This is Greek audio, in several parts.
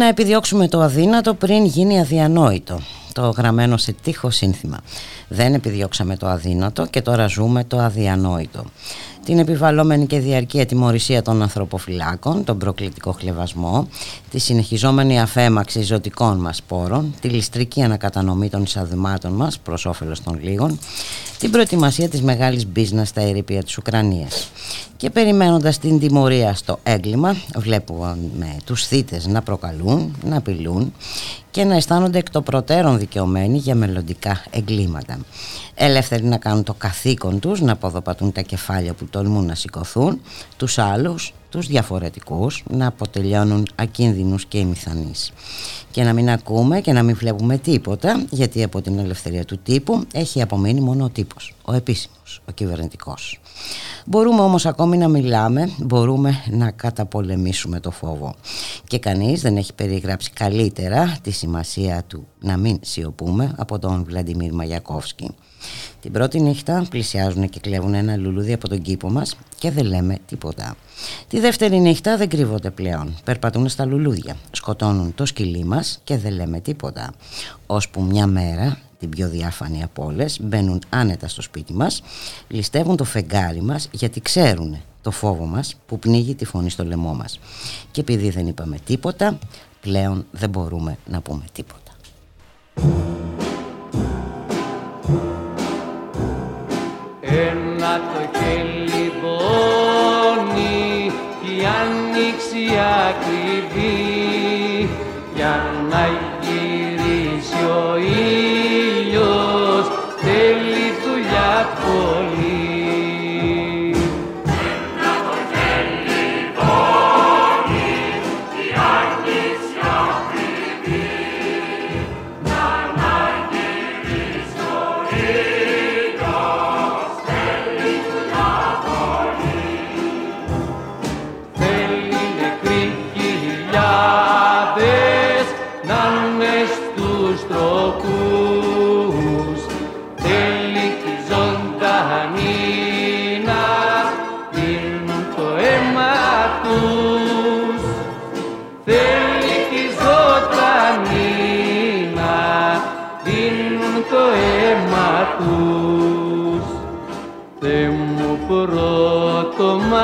Να επιδιώξουμε το αδύνατο πριν γίνει αδιανόητο. Το γραμμένο σε τείχο σύνθημα. Δεν επιδιώξαμε το αδύνατο και τώρα ζούμε το αδιανόητο την επιβαλλόμενη και διαρκή ατιμορρησία των ανθρωποφυλάκων, τον προκλητικό χλεβασμό, τη συνεχιζόμενη αφέμαξη ζωτικών μας πόρων, τη ληστρική ανακατανομή των εισαδημάτων μας προς όφελος των λίγων, την προετοιμασία της μεγάλης μπίζνα στα ερήπια της Ουκρανίας. Και περιμένοντας την τιμωρία στο έγκλημα, βλέπουμε τους θύτες να προκαλούν, να απειλούν και να αισθάνονται εκ των προτέρων δικαιωμένοι για μελλοντικά εγκλήματα ελεύθεροι να κάνουν το καθήκον τους, να αποδοπατούν τα κεφάλια που τολμούν να σηκωθούν, τους άλλους, τους διαφορετικούς, να αποτελειώνουν ακίνδυνους και ημιθανείς. Και να μην ακούμε και να μην βλέπουμε τίποτα, γιατί από την ελευθερία του τύπου έχει απομείνει μόνο ο τύπος, ο επίσημος, ο κυβερνητικός. Μπορούμε όμως ακόμη να μιλάμε, μπορούμε να καταπολεμήσουμε το φόβο. Και κανείς δεν έχει περιγράψει καλύτερα τη σημασία του να μην σιωπούμε από τον Βλαντιμίρ Μαγιακόφσκι. Την πρώτη νύχτα πλησιάζουν και κλέβουν ένα λουλούδι από τον κήπο μας και δεν λέμε τίποτα. Τη δεύτερη νύχτα δεν κρύβονται πλέον. Περπατούν στα λουλούδια, σκοτώνουν το σκυλί μας και δεν λέμε τίποτα. Ώσπου μια μέρα την πιο διάφανη από όλες, μπαίνουν άνετα στο σπίτι μας, ληστεύουν το φεγγάρι μας γιατί ξέρουν το φόβο μας που πνίγει τη φωνή στο λαιμό μας. Και επειδή δεν είπαμε τίποτα, πλέον δεν μπορούμε να πούμε τίποτα. Η άνοιξη ακριβή. Για να γυρίσει ο ήλιος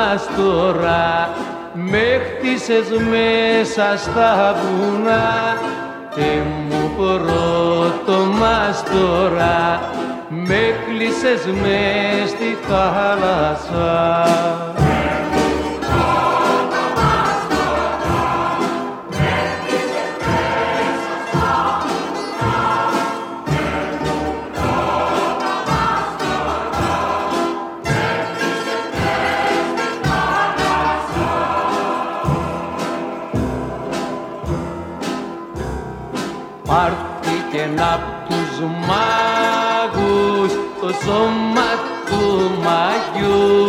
μας τώρα με χτίσες μέσα στα βουνά. Και μου πρώτο μας τώρα με κλείσες μες στη θάλασσα απ' τους μάγους το σώμα του μαγιού.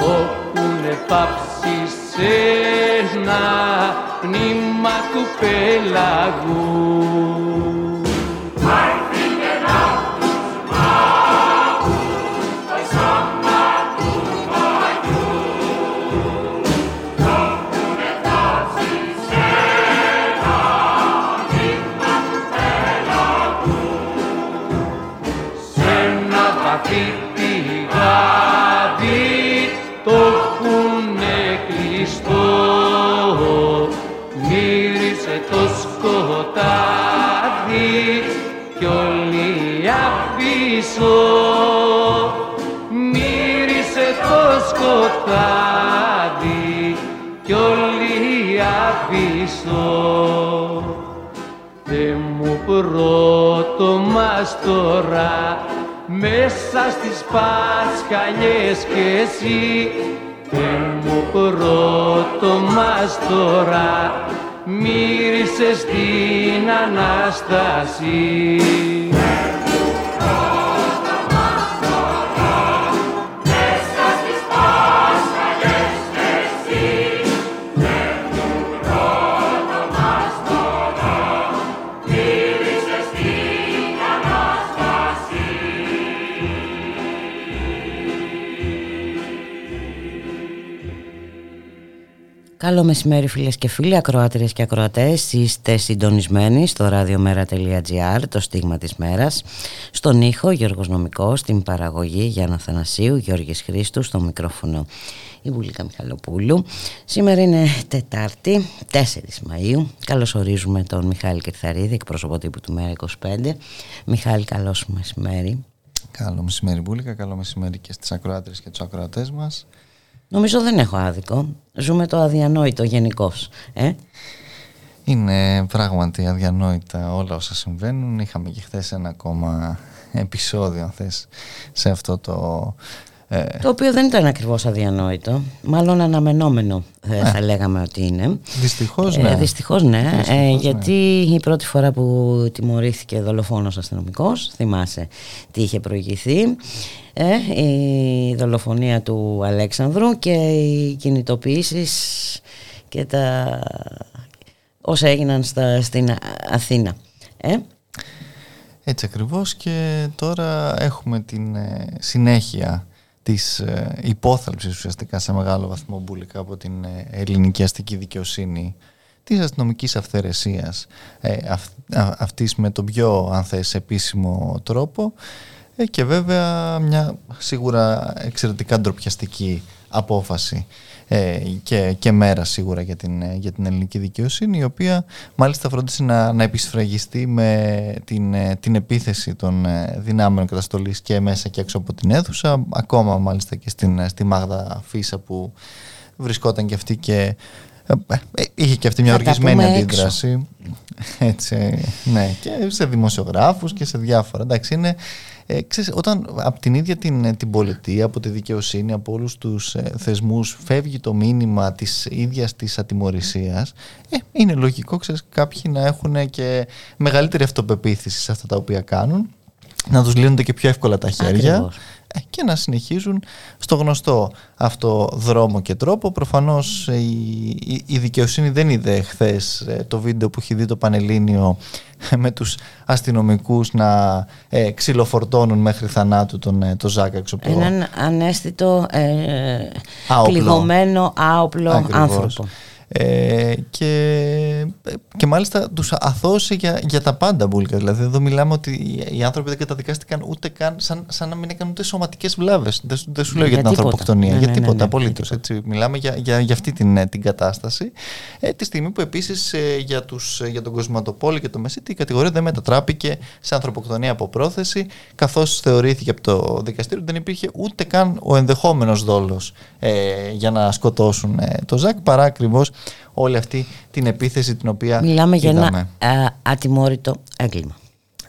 Όπουνε πάψει σε ένα πνήμα του πελαγού τώρα μέσα στις πασχαλιές κι εσύ. Θε μου πρώτο μας τώρα μύρισες στην Ανάσταση Καλό μεσημέρι φίλες και φίλοι, ακροάτριες και ακροατές. Είστε συντονισμένοι στο radiomera.gr, το στίγμα της μέρας. Στον ήχο Γιώργος Νομικός, στην παραγωγή Γιάννα Θανασίου, Γιώργης Χρήστου, στο μικρόφωνο η Βουλίκα Μιχαλοπούλου. Σήμερα είναι Τετάρτη, 4 Μαΐου. Καλώς ορίζουμε τον Μιχάλη Κερθαρίδη, εκπρόσωπο τύπου του Μέρα 25 Μιχάλη, καλό σου μεσημέρι. Καλό μεσημέρι Βουλίκα, καλό μεσημέρι και στις ακροάτριες και τους ακροατές μας Νομίζω δεν έχω άδικο. Ζούμε το αδιανόητο γενικώς. Ε; Είναι πράγματι αδιανόητα όλα όσα συμβαίνουν. Είχαμε και χθες ένα ακόμα επεισόδιο, αν θες, σε αυτό το... Ε... Το οποίο δεν ήταν ακριβώς αδιανόητο, μάλλον αναμενόμενο ε, ε. θα λέγαμε ότι είναι. Δυστυχώς ναι. Ε, δυστυχώς ναι, ναι. γιατί η πρώτη φορά που τιμωρήθηκε δολοφόνος αστυνομικός, θυμάσαι τι είχε προηγηθεί, ε, η δολοφονία του Αλέξανδρου και οι κινητοποιήσεις και τα όσα έγιναν στα, στην Αθήνα. Ε; Έτσι ακριβώς και τώρα έχουμε την ε, συνέχεια της ε, υπόθαλψης ουσιαστικά σε μεγάλο βαθμό μπουλικά από την ε, ελληνική αστική δικαιοσύνη της αστυνομικής αυθαιρεσίας ε, αυτής με τον πιο αν θες επίσημο τρόπο ε, και βέβαια μια σίγουρα εξαιρετικά ντροπιαστική απόφαση ε, και, και μέρα σίγουρα για την, ε, για την ελληνική δικαιοσύνη η οποία μάλιστα φρόντισε να, να επισφραγιστεί με την, την επίθεση των δυνάμεων καταστολής και μέσα και έξω από την αίθουσα ακόμα μάλιστα και στην, στη Μάγδα Φίσα που βρισκόταν και αυτή και είχε και αυτή μια οργισμένη αντίδραση. Έτσι, ναι, και σε δημοσιογράφους και σε διάφορα. Εντάξει είναι ε, ξέρεις, όταν από την ίδια την, την πολιτεία, από τη δικαιοσύνη, από όλους τους ε, θεσμούς φεύγει το μήνυμα της ίδιας της ατιμορρησίας, ε, είναι λογικό ξέρεις, κάποιοι να έχουν και μεγαλύτερη αυτοπεποίθηση σε αυτά τα οποία κάνουν, να τους λύνονται και πιο εύκολα τα χέρια. Ε, και να συνεχίζουν στο γνωστό αυτό δρόμο και τρόπο. Προφανώς ε, η, η, δικαιοσύνη δεν είδε χθες ε, το βίντεο που έχει δει το Πανελλήνιο με τους αστυνομικούς να ε, ξυλοφορτώνουν μέχρι θανάτου τον, το Ζάκα έξω από Έναν ανέστητο ε, πληγωμένο άοπλο άνθρωπο. Ε, και, και μάλιστα τους αθώωσε για, για τα πάντα μπουλικά. Δηλαδή εδώ μιλάμε ότι οι άνθρωποι δεν καταδικάστηκαν ούτε καν σαν, σαν να μην έκαναν ούτε σωματικές βλάβες. Δεν, δεν σου λέω για, για την ανθρωποκτονία, ναι, για ναι, ναι, τίποτα ναι, απολύτως. Έτσι. Μιλάμε για, για, για αυτή την, την κατάσταση. Ε, τη στιγμή που επίσης ε, για, τους, για τον Κοσματοπόλη και το Μεσίτη η κατηγορία δεν μετατράπηκε σε ανθρωποκτονία από πρόθεση καθώς θεωρήθηκε από το δικαστήριο ότι δεν υπήρχε ούτε καν ο ενδεχόμενος δόλος ε, για να σκοτώσουν ε, το Ζακ παρά ακριβώς όλη αυτή την επίθεση την οποία Μιλάμε για ένα ατιμόρυτο έγκλημα.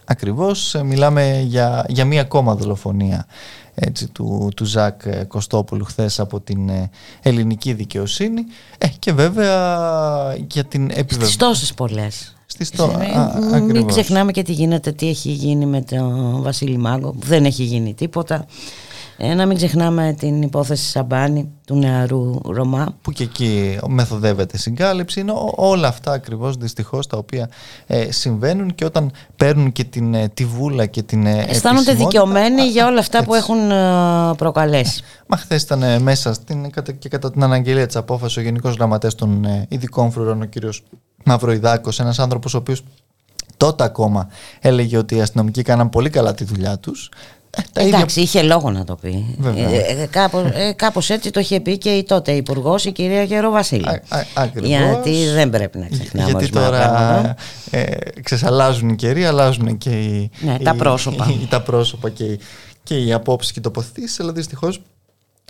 Ακριβώς, ε, μιλάμε για, για μία ακόμα δολοφονία έτσι, του, του Ζακ ε, Κωστόπουλου χθες από την ε, ελληνική δικαιοσύνη ε, και βέβαια για την επιβεβαίωση. Στις τόσες πολλές. Στις το... Μην ξεχνάμε και τι γίνεται, τι έχει γίνει με τον Βασίλη Μάγκο, δεν έχει γίνει τίποτα. Ε, να μην ξεχνάμε την υπόθεση Σαμπάνη του νεαρού Ρωμά. Που και εκεί μεθοδεύεται συγκάλυψη. Είναι όλα αυτά ακριβώς δυστυχώς τα οποία ε, συμβαίνουν και όταν παίρνουν και την, ε, τη βούλα και την ε, Αισθάνονται δικαιωμένοι για όλα αυτά που έχουν ε, προκαλέσει. Μα χθες ήταν μέσα στην, και κατά την αναγγελία της απόφασης ο Γενικός Γραμματέας των Ειδικών Φρουρών, ο κ. Μαυροϊδάκος, ένας άνθρωπος ο οποίος τότε ακόμα έλεγε ότι οι αστυνομικοί κάναν πολύ καλά τη δουλειά τους Εντάξει, είχε λόγο να το πει. Ε, ε, κάπως, ε, κάπως έτσι το είχε πει και η τότε υπουργός, η κυρία Γεροβασίλη. Γιατί δεν πρέπει να ξεχνάμε Γιατί τώρα ε, ξεσαλάζουν οι καιροί, αλλάζουν και οι, ναι, τα πρόσωπα, οι, τα πρόσωπα και, και οι απόψεις και οι τοποθετήσεις, αλλά δυστυχώς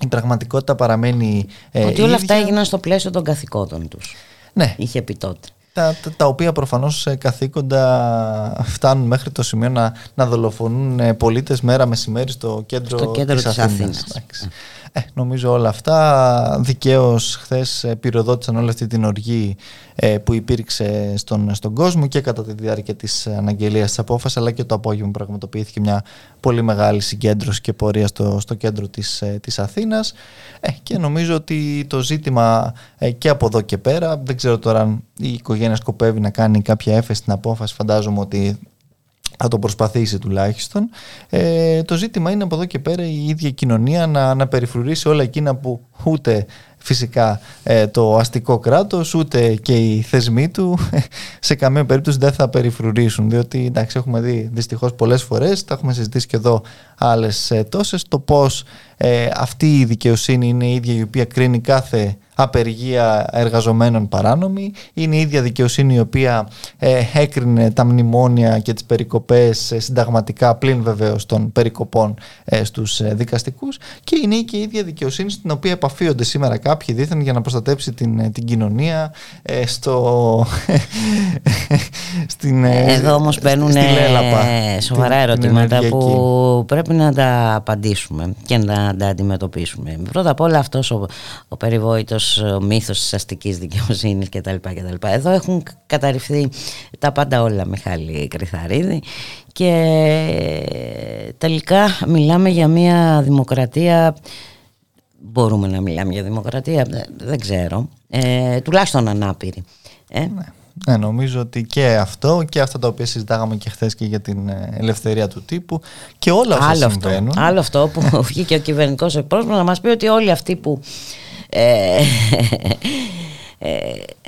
η πραγματικότητα παραμένει. Ε, Ότι όλα αυτά έγιναν στο πλαίσιο των καθηκόντων τους. Ναι. Είχε πει τότε τα, τα, οποία προφανώς καθήκοντα φτάνουν μέχρι το σημείο να, να δολοφονούν ε, πολίτες μέρα μεσημέρι στο κέντρο, στο κέντρο της, της Αθήνας. Αθήνας. Ε, νομίζω όλα αυτά. Δικαίως χθες πυροδότησαν όλη αυτή την οργή ε, που υπήρξε στον, στον κόσμο και κατά τη διάρκεια της αναγγελίας της απόφασης αλλά και το απόγευμα πραγματοποιήθηκε μια πολύ μεγάλη συγκέντρωση και πορεία στο, στο κέντρο της, ε, της Αθήνας. Ε, και νομίζω ότι το ζήτημα ε, και από εδώ και πέρα δεν ξέρω τώρα αν η οικογένεια σκοπεύει να κάνει κάποια έφεση στην απόφαση φαντάζομαι ότι θα το προσπαθήσει τουλάχιστον. Ε, το ζήτημα είναι από εδώ και πέρα η ίδια κοινωνία να, να περιφρουρήσει όλα εκείνα που ούτε φυσικά ε, το αστικό κράτος ούτε και οι θεσμοί του σε καμία περίπτωση δεν θα περιφρουρήσουν διότι εντάξει έχουμε δει δυστυχώς πολλές φορές τα έχουμε συζητήσει και εδώ άλλες ε, τόσες το πως ε, αυτή η δικαιοσύνη είναι η ίδια η οποία κρίνει κάθε απεργία εργαζομένων παράνομη. Είναι η ίδια δικαιοσύνη η οποία ε, έκρινε τα μνημόνια και τις περικοπές ε, συνταγματικά πλην βεβαίως των περικοπών ε, στους ε, δικαστικούς και είναι και η ίδια δικαιοσύνη στην οποία επαφίονται σήμερα κάποιοι δίθεν για να προστατέψει την, την κοινωνία στο, στην, Εδώ όμως μπαίνουν σοβαρά ερωτήματα που πρέπει να τα απαντήσουμε και να τα αντιμετωπίσουμε. Πρώτα απ' όλα αυτός ο, ο περιβόητος ο μύθος της αστικής δικαιοσύνης κτλ. κτλ. Εδώ έχουν καταρριφθεί τα πάντα όλα Μιχάλη Κρυθαρίδη και τελικά μιλάμε για μια δημοκρατία μπορούμε να μιλάμε για δημοκρατία δεν ξέρω ε, τουλάχιστον ανάπηρη ε; ναι. Ναι, νομίζω ότι και αυτό και αυτά τα οποία συζητάγαμε και χθες και για την ε, ελευθερία του τύπου και όλα όσα άλλο συμβαίνουν. Αυτό, άλλο αυτό που βγήκε ο κυβερνητικός εκπρόσωπος να μας πει ότι όλοι αυτοί που ε, ε,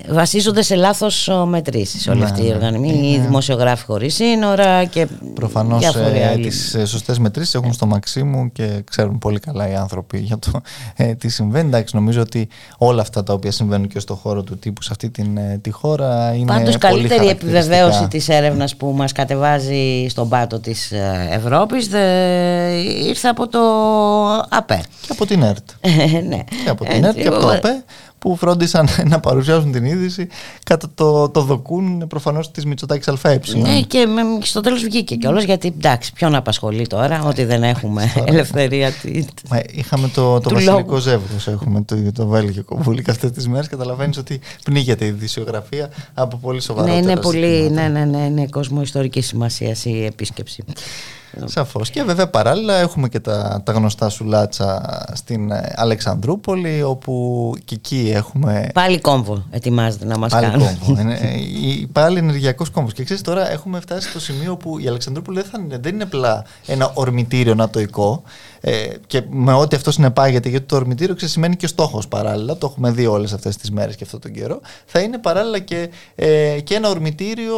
βασίζονται σε λάθος μετρήσεις όλοι ναι, αυτοί οι ναι. οργανισμοί, οι ναι. δημοσιογράφοι χωρίς σύνορα και Προφανώς ε, τις ε, σωστές μετρήσεις έχουν στο Μαξίμου και ξέρουν πολύ καλά οι άνθρωποι για το ε, τι συμβαίνει. Εντάξει, νομίζω ότι όλα αυτά τα οποία συμβαίνουν και στο χώρο του τύπου σε αυτή την, ε, τη χώρα είναι Πάντως πολύ καλύτερη επιβεβαίωση της έρευνας που μας κατεβάζει στον πάτο της Ευρώπης δε, ήρθε από το ΑΠΕ. Και από την ΕΡΤ. ναι. Και από την ΕΡΤ και από το ΑΠΕ που φρόντισαν να παρουσιάσουν την είδηση κατά το, το δοκούν προφανώς της Μητσοτάκης ΑΕ. Ναι, και στο τέλος βγήκε κιόλας γιατί εντάξει, ποιον απασχολεί τώρα ότι δεν έχουμε ελευθερία. Μα, είχαμε το, το βασιλικό ζεύγος, έχουμε το, το Βέλγιο κομπούλικα αυτές τις μέρες. Καταλαβαίνεις ότι πνίγεται η ειδησιογραφία από πολύ σοβαρά. Ναι, είναι πολύ, ναι, ναι, ναι, είναι κόσμο ιστορική σημασίας η επίσκεψη. Σαφώς. Και βέβαια παράλληλα έχουμε και τα, τα γνωστά σουλάτσα στην ε, Αλεξανδρούπολη, όπου και εκεί έχουμε. Πάλι κόμβο ετοιμάζεται να μας κάνει. Πάλι κόμβο. είναι, ε, πάλι ενεργειακός κόμβος. Και ξέρεις τώρα έχουμε φτάσει στο σημείο που η Αλεξανδρούπολη δεν, θα, δεν είναι απλά ένα ορμητήριο νατοϊκό. Ε, και με ό,τι αυτό συνεπάγεται, γιατί το ορμητήριο σημαίνει και στόχος παράλληλα, το έχουμε δει όλες αυτές τις μέρες και αυτόν τον καιρό, θα είναι παράλληλα και, ε, και ένα ορμητήριο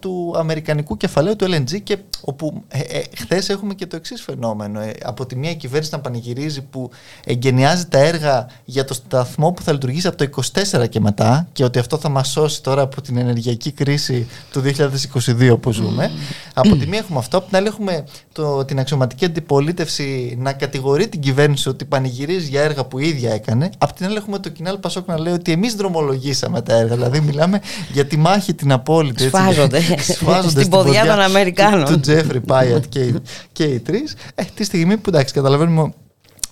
του αμερικανικού κεφαλαίου του LNG, και όπου ε, ε, χθες έχουμε και το εξής φαινόμενο. Ε, από τη μία κυβέρνηση να πανηγυρίζει που εγκαινιάζει τα έργα για το σταθμό που θα λειτουργήσει από το 24 και μετά, και ότι αυτό θα μας σώσει τώρα από την ενεργειακή κρίση του 2022 που ζούμε. από τη μία έχουμε αυτό, από την άλλη έχουμε το, την αξιωματική αντιπολίτευση να κατηγορεί την κυβέρνηση ότι πανηγυρίζει για έργα που η ίδια έκανε. Απ' την άλλη, έχουμε το κοινάλ Πασόκ να λέει ότι εμείς δρομολογήσαμε τα έργα. Δηλαδή, μιλάμε για τη μάχη την απόλυτη. Σφάζονται. Σφάζονται στην ποδιά των Αμερικάνων. Του Τζέφρι Πάιατ και, και οι τρεις. Ε, τη στιγμή που εντάξει, καταλαβαίνουμε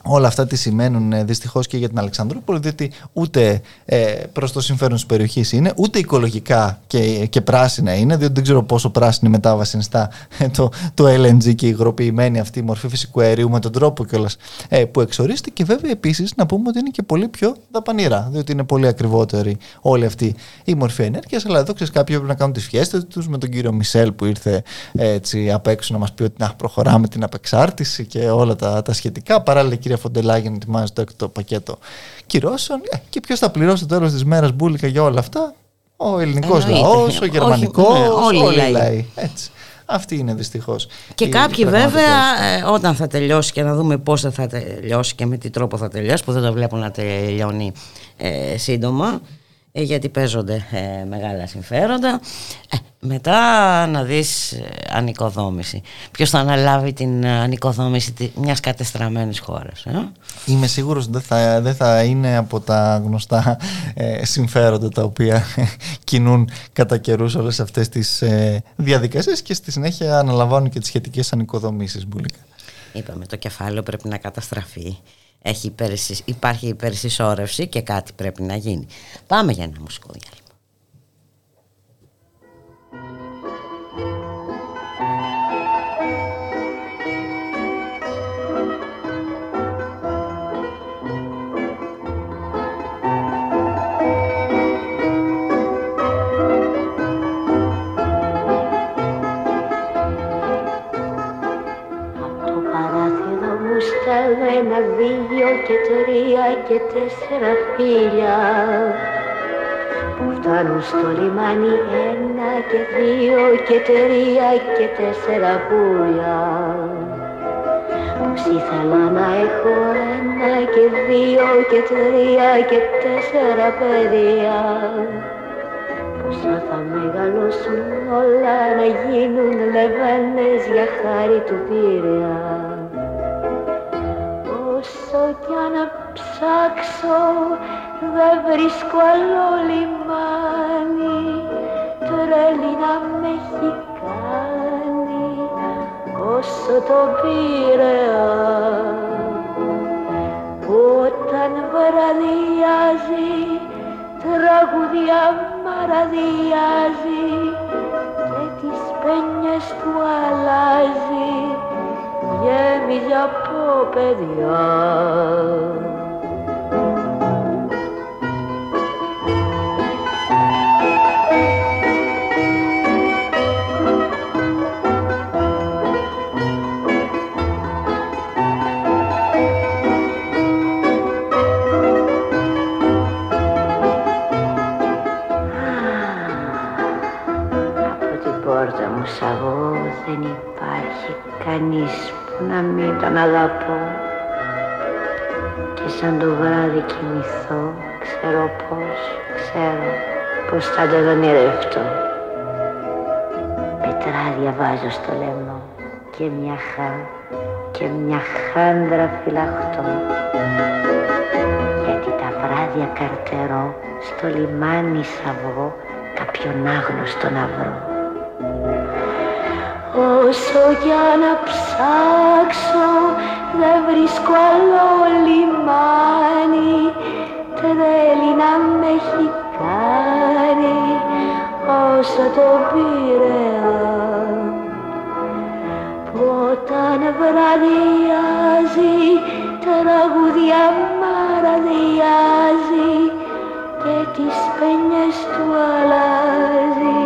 Όλα αυτά τι σημαίνουν ε, δυστυχώς και για την Αλεξανδρούπολη, διότι ούτε ε, προς το συμφέρον της περιοχής είναι, ούτε οικολογικά και, και πράσινα είναι, διότι δεν ξέρω πόσο πράσινη μετάβαση είναι στα, ε, το, το LNG και η υγροποιημένη αυτή η μορφή φυσικού αερίου με τον τρόπο κιόλας ε, που εξορίζεται. Και βέβαια επίσης να πούμε ότι είναι και πολύ πιο δαπανηρά, διότι είναι πολύ ακριβότερη όλη αυτή η μορφή ενέργειας, αλλά εδώ ξέρεις κάποιοι πρέπει να κάνουν τις φιέστες τους με τον κύριο Μισελ που ήρθε έτσι απ' έξω να μας πει ότι να προχωράμε την απεξάρτηση και όλα τα, τα σχετικά, παράλληλα κυρία Φοντελάγεν ετοιμάζει το έκτο πακέτο κυρώσεων. Ε, και ποιος θα πληρώσει το τέλος της μέρας μπουλικα για όλα αυτά; Ο ελληνικός λαός, ο γερμανικός, ναι, όλοι οι λαοί. Έτσι. Αυτή είναι δυστυχώς. Και κάποιοι βέβαια, ε, όταν θα τελειώσει και να δούμε πώς θα τελειώσει και με τι τρόπο θα τελειώσει, που δεν το βλέπω να τελειώνει ε, σύντομα, ε, γιατί παίζονται ε, μεγάλα συμφέροντα. Ε, μετά να δεις ε, ανοικοδόμηση. Ποιος θα αναλάβει την ανοικοδόμηση μιας κατεστραμμένης χώρας. Είμαι σίγουρος ότι δεν θα, δεν θα είναι από τα γνωστά συμφέροντα τα οποία κινούν κατά καιρούς όλες αυτές τις διαδικασίες και στη συνέχεια αναλαμβάνουν και τις σχετικές ανοικοδομήσεις. Μπουλίκα. Είπαμε το κεφάλαιο πρέπει να καταστραφεί έχει υπερσυσ... υπάρχει υπερσυσσόρευση και κάτι πρέπει να γίνει. Πάμε για ένα μουσικό διάλειμμα. Και τέσσερα φίλια που φτάνουν στο λιμάνι ένα και δύο και τρία και τέσσερα πουλιά. Πως ήθελα να έχω ένα και δύο και τρία και τέσσερα παιδιά. Πόσα θα μεγαλώσουν όλα να γίνουν λεβένες για χάρη του Πειραιά ψάξω δεν βρίσκω άλλο λιμάνι τρέλι να με έχει κάνει όσο το Πειραιά που όταν βραδιάζει τραγουδιά μαραδιάζει και τις πένιες του αλλάζει γέμιζε από παιδιά. Κοιμηθώ ξέρω πως, ξέρω πως θα τον ονειρευτώ. Πετράδια βάζω στο λαιμό και μια χά και μια χάντρα φυλαχτώ. Γιατί τα βράδια καρτερώ στο λιμάνι σαβώ κάποιον άγνωστο να βρω. Όσο για να ψάξω δεν βρίσκω άλλο λιμάνι τρέλει να με έχει κάνει όσο το Πειραιά που όταν βραδιάζει τραγουδιά μαραδιάζει και τις πένιες του αλλάζει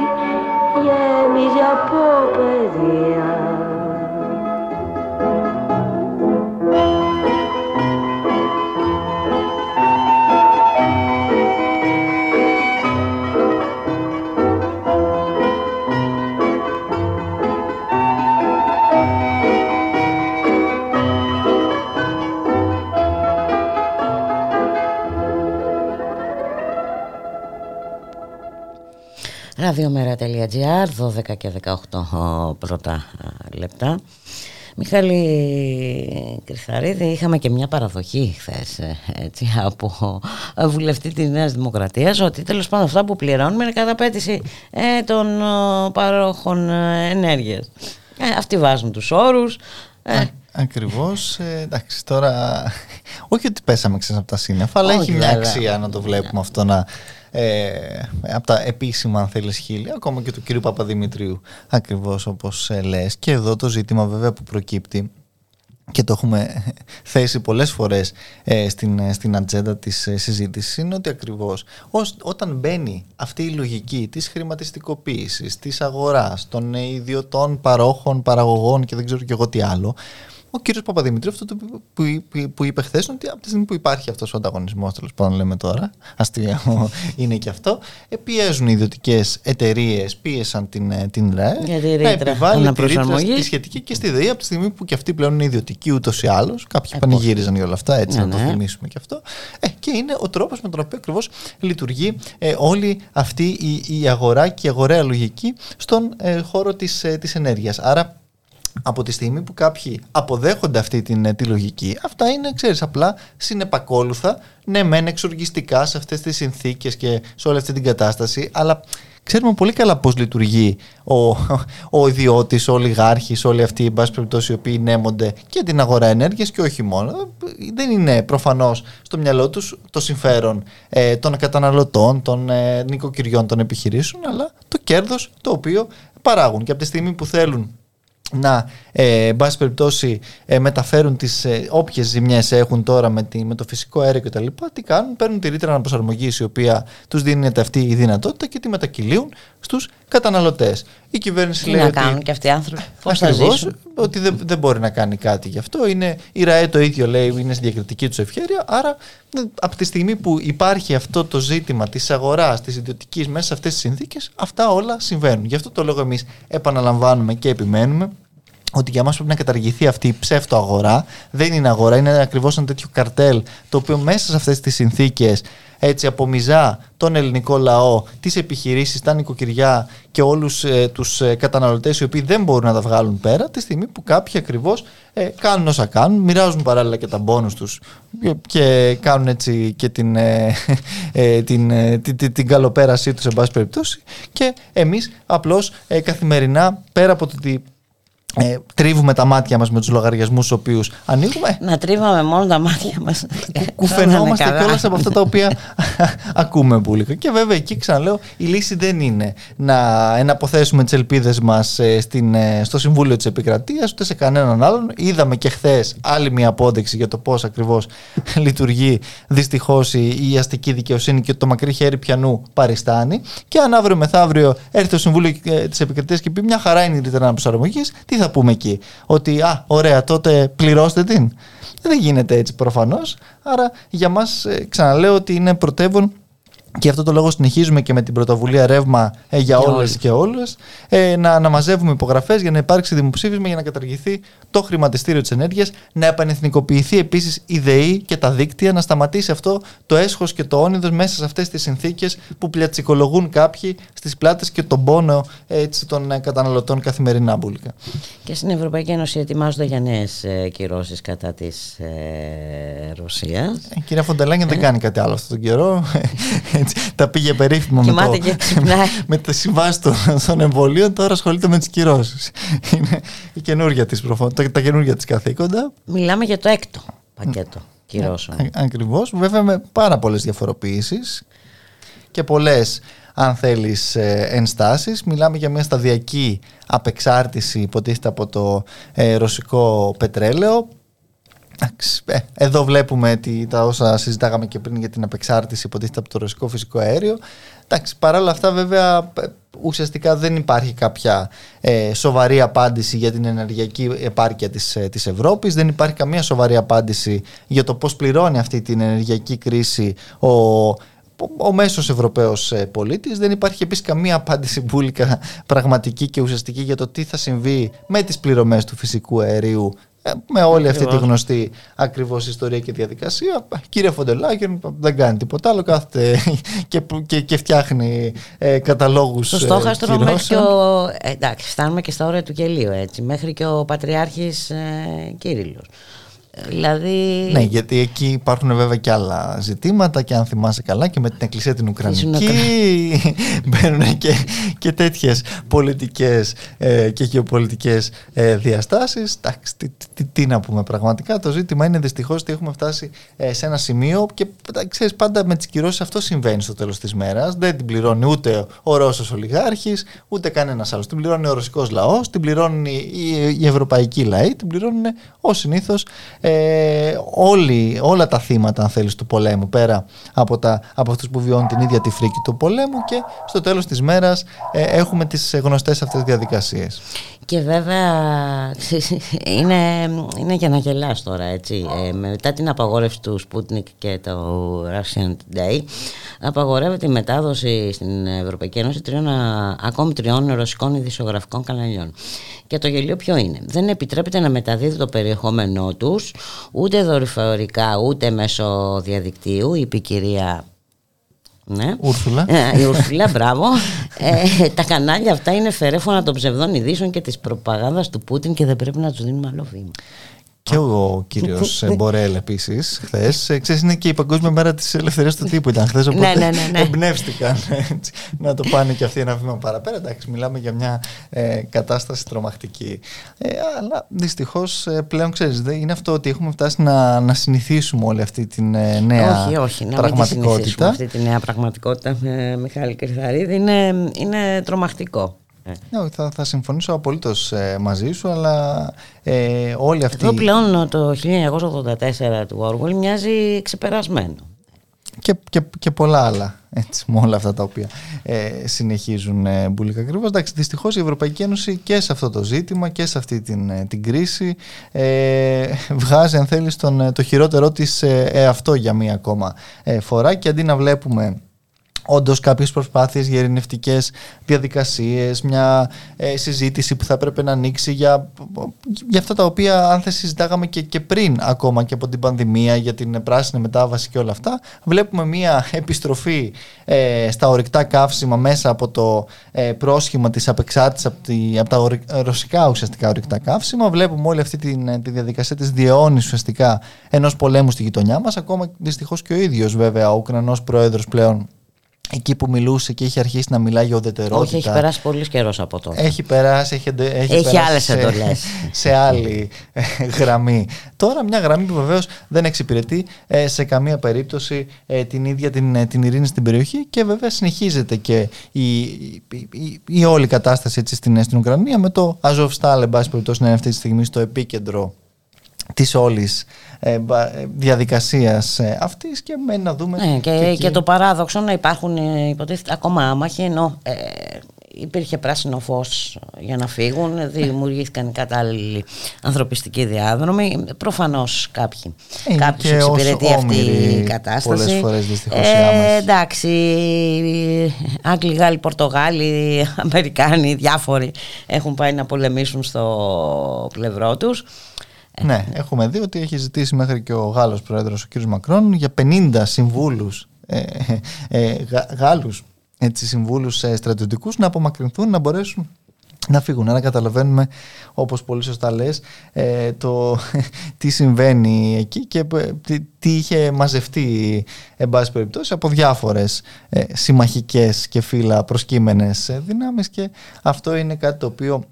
γέμιζε από παιδιά. radiomera.gr 12 και 18 πρώτα λεπτά Μιχάλη Κρυθαρίδη, είχαμε και μια παραδοχή χθες έτσι, από βουλευτή της Νέας Δημοκρατίας ότι τέλος πάντων αυτά που πληρώνουμε είναι κατά πέτηση ε, των παρόχων ε, ενέργειας. Ε, αυτοί βάζουν τους όρους. Ε. Ακριβώς, ε, εντάξει τώρα, όχι ότι πέσαμε ξέρεις από τα σύννεφα, αλλά έχει μια αξία να το βλέπουμε αυτό να ε, από τα επίσημα αν θέλεις χείλη ακόμα και του κύριου Παπαδημητρίου ακριβώς όπως ε, λες. Και εδώ το ζήτημα βέβαια που προκύπτει και το έχουμε θέσει πολλές φορές ε, στην, ε, στην ατζέντα της ε, συζήτησης είναι ότι ακριβώς όταν μπαίνει αυτή η λογική της χρηματιστικοποίησης, της αγοράς, των ιδιωτών παρόχων, παραγωγών και δεν ξέρω και εγώ τι άλλο ο κύριος Παπαδημητρίου αυτό το που, που, που είπε χθες ότι από τη στιγμή που υπάρχει αυτός ο ανταγωνισμός, τέλος πάντων λέμε τώρα, αστείο είναι και αυτό, ε, πιέζουν οι ιδιωτικές εταιρείες, πίεσαν την, ε, την ΡΑΕ να επιβάλλει τη ρήτρα τη σχετική και στη ΔΕΗ από τη στιγμή που και αυτοί πλέον είναι ιδιωτικοί ούτως ή άλλως. Κάποιοι ε, πανηγύριζαν για όλα αυτά, έτσι ναι, να το ναι. θυμίσουμε και αυτό. Ε, και είναι ο τρόπος με τον οποίο ακριβώς λειτουργεί ε, όλη αυτή η, η αγορά και η αγοραία λογική στον ε, χώρο της ε, ενέργειας. Άρα από τη στιγμή που κάποιοι αποδέχονται αυτή την, ε, τη λογική, αυτά είναι, ξέρεις, απλά συνεπακόλουθα, ναι μεν εξοργιστικά σε αυτές τις συνθήκες και σε όλη αυτή την κατάσταση, αλλά ξέρουμε πολύ καλά πώς λειτουργεί ο, ο ιδιώτης, ο ολιγάρχης, όλοι αυτοί οι πάση περιπτώσει οι οποίοι νέμονται και την αγορά ενέργειας και όχι μόνο. Δεν είναι προφανώς στο μυαλό τους το συμφέρον ε, των καταναλωτών, των ε, νοικοκυριών, των επιχειρήσεων, αλλά το κέρδος το οποίο παράγουν. Και από τη στιγμή που θέλουν να, ε, εν πάση περιπτώσει, ε, μεταφέρουν τις ε, όποιες ζημιές έχουν τώρα με, τη, με το φυσικό αέριο και τα λοιπά, τι κάνουν, παίρνουν τη ρήτρα αναπροσαρμογής η οποία τους δίνεται αυτή η δυνατότητα και τη μετακυλίουν στους καταναλωτές. Η κυβέρνηση Τι λέει να ότι... κάνουν και αυτοί οι άνθρωποι, πώς θα Ακριβώς, ζήσουν; ότι δεν, δεν μπορεί να κάνει κάτι γι' αυτό. Είναι, η ΡΑΕ το ίδιο λέει, είναι στη διακριτική τους ευχέρεια. Άρα, ε, από τη στιγμή που υπάρχει αυτό το ζήτημα της αγοράς, της ιδιωτικής μέσα σε αυτές τις συνθήκες, αυτά όλα συμβαίνουν. Γι' αυτό το λόγο εμείς επαναλαμβάνουμε και επιμένουμε ότι για μας πρέπει να καταργηθεί αυτή η ψεύτο αγορά. Δεν είναι αγορά, είναι ακριβώς ένα τέτοιο καρτέλ το οποίο μέσα σε αυτές τις συνθήκες έτσι απομυζά τον ελληνικό λαό, τις επιχειρήσεις, τα νοικοκυριά και όλους ε, τους ε, καταναλωτές οι οποίοι δεν μπορούν να τα βγάλουν πέρα τη στιγμή που κάποιοι ακριβώς ε, κάνουν όσα κάνουν, μοιράζουν παράλληλα και τα μπόνους τους και, και κάνουν έτσι και την, ε, ε, την, ε, την, την, την καλοπέρασή τους σε πάση περιπτώσει και εμείς απλώς ε, καθημερινά πέρα από το ότι ε, τρίβουμε τα μάτια μας με τους λογαριασμούς τους οποίους ανοίγουμε Να τρίβαμε μόνο τα μάτια μας. κουφαινόμαστε Καλά. κιόλας από αυτά τα οποία ακούμε πουλικά. Και βέβαια εκεί ξαναλέω η λύση δεν είναι να εναποθέσουμε τις ελπίδες μας ε, στην, ε, στο Συμβούλιο της Επικρατείας ούτε σε κανέναν άλλον. Είδαμε και χθες άλλη μια απόδειξη για το πώς ακριβώς λειτουργεί δυστυχώς η, η αστική δικαιοσύνη και το μακρύ χέρι πιανού παριστάνει. Και αν αύριο μεθαύριο έρθει το Συμβούλιο ε, της Επικρατείας και πει μια χαρά είναι η ρήτρα αναπροσαρμογής, τι θα πούμε εκεί. Ότι α, ωραία, τότε πληρώστε την. Δεν γίνεται έτσι προφανώς. Άρα για μας ε, ξαναλέω ότι είναι πρωτεύον και αυτό το λόγο συνεχίζουμε και με την πρωτοβουλία ρεύμα ε, για Για όλες όλους. και όλες ε, να, να μαζεύουμε υπογραφές για να υπάρξει δημοψήφισμα για να καταργηθεί το χρηματιστήριο της ενέργειας να επανεθνικοποιηθεί επίσης η ΔΕΗ και τα δίκτυα να σταματήσει αυτό το έσχος και το όνειδος μέσα σε αυτές τις συνθήκες που πλατσικολογούν κάποιοι στις πλάτες και τον πόνο έτσι, των ε, καταναλωτών καθημερινά μπουλικά. Και στην Ευρωπαϊκή Ένωση ετοιμάζονται για νέες κυρώσεις κατά της ε, Ρωσίας. Ε, κυρία Φοντελάνια δεν κάνει κάτι άλλο αυτόν τον καιρό. Έτσι, τα πήγε περίφημα με, Κοιμάται το, και ξυπνάει. με τα συμβάσει των, των εμβολίων, τώρα ασχολείται με τις κυρώσεις. Είναι η καινούργια της προφανώς, τα, τα καινούργια της καθήκοντα. Μιλάμε για το έκτο πακέτο κυρώσεων. Ακριβώς. Βέβαια με πάρα πολλές διαφοροποιήσεις και πολλές, αν θέλεις, ενστάσεις. Μιλάμε για μια σταδιακή απεξάρτηση, υποτίθεται από το ε, ρωσικό πετρέλαιο. Εντάξει, ε, Εδώ βλέπουμε τι, τα όσα συζητάγαμε και πριν για την απεξάρτηση υποτίθεται από το ρωσικό φυσικό αέριο. Εντάξει, παρά όλα αυτά βέβαια ε, ουσιαστικά δεν υπάρχει κάποια ε, σοβαρή απάντηση για την ενεργειακή επάρκεια της, ε, της Ευρώπης. Δεν υπάρχει καμία σοβαρή απάντηση για το πώς πληρώνει αυτή την ενεργειακή κρίση ο, ο μέσος Ευρωπαίος ε, πολίτης. Δεν υπάρχει επίσης καμία απάντηση μπουλικα πραγματική και ουσιαστική για το τι θα συμβεί με τις πληρωμές του φυσικού αερίου ε, με όλη αυτή τη Ακριβώς. γνωστή ακριβώς ιστορία και διαδικασία. Κύριε Φοντελάκη δεν κάνει τίποτα άλλο, κάθεται και, και, και φτιάχνει ε, καταλόγους Στο ε, στόχαστρο μέχρι και κυρώσεων. ο. ε, εντάξει, φτάνουμε και στα όρια του γελίου έτσι. Μέχρι και ο Πατριάρχης ε, Κύριλλος. Ε, Δηλαδή. Ναι, γιατί εκεί υπάρχουν βέβαια και άλλα ζητήματα και αν θυμάσαι καλά και με την Εκκλησία την Ουκρανική μπαίνουν και, και τέτοιες πολιτικές ε, και γεωπολιτικές ε, διαστάσεις. Εντάξει, τι, τι, τι να πούμε πραγματικά. Το ζήτημα είναι δυστυχώς ότι έχουμε φτάσει ε, σε ένα σημείο και ε, ξέρεις πάντα με τις κυρώσεις αυτό συμβαίνει στο τέλος της μέρας. Δεν την πληρώνει ούτε ο Ρώσος ολιγάρχης, ούτε κανένας άλλος. Την πληρώνει ο ρωσικός λαός, την πληρώνουν οι, οι, οι ευρωπαϊκοί λαοί, την πληρώνουν ως συνήθως ε, όλοι, όλα τα θύματα αν θέλεις του πολέμου πέρα από, τα, από αυτούς που βιώνουν την ίδια τη φρίκη του πολέμου και στο τέλος της μέρας ε, έχουμε τις γνωστές αυτές διαδικασίες. Και βέβαια είναι, είναι για να γελάς τώρα έτσι. Ε, μετά την απαγόρευση του Sputnik και το Russian Today απαγορεύεται η μετάδοση στην Ευρωπαϊκή Ένωση τριών, α, ακόμη τριών ρωσικών ειδησιογραφικών καναλιών. Και το γελίο ποιο είναι; Δεν επιτρέπεται να μεταδίδει το περιεχόμενό τους ούτε δορυφορικά ούτε μέσω διαδικτύου, είπε η κυρία ναι. Ούρσουλα. Ε, η Ουρσουλά, μπράβο. Ε, τα κανάλια αυτά είναι φερέφωνα των ψευδών ειδήσεων και της προπαγάνδας του Πούτιν και δεν πρέπει να τους δίνουμε άλλο βήμα. Και ο κύριος Μπορέλ επίσης χθες. Ξέρεις, είναι και η Παγκόσμια Μέρα της Ελευθερίας του Τύπου ήταν χθες. Οπότε Ναι, ναι, ναι, ναι. εμπνεύστηκαν έτσι, να το πάνε και αυτοί ένα βήμα παραπέρα. Εντάξει, μιλάμε για μια ε, κατάσταση τρομακτική. Ε, αλλά δυστυχώς πλέον ξέρεις, είναι αυτό ότι έχουμε φτάσει να, να συνηθίσουμε όλη αυτή την ε, νέα όχι, όχι, να μην τη συνηθίσουμε πραγματικότητα. αυτή τη νέα πραγματικότητα, ε, Μιχάλη Κρυθαρίδη, είναι, είναι τρομακτικό. Ναι, θα, θα συμφωνήσω απολύτως ε, μαζί σου, αλλά ε, όλοι αυτοί... Εδώ πλέον το 1984 του Όργολ μοιάζει ξεπερασμένο. Και, και, και πολλά άλλα, έτσι, με όλα αυτά τα οποία ε, συνεχίζουν ε, μπουλικά ακριβώς. Εντάξει, δυστυχώς η Ευρωπαϊκή Ένωση και σε αυτό το ζήτημα και σε αυτή την, ε, την κρίση ε, βγάζει, αν θέλεις, τον, το χειρότερό της εαυτό για μία ακόμα φορά και αντί να βλέπουμε όντως κάποιες προσπάθειες για ειρηνευτικέ διαδικασίες, μια ε, συζήτηση που θα πρέπει να ανοίξει για, για αυτά τα οποία, αν θα συζητάγαμε και, και πριν ακόμα και από την πανδημία, για την πράσινη μετάβαση και όλα αυτά, βλέπουμε μια επιστροφή ε, στα ορυκτά καύσιμα μέσα από το ε, πρόσχημα της απεξάρτησης από, από τα ρωσικά ουσιαστικά ορυκτά καύσιμα. Βλέπουμε όλη αυτή τη, τη διαδικασία της διαιώνισης ουσιαστικά ενός πολέμου στη γειτονιά μας. Ακόμα δυστυχώς και ο ίδιος βέβαια ο Ουκρανός πρόεδρος πλέον εκεί που μιλούσε και είχε αρχίσει να μιλάει για ουδετερότητα. Όχι, έχει περάσει πολύ καιρός από τότε. Έχει περάσει, έχει, έχει, έχει άλλες εντολές. Σε, άλλη ε, γραμμή. Τώρα μια γραμμή που βεβαίως δεν εξυπηρετεί ε, σε καμία περίπτωση ε, την ίδια την, την ειρήνη στην περιοχή και βέβαια συνεχίζεται και η, η, η, όλη κατάσταση έτσι, στην, στην Ουκρανία με το Αζοφστάλ, εν πάση περιπτώσει, να είναι αυτή τη στιγμή στο επίκεντρο της όλης ε, ε, διαδικασίας ε, αυτής και μένει να δούμε ναι, και, και, το παράδοξο να υπάρχουν υποτίθεται ακόμα άμαχοι ενώ ε, υπήρχε πράσινο φως για να φύγουν δημιουργήθηκαν κατάλληλοι ανθρωπιστικοί διάδρομοι προφανώς κάποιοι είναι κάποιους εξυπηρετεί αυτή η κατάσταση. πολλές φορές δυστυχώς ε, εντάξει Άγγλοι, Γάλλοι, Πορτογάλοι Αμερικάνοι, διάφοροι έχουν πάει να πολεμήσουν στο πλευρό τους ναι, έχουμε δει ότι έχει ζητήσει μέχρι και ο Γάλλος Πρόεδρος, ο κ. Μακρόν, για 50 συμβούλους ε, ε, ε Γάλλους έτσι, συμβούλους ε, στρατιωτικούς να απομακρυνθούν, να μπορέσουν να φύγουν. Άρα καταλαβαίνουμε, όπως πολύ σωστά λες, ε, το τι συμβαίνει εκεί και τι, είχε μαζευτεί, εν πάση περιπτώσει, από διάφορες ε, συμμαχικές και φύλλα προσκύμενες δυνάμεις και αυτό είναι κάτι το οποίο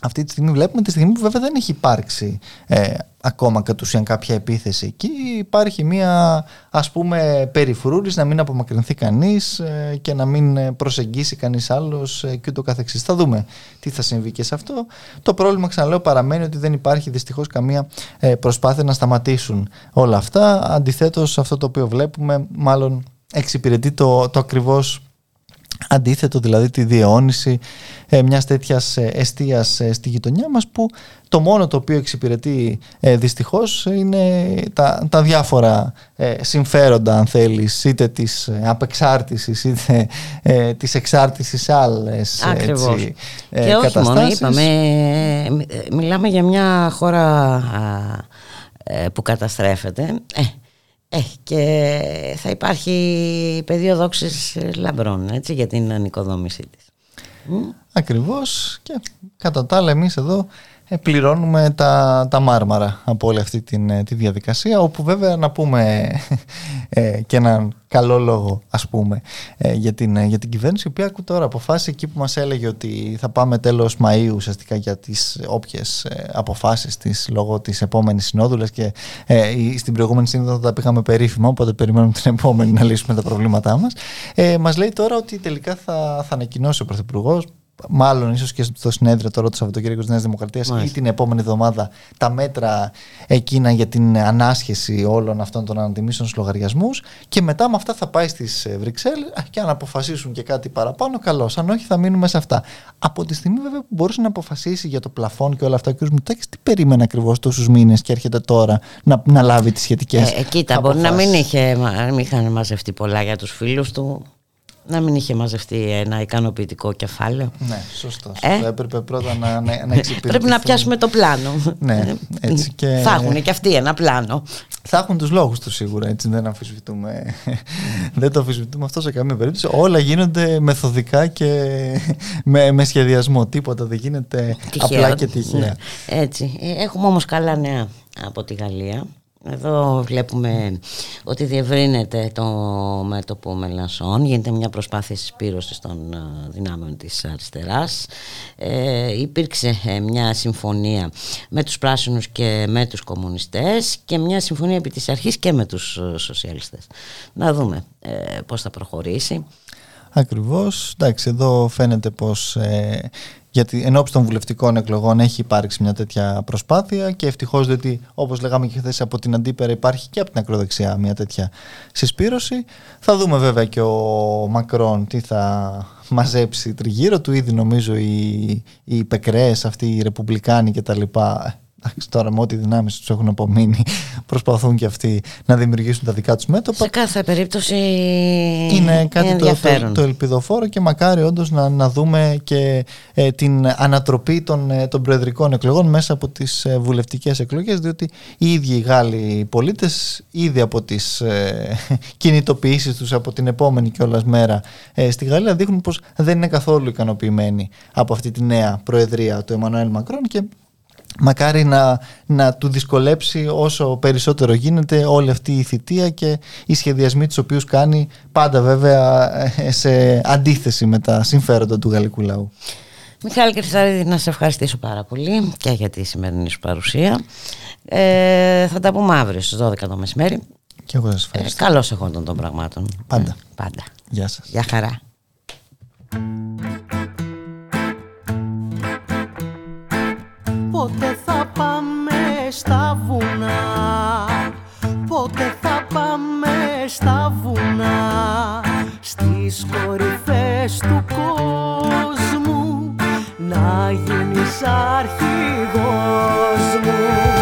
αυτή τη στιγμή βλέπουμε τη στιγμή που βέβαια δεν έχει υπάρξει ε, ακόμα κατ' ουσίαν κάποια επίθεση εκεί υπάρχει μια ας πούμε περιφρούρης να μην απομακρυνθεί κανείς ε, και να μην ε, προσεγγίσει κανείς άλλος ε, και ούτω καθεξής. Θα δούμε τι θα συμβεί και σε αυτό. Το πρόβλημα ξαναλέω παραμένει ότι δεν υπάρχει δυστυχώς καμία προσπάθεια να σταματήσουν όλα αυτά. Αντιθέτως αυτό το οποίο βλέπουμε μάλλον εξυπηρετεί το, το ακριβώς αντίθετο δηλαδή τη διαιώνιση ε, μιας τέτοιας ε, εστίας ε, στη γειτονιά μας που το μόνο το οποίο εξυπηρετεί ε, δυστυχώς είναι τα, τα διάφορα ε, συμφέροντα αν θέλεις είτε της απεξάρτησης είτε ε, της εξάρτησης άλλες Ακριβώς. Έτσι, και όχι μόνο είπαμε μιλάμε για μια χώρα που καταστρέφεται ε, και θα υπάρχει πεδίο δόξης λαμπρών έτσι, για την ανοικοδόμησή της. Ακριβώς και κατά τα άλλα εμείς εδώ ε, πληρώνουμε τα, τα μάρμαρα από όλη αυτή την, ε, τη διαδικασία όπου βέβαια να πούμε ε, και έναν καλό λόγο ας πούμε ε, για, την, για την κυβέρνηση η οποία τώρα αποφάσισε εκεί που μας έλεγε ότι θα πάμε τέλος Μαΐου ουσιαστικά για τις όποιες αποφάσεις της λόγω της επόμενης συνόδου και στην προηγούμενη σύνοδο τα πήγαμε περίφημα οπότε περιμένουμε την επόμενη να λύσουμε τα προβλήματά μας. Ε, μας λέει τώρα ότι τελικά θα, θα ανακοινώσει ο Πρωθυπουργός μάλλον ίσως και στο συνέδριο τώρα του Σαββατοκύριακου της Νέας Δημοκρατίας ή την επόμενη εβδομάδα τα μέτρα εκείνα για την ανάσχεση όλων αυτών των ανατιμήσεων στους λογαριασμούς και μετά με αυτά θα πάει στις ε, Βρυξέλλες και αν αποφασίσουν και κάτι παραπάνω καλώς. αν όχι θα μείνουμε σε αυτά. Από τη στιγμή βέβαια που μπορούσε να αποφασίσεις για το πλαφόν και όλα αυτά ο κ. Μητάκης τι περίμενε ακριβώς τόσους μήνες και έρχεται τώρα να, να λάβει τις σχετικές ε, Κοίτα, μπορεί να μην, είχε, μην είχαν μαζευτεί πολλά για τους φίλους του να μην είχε μαζευτεί ένα ικανοποιητικό κεφάλαιο. Ναι, σωστό. Ε; Έπρεπε πρώτα να, να, να Πρέπει να πιάσουμε το πλάνο. ναι, έτσι και... Θα έχουν και αυτοί ένα πλάνο. Θα έχουν τους λόγους τους σίγουρα, έτσι δεν αμφισβητούμε. δεν το αμφισβητούμε αυτό σε καμία περίπτωση. Όλα γίνονται μεθοδικά και με, με σχεδιασμό. Τίποτα δεν γίνεται απλά και τυχαία. Ναι, έτσι. Ε, έχουμε όμως καλά νέα από τη Γαλλία. Εδώ βλέπουμε ότι διευρύνεται το μέτωπο Μελασσόν, γίνεται μια προσπάθεια συσπήρωσης των ε, δυνάμεων της αριστεράς. Ε, υπήρξε ε, μια συμφωνία με τους πράσινους και με τους κομμουνιστές και μια συμφωνία επί της αρχής και με τους ε, σοσιαλιστές. Να δούμε ε, πώς θα προχωρήσει. Ακριβώς. Εντάξει, εδώ φαίνεται πως ε, γιατί εν των βουλευτικών εκλογών έχει υπάρξει μια τέτοια προσπάθεια και ευτυχώς διότι όπως λέγαμε και χθες από την αντίπερα υπάρχει και από την ακροδεξιά μια τέτοια συσπήρωση. Θα δούμε βέβαια και ο Μακρόν τι θα μαζέψει τριγύρω του. Ήδη νομίζω οι, οι πεκρές, αυτοί οι ρεπουμπλικάνοι κτλ εντάξει, τώρα με ό,τι δυνάμεις τους έχουν απομείνει, προσπαθούν και αυτοί να δημιουργήσουν τα δικά τους μέτωπα. Σε κάθε περίπτωση είναι κάτι το, το, το, ελπιδοφόρο και μακάρι όντως να, να δούμε και ε, την ανατροπή των, ε, των προεδρικών εκλογών μέσα από τις ε, βουλευτικές εκλογές, διότι οι ίδιοι οι Γάλλοι πολίτες ήδη από τις ε, κινητοποιήσεις τους από την επόμενη κιόλας μέρα ε, στη Γαλλία δείχνουν πως δεν είναι καθόλου ικανοποιημένοι από αυτή τη νέα προεδρία του Εμμανουέλ Μακρόν και μακάρι να, να του δυσκολέψει όσο περισσότερο γίνεται όλη αυτή η θητεία και οι σχεδιασμοί τους οποίους κάνει πάντα βέβαια ε, σε αντίθεση με τα συμφέροντα του γαλλικού λαού. Μιχάλη Κρυσταρίδη να σε ευχαριστήσω πάρα πολύ και για τη σημερινή σου παρουσία. Ε, θα τα πούμε αύριο στις 12 το μεσημέρι. Και εγώ σας ευχαριστώ. Ε, καλώς εγώ των πραγμάτων. Πάντα. Ε, πάντα. Γεια σας. Γεια χαρά. Στα βουνά. Πότε θα πάμε στα βουνά Στις κορυφές του κόσμου Να γίνεις αρχηγός μου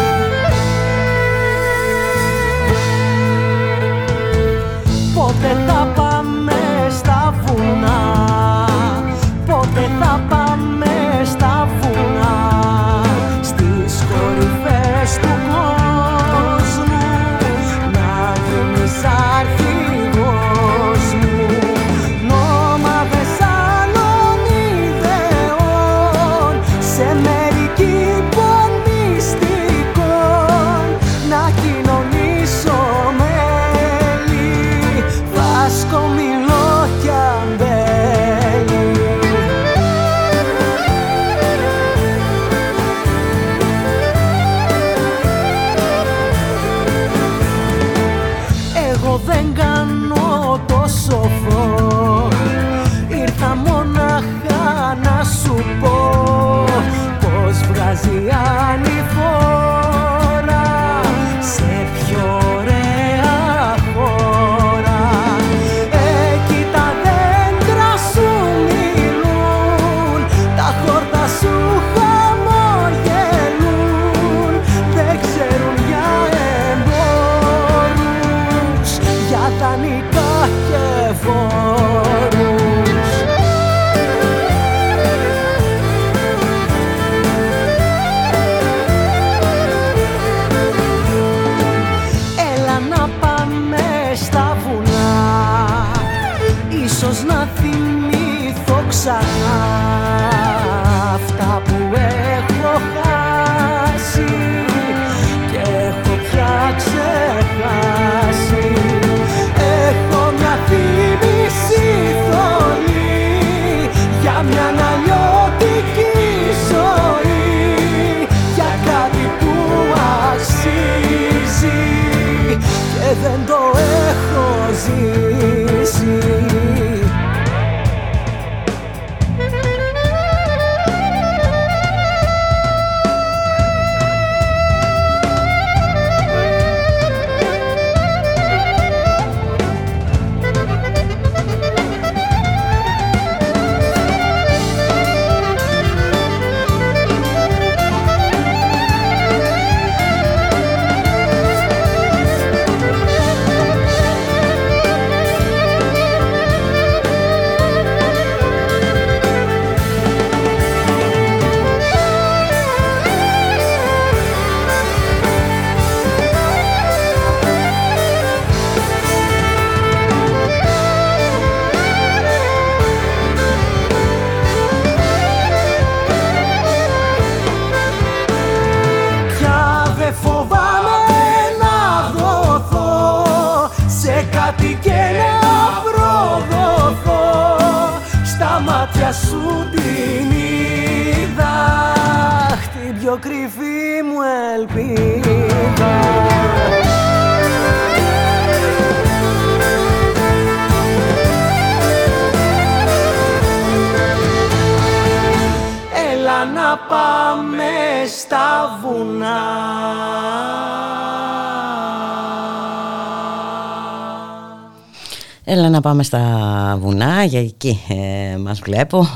πάμε στα βουνά, για εκεί ε, μας βλέπω.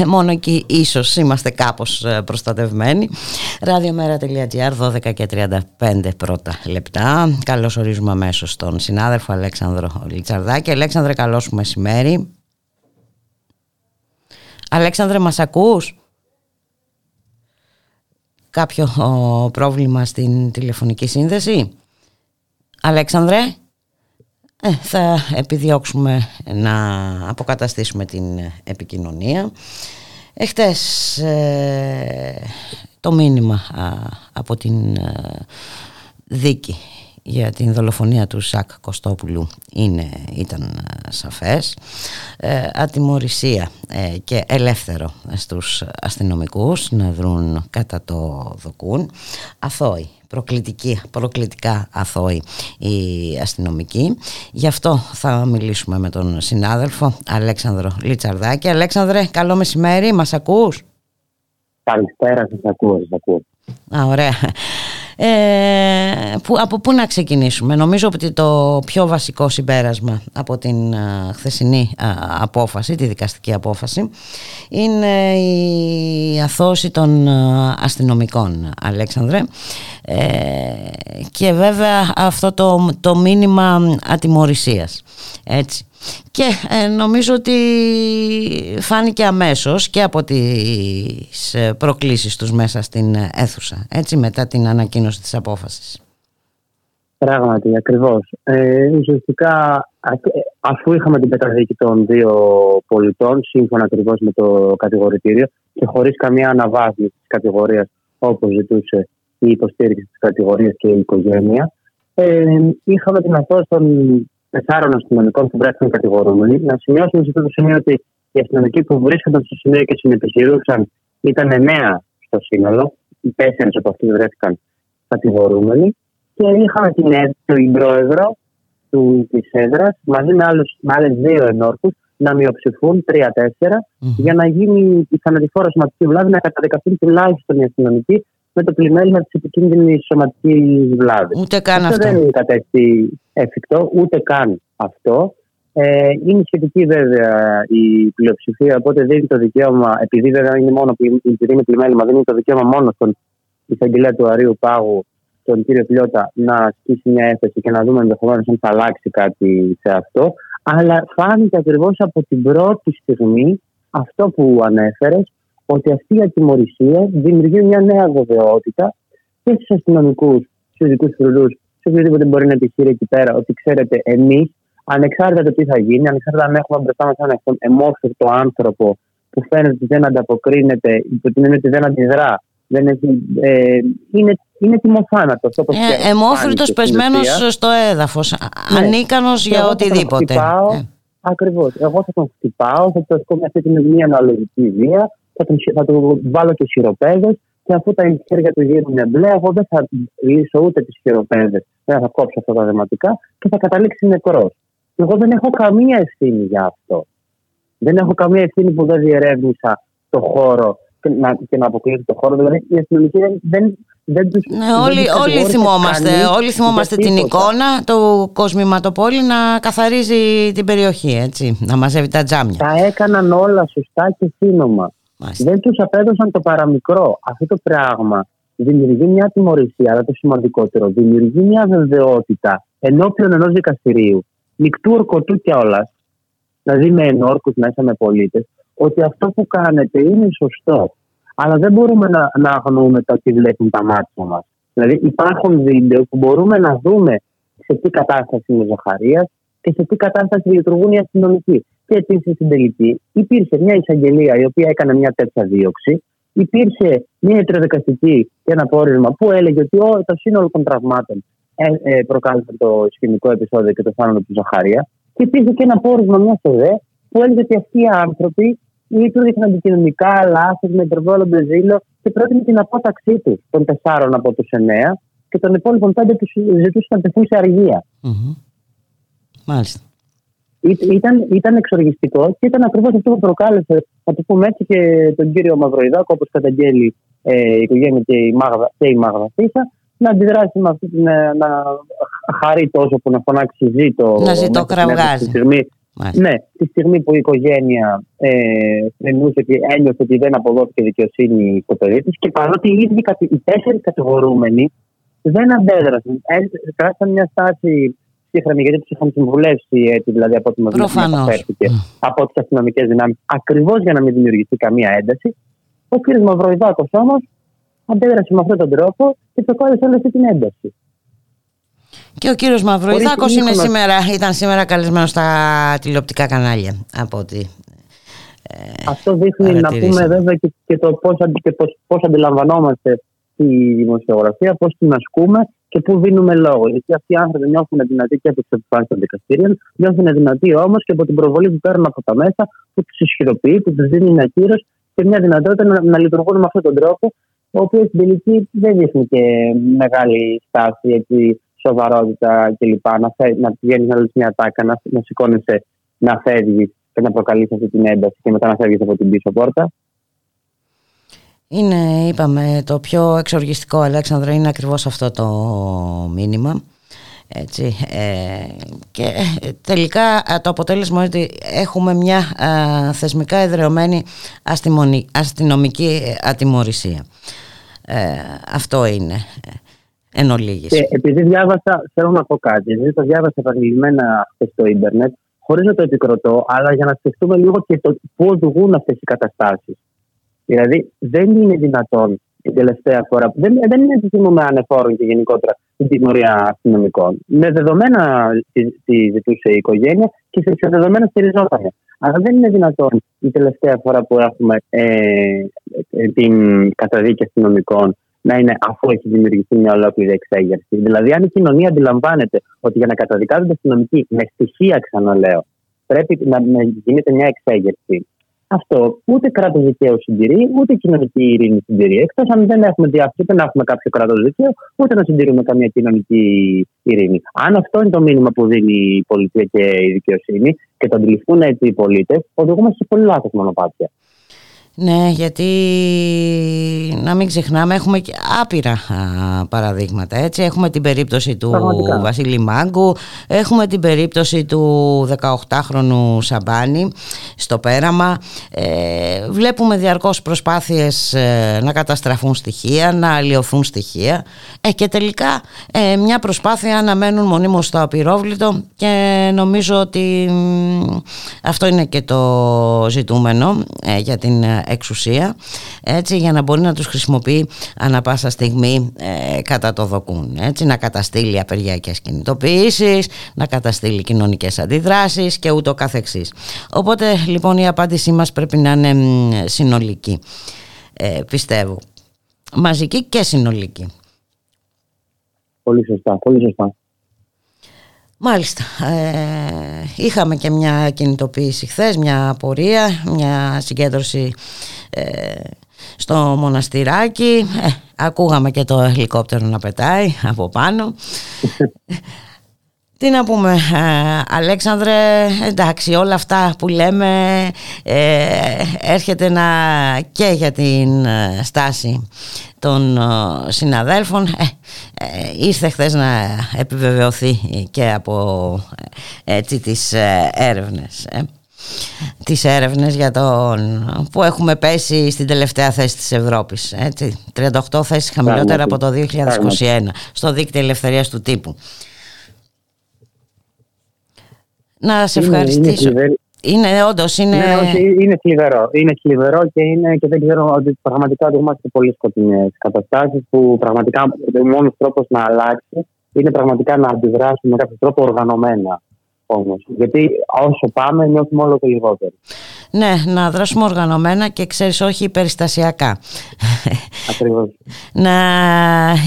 Ε, μόνο εκεί ίσως είμαστε κάπως ε, προστατευμένοι. Ραδιομέρα.gr 12 και 35 πρώτα λεπτά. Καλώς ορίζουμε αμέσως τον συνάδελφο Αλέξανδρο Λιτσαρδάκη. Αλέξανδρε, καλώς σου μεσημέρι. Αλέξανδρε, μας ακούς; Κάποιο πρόβλημα στην τηλεφωνική σύνδεση; Αλέξανδρε; Ε, θα επιδιώξουμε να αποκαταστήσουμε την επικοινωνία. Εχθές ε, το μήνυμα από την ε, δίκη για την δολοφονία του Σακ Κωστόπουλου είναι, ήταν ε, σαφές ε, ατιμορρησία ε, και ελεύθερο στους αστυνομικούς να δρουν κατά το δοκούν αθώοι προκλητική, προκλητικά αθώοι οι αστυνομικοί γι' αυτό θα μιλήσουμε με τον συνάδελφο Αλέξανδρο Λιτσαρδάκη Αλέξανδρε καλό μεσημέρι μας ακούς; Καλησπέρα σας ακούω, σας ακούω. Α, ωραία. Ε, που, από πού να ξεκινήσουμε. Νομίζω ότι το πιο βασικό συμπέρασμα από την α, χθεσινή απόφαση, τη δικαστική απόφαση, είναι η αθώση των αστυνομικών, Αλέξανδρε. Ε, και βέβαια αυτό το, το μήνυμα ατιμορρησίας. Έτσι. Και ε, νομίζω ότι φάνηκε αμέσως και από τις ε, προκλήσεις τους μέσα στην αίθουσα, έτσι μετά την ανακοίνωση της απόφασης. Πράγματι, ακριβώς. Ε, ουσιαστικά, αφού είχαμε την καταδίκη των δύο πολιτών, σύμφωνα ακριβώς με το κατηγορητήριο και χωρίς καμία αναβάθμιση της κατηγορίας όπως ζητούσε η υποστήριξη της κατηγορίας και η οικογένεια, ε, είχαμε την αθώση των τεσσάρων αστυνομικών που βρέθηκαν κατηγορούμενοι. Να σημειώσουμε σε αυτό το σημείο ότι οι αστυνομικοί που βρίσκονταν στο σημείο και συνεπιχειρούσαν ήταν εννέα στο σύνολο. Οι τέσσερις από αυτούς βρέθηκαν κατηγορούμενοι. Και είχαμε την, την πρόεδρο της έδρας μαζί με, με άλλες δύο ενόρκους να μειοψηφούν 3-4 για να γίνει η θανατηφόρα σωματική βλάβη να καταδικαστούν τουλάχιστον οι αστυνομικοί με το πλημέλημα της επικίνδυνης σωματικής βλάβης. Ούτε καν αυτό. αυτό. δεν κατέστη εφικτό, ούτε καν αυτό. Ε, είναι σχετική βέβαια η πλειοψηφία, οπότε δίνει το δικαίωμα, επειδή βέβαια είναι μόνο επειδή είναι πλημέλημα, δίνει το δικαίωμα μόνο στον εισαγγελέα του Αρίου Πάγου, τον κύριο Φιλιώτα, να ασκήσει μια έφεση και να δούμε ενδεχομένως αν θα αλλάξει κάτι σε αυτό. Αλλά φάνηκε ακριβώς από την πρώτη στιγμή αυτό που ανέφερες, ότι αυτή η ατιμορρησία δημιουργεί μια νέα βεβαιότητα και στους αστυνομικούς, στους ειδικούς φρουρούς, σε οποιοδήποτε μπορεί να επιχείρει εκεί πέρα, ότι ξέρετε, εμείς, ανεξάρτητα το τι θα γίνει, ανεξάρτητα αν έχουμε μπροστά μας έναν εμόφυρτο άνθρωπο που φαίνεται ότι δεν ανταποκρίνεται, υπό την έννοια ότι δεν αντιδρά, δεν έχει, ε, είναι, είναι τιμοθάνατος. Ε, Εμόφυρτο πεσμένος στο έδαφος. Ναι. Ανίκανος για οτιδήποτε. Ε. Ακριβώς. Εγώ θα τον χτυπάω, θα το σκόψω αυτή την μία αναλογική βία θα, τον, θα του βάλω και χειροπέδες και αφού τα χέρια του γίνουν μπλε, εγώ δεν θα λύσω ούτε τις χειροπέδες. Δεν θα κόψω αυτά τα δεματικά και θα καταλήξει νεκρός. Εγώ δεν έχω καμία ευθύνη για αυτό. Δεν έχω καμία ευθύνη που δεν διερεύνησα το χώρο και να, και να αποκλείσει το χώρο. Δηλαδή η αστυνομική δεν, δεν, δεν τους, ναι, όλοι, όλοι θυμόμαστε, όλοι θυμόμαστε την εικόνα του Κοσμηματοπόλη να καθαρίζει την περιοχή, έτσι, να μαζεύει τα τζάμια. Τα έκαναν όλα σωστά και σύνομα. Δεν τους απέδωσαν το παραμικρό. Αυτό το πράγμα δημιουργεί μια τιμωρησία, αλλά το σημαντικότερο, δημιουργεί μια βεβαιότητα ενώπιον ενός δικαστηρίου, μεικτού ορκωτού κιόλα, δηλαδή με ενόρκους μέσα με πολίτες, ότι αυτό που κάνετε είναι σωστό. Αλλά δεν μπορούμε να, να αγνοούμε το ότι βλέπουν τα μάτια μας. Δηλαδή, υπάρχουν βίντεο που μπορούμε να δούμε σε τι κατάσταση είναι ο Ζαχαρίας και σε τι κατάσταση λειτουργούν οι αστυνομικοί. Και επίση στην τελική υπήρχε μια εισαγγελία η οποία έκανε μια τέτοια δίωξη. Υπήρχε μια ιατροδικαστική και ένα πόρισμα που έλεγε ότι το σύνολο των τραυμάτων ε, ε, προκάλεσε το ισχυμικό επεισόδιο και το θάνατο του Ζαχαρία. Και υπήρχε και ένα πόρισμα μιας ΕΔΕ που έλεγε ότι αυτοί οι άνθρωποι λειτουργήσαν αντικοινωνικά, λάθος, με υπερβόλο ζήλο και πρότεινε την απόταξή τους των τεσσάρων από τους εννέα και των υπόλοιπων πέντε τους ζητούσαν να τεθούν σε αργία. Mm-hmm. Μάλιστα. Ήταν, ήταν εξοργιστικό και ήταν ακριβώς αυτό που προκάλεσε, θα το πούμε έτσι, και τον κύριο Μαυροϊδάκο, όπως καταγγέλει ε, η οικογένεια και η Μάγδα, και η Μάγδα Φίσα, να αντιδράσει με αυτή την. Ε, να χαρεί τόσο που να φωνάξει ζήτο. Να ζητώ κραυγάζει. Ναι, τη στιγμή που η οικογένεια ε, και ένιωσε ότι δεν αποδόθηκε δικαιοσύνη στο παιδί της και παρότι οι ίδιοι οι τέσσερις κατηγορούμενοι δεν αντέδρασαν. Κράτησαν μια στάση σύγχρονη γιατί τους είχαν συμβουλεύσει έτσι, δηλαδή από ό,τι μας αναφέρθηκε από τις αστυνομικές δυνάμεις, ακριβώς για να μην δημιουργηθεί καμία ένταση. Ο κ. Μαυροϊδάκος όμως αντέδρασε με αυτόν τον τρόπο και προκάλεσε όλη αυτή την ένταση. Και ο κύριος Μαυροϊδάκος είναι σήμερα, ήταν σήμερα καλεσμένος στα τηλεοπτικά κανάλια από ότι ε, Αυτό δείχνει να πούμε βέβαια και, και το πώς, και πώς, πώς αντιλαμβανόμαστε τη δημοσιογραφία, πώς την ασκούμε και πού δίνουμε λόγο. Γιατί αυτοί οι άνθρωποι νιώθουν δυνατοί και από τις αποφάσει των δικαστήριων, νιώθουν δυνατοί όμως και από την προβολή που παίρνουν από τα μέσα, που τους ισχυροποιεί, που τους δίνει ένα κύρος και μια δυνατότητα να, να λειτουργούν με αυτόν τον τρόπο, ο οποίος στην τελική δεν δείχνει και μεγάλη στάση έτσι, σοβαρότητα κλπ. Να, να πηγαίνει να μια τάκα, να, να σηκώνεσαι, να φεύγεις και να προκαλείς αυτή την ένταση και μετά να φεύγεις από την πίσω πόρτα. Είναι, είπαμε, το πιο εξοργιστικό, Αλέξανδρα, είναι ακριβώς αυτό το μήνυμα. Έτσι, ε, και ε, τελικά ε, το αποτέλεσμα είναι ότι έχουμε μια θεσμικά εδρεωμένη αστυνομική ατιμορρησία. αυτό είναι εν ολίγης. Και επειδή διάβασα, θέλω να πω κάτι, επειδή το διάβασα επαγγελμένα στο ίντερνετ, χωρίς να το επικροτώ, αλλά για να σκεφτούμε λίγο και το πού οδηγούν αυτές οι καταστάσεις. Δηλαδή, δεν είναι δυνατόν η τελευταία φορά. Δεν, δεν είναι επιθυμούμε ανεφόρων και γενικότερα την τιμωρία αστυνομικών. Με δεδομένα τη, ζητούσε η οικογένεια και σε δεδομένα στηριζόταν. Αλλά δεν είναι δυνατόν η τελευταία φορά που έχουμε ε, ε, την καταδίκη αστυνομικών να είναι αφού έχει δημιουργηθεί μια ολόκληρη εξέγερση. Δηλαδή, αν η κοινωνία αντιλαμβάνεται ότι για να καταδικάζονται αστυνομικοί με στοιχεία, ξαναλέω, πρέπει να, να γίνεται μια εξέγερση αυτό ούτε κράτος δικαίου συντηρεί, ούτε κοινωνική ειρήνη συντηρεί. Εκτός αν δεν έχουμε διάφθορη, δεν έχουμε κάποιο κράτος δικαίου, ούτε να συντηρούμε καμία κοινωνική ειρήνη. Αν αυτό είναι το μήνυμα που δίνει η πολιτεία και η δικαιοσύνη και το αντιληφθούν έτσι οι πολίτες, οδηγούμε σε πολύ λάθος μονοπάτια. Ναι, γιατί να μην ξεχνάμε έχουμε και άπειρα παραδείγματα. Έτσι. Έχουμε την περίπτωση του Πραγματικά. Βασίλη Μάγκου, έχουμε την περίπτωση του 18χρονου Σαμπάνη στο πέραμα. Ε, βλέπουμε διαρκώς προσπάθειες ε, να καταστραφούν στοιχεία, να αλλοιωθούν στοιχεία ε, και τελικά ε, μια προσπάθεια να μένουν μονίμως στο απειρόβλητο και νομίζω ότι αυτό είναι και το ζητούμενο για την εξουσία έτσι, για να μπορεί να τους χρησιμοποιεί ανα πάσα στιγμή ε, κατά το δοκούν έτσι, να καταστήλει απεργιακές κινητοποιήσεις να καταστήλει κοινωνικές αντιδράσεις και ούτω καθεξής. Οπότε λοιπόν η απάντησή μας πρέπει να είναι συνολική ε, πιστεύω. Μαζική και συνολική. Πολύ σωστά, πολύ σωστά Μάλιστα. Ε, είχαμε και μια κινητοποίηση χθες, μια απορία, μια συγκέντρωση ε, στο μοναστηράκι. Ε, ακούγαμε και το ελικόπτερο να πετάει από πάνω. Τι να πούμε Αλέξανδρε, εντάξει όλα αυτά που λέμε έρχεται να και για την στάση των συναδέλφων. Ε, ήρθε χθες να επιβεβαιωθεί και από ε, έτσι, τις ε, έρευνες ε. τις έρευνες για τον που έχουμε πέσει στην τελευταία θέση της Ευρώπης έτσι, 38 θέσεις χαμηλότερα από το 2021 στο δίκτυο ελευθερίας του τύπου να σε ευχαριστήσω είναι όντως. Είναι... Ναι, όχι, είναι θλιβερό. Είναι θλιβερό και, είναι, και δεν ξέρω ότι πραγματικά είμαστε πολύ σκοτεινές καταστάσεις που πραγματικά ο μόνος τρόπος να αλλάξει είναι πραγματικά να αντιδράσουμε με κάποιο τρόπο οργανωμένα. Όμως. Γιατί όσο πάμε νιώθουμε όλο το λιγότερο. Ναι, να δράσουμε οργανωμένα και ξέρεις όχι περιστασιακά. Ακριβώς. να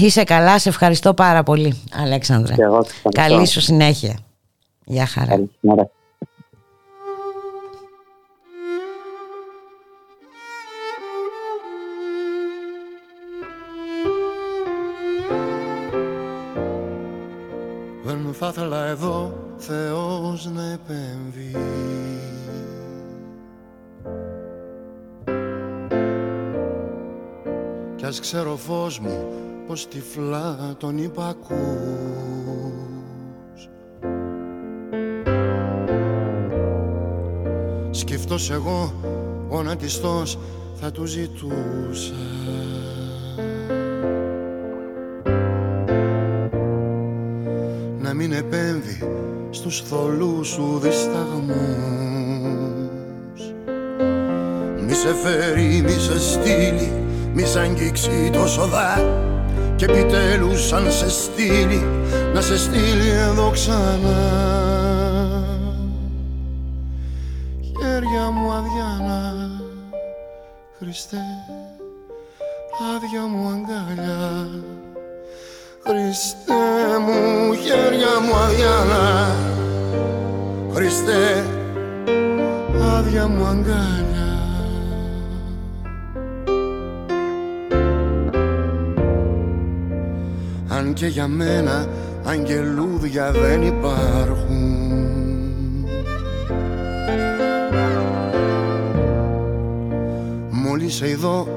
είσαι καλά, σε ευχαριστώ πάρα πολύ Αλέξανδρε. Καλή σου συνέχεια. Γεια χαρά. Καλή θα ήθελα εδώ Θεός να επέμβει. Κι ας ξέρω φως μου πως τυφλά τον υπακούς Σκεφτός εγώ γονατιστός θα του ζητούσα. Να μην επέμβει στους θολούς σου δισταγμούς. Μη σε φέρει, μη σε στείλει, μη σ' αγγίξει το σοδά. Και επιτέλους αν σε στείλει να σε στείλει εδώ ξανά αγγελούδια δεν υπάρχουν. Μόλις σε εδώ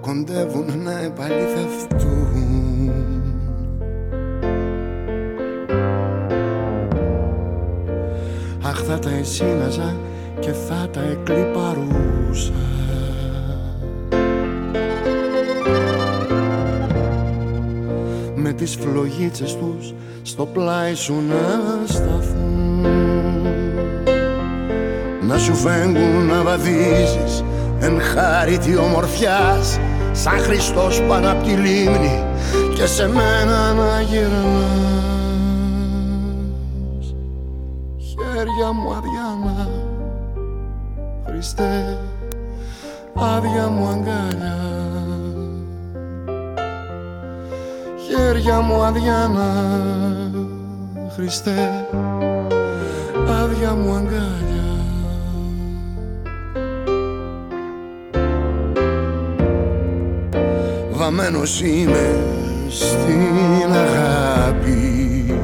κοντεύουν να επαληθευτούν. Αχ θα τα εσύναζα και θα τα εκλυπαρούσα. Με τις φλογίτσες τους στο πλάι σου να σταθούν. Να σου φέγγουν να βαδίζεις εν χάρητη ομορφιάς σαν Χριστός πάνω απ' τη λίμνη και σε μένα να γυρνάς. Χέρια μου αδιάνα Χριστέ άδεια μου αγκάλια χέρια μου αδιάνα Χριστέ άδεια μου αγκάλια. Βαμμένος είμαι στην αγάπη.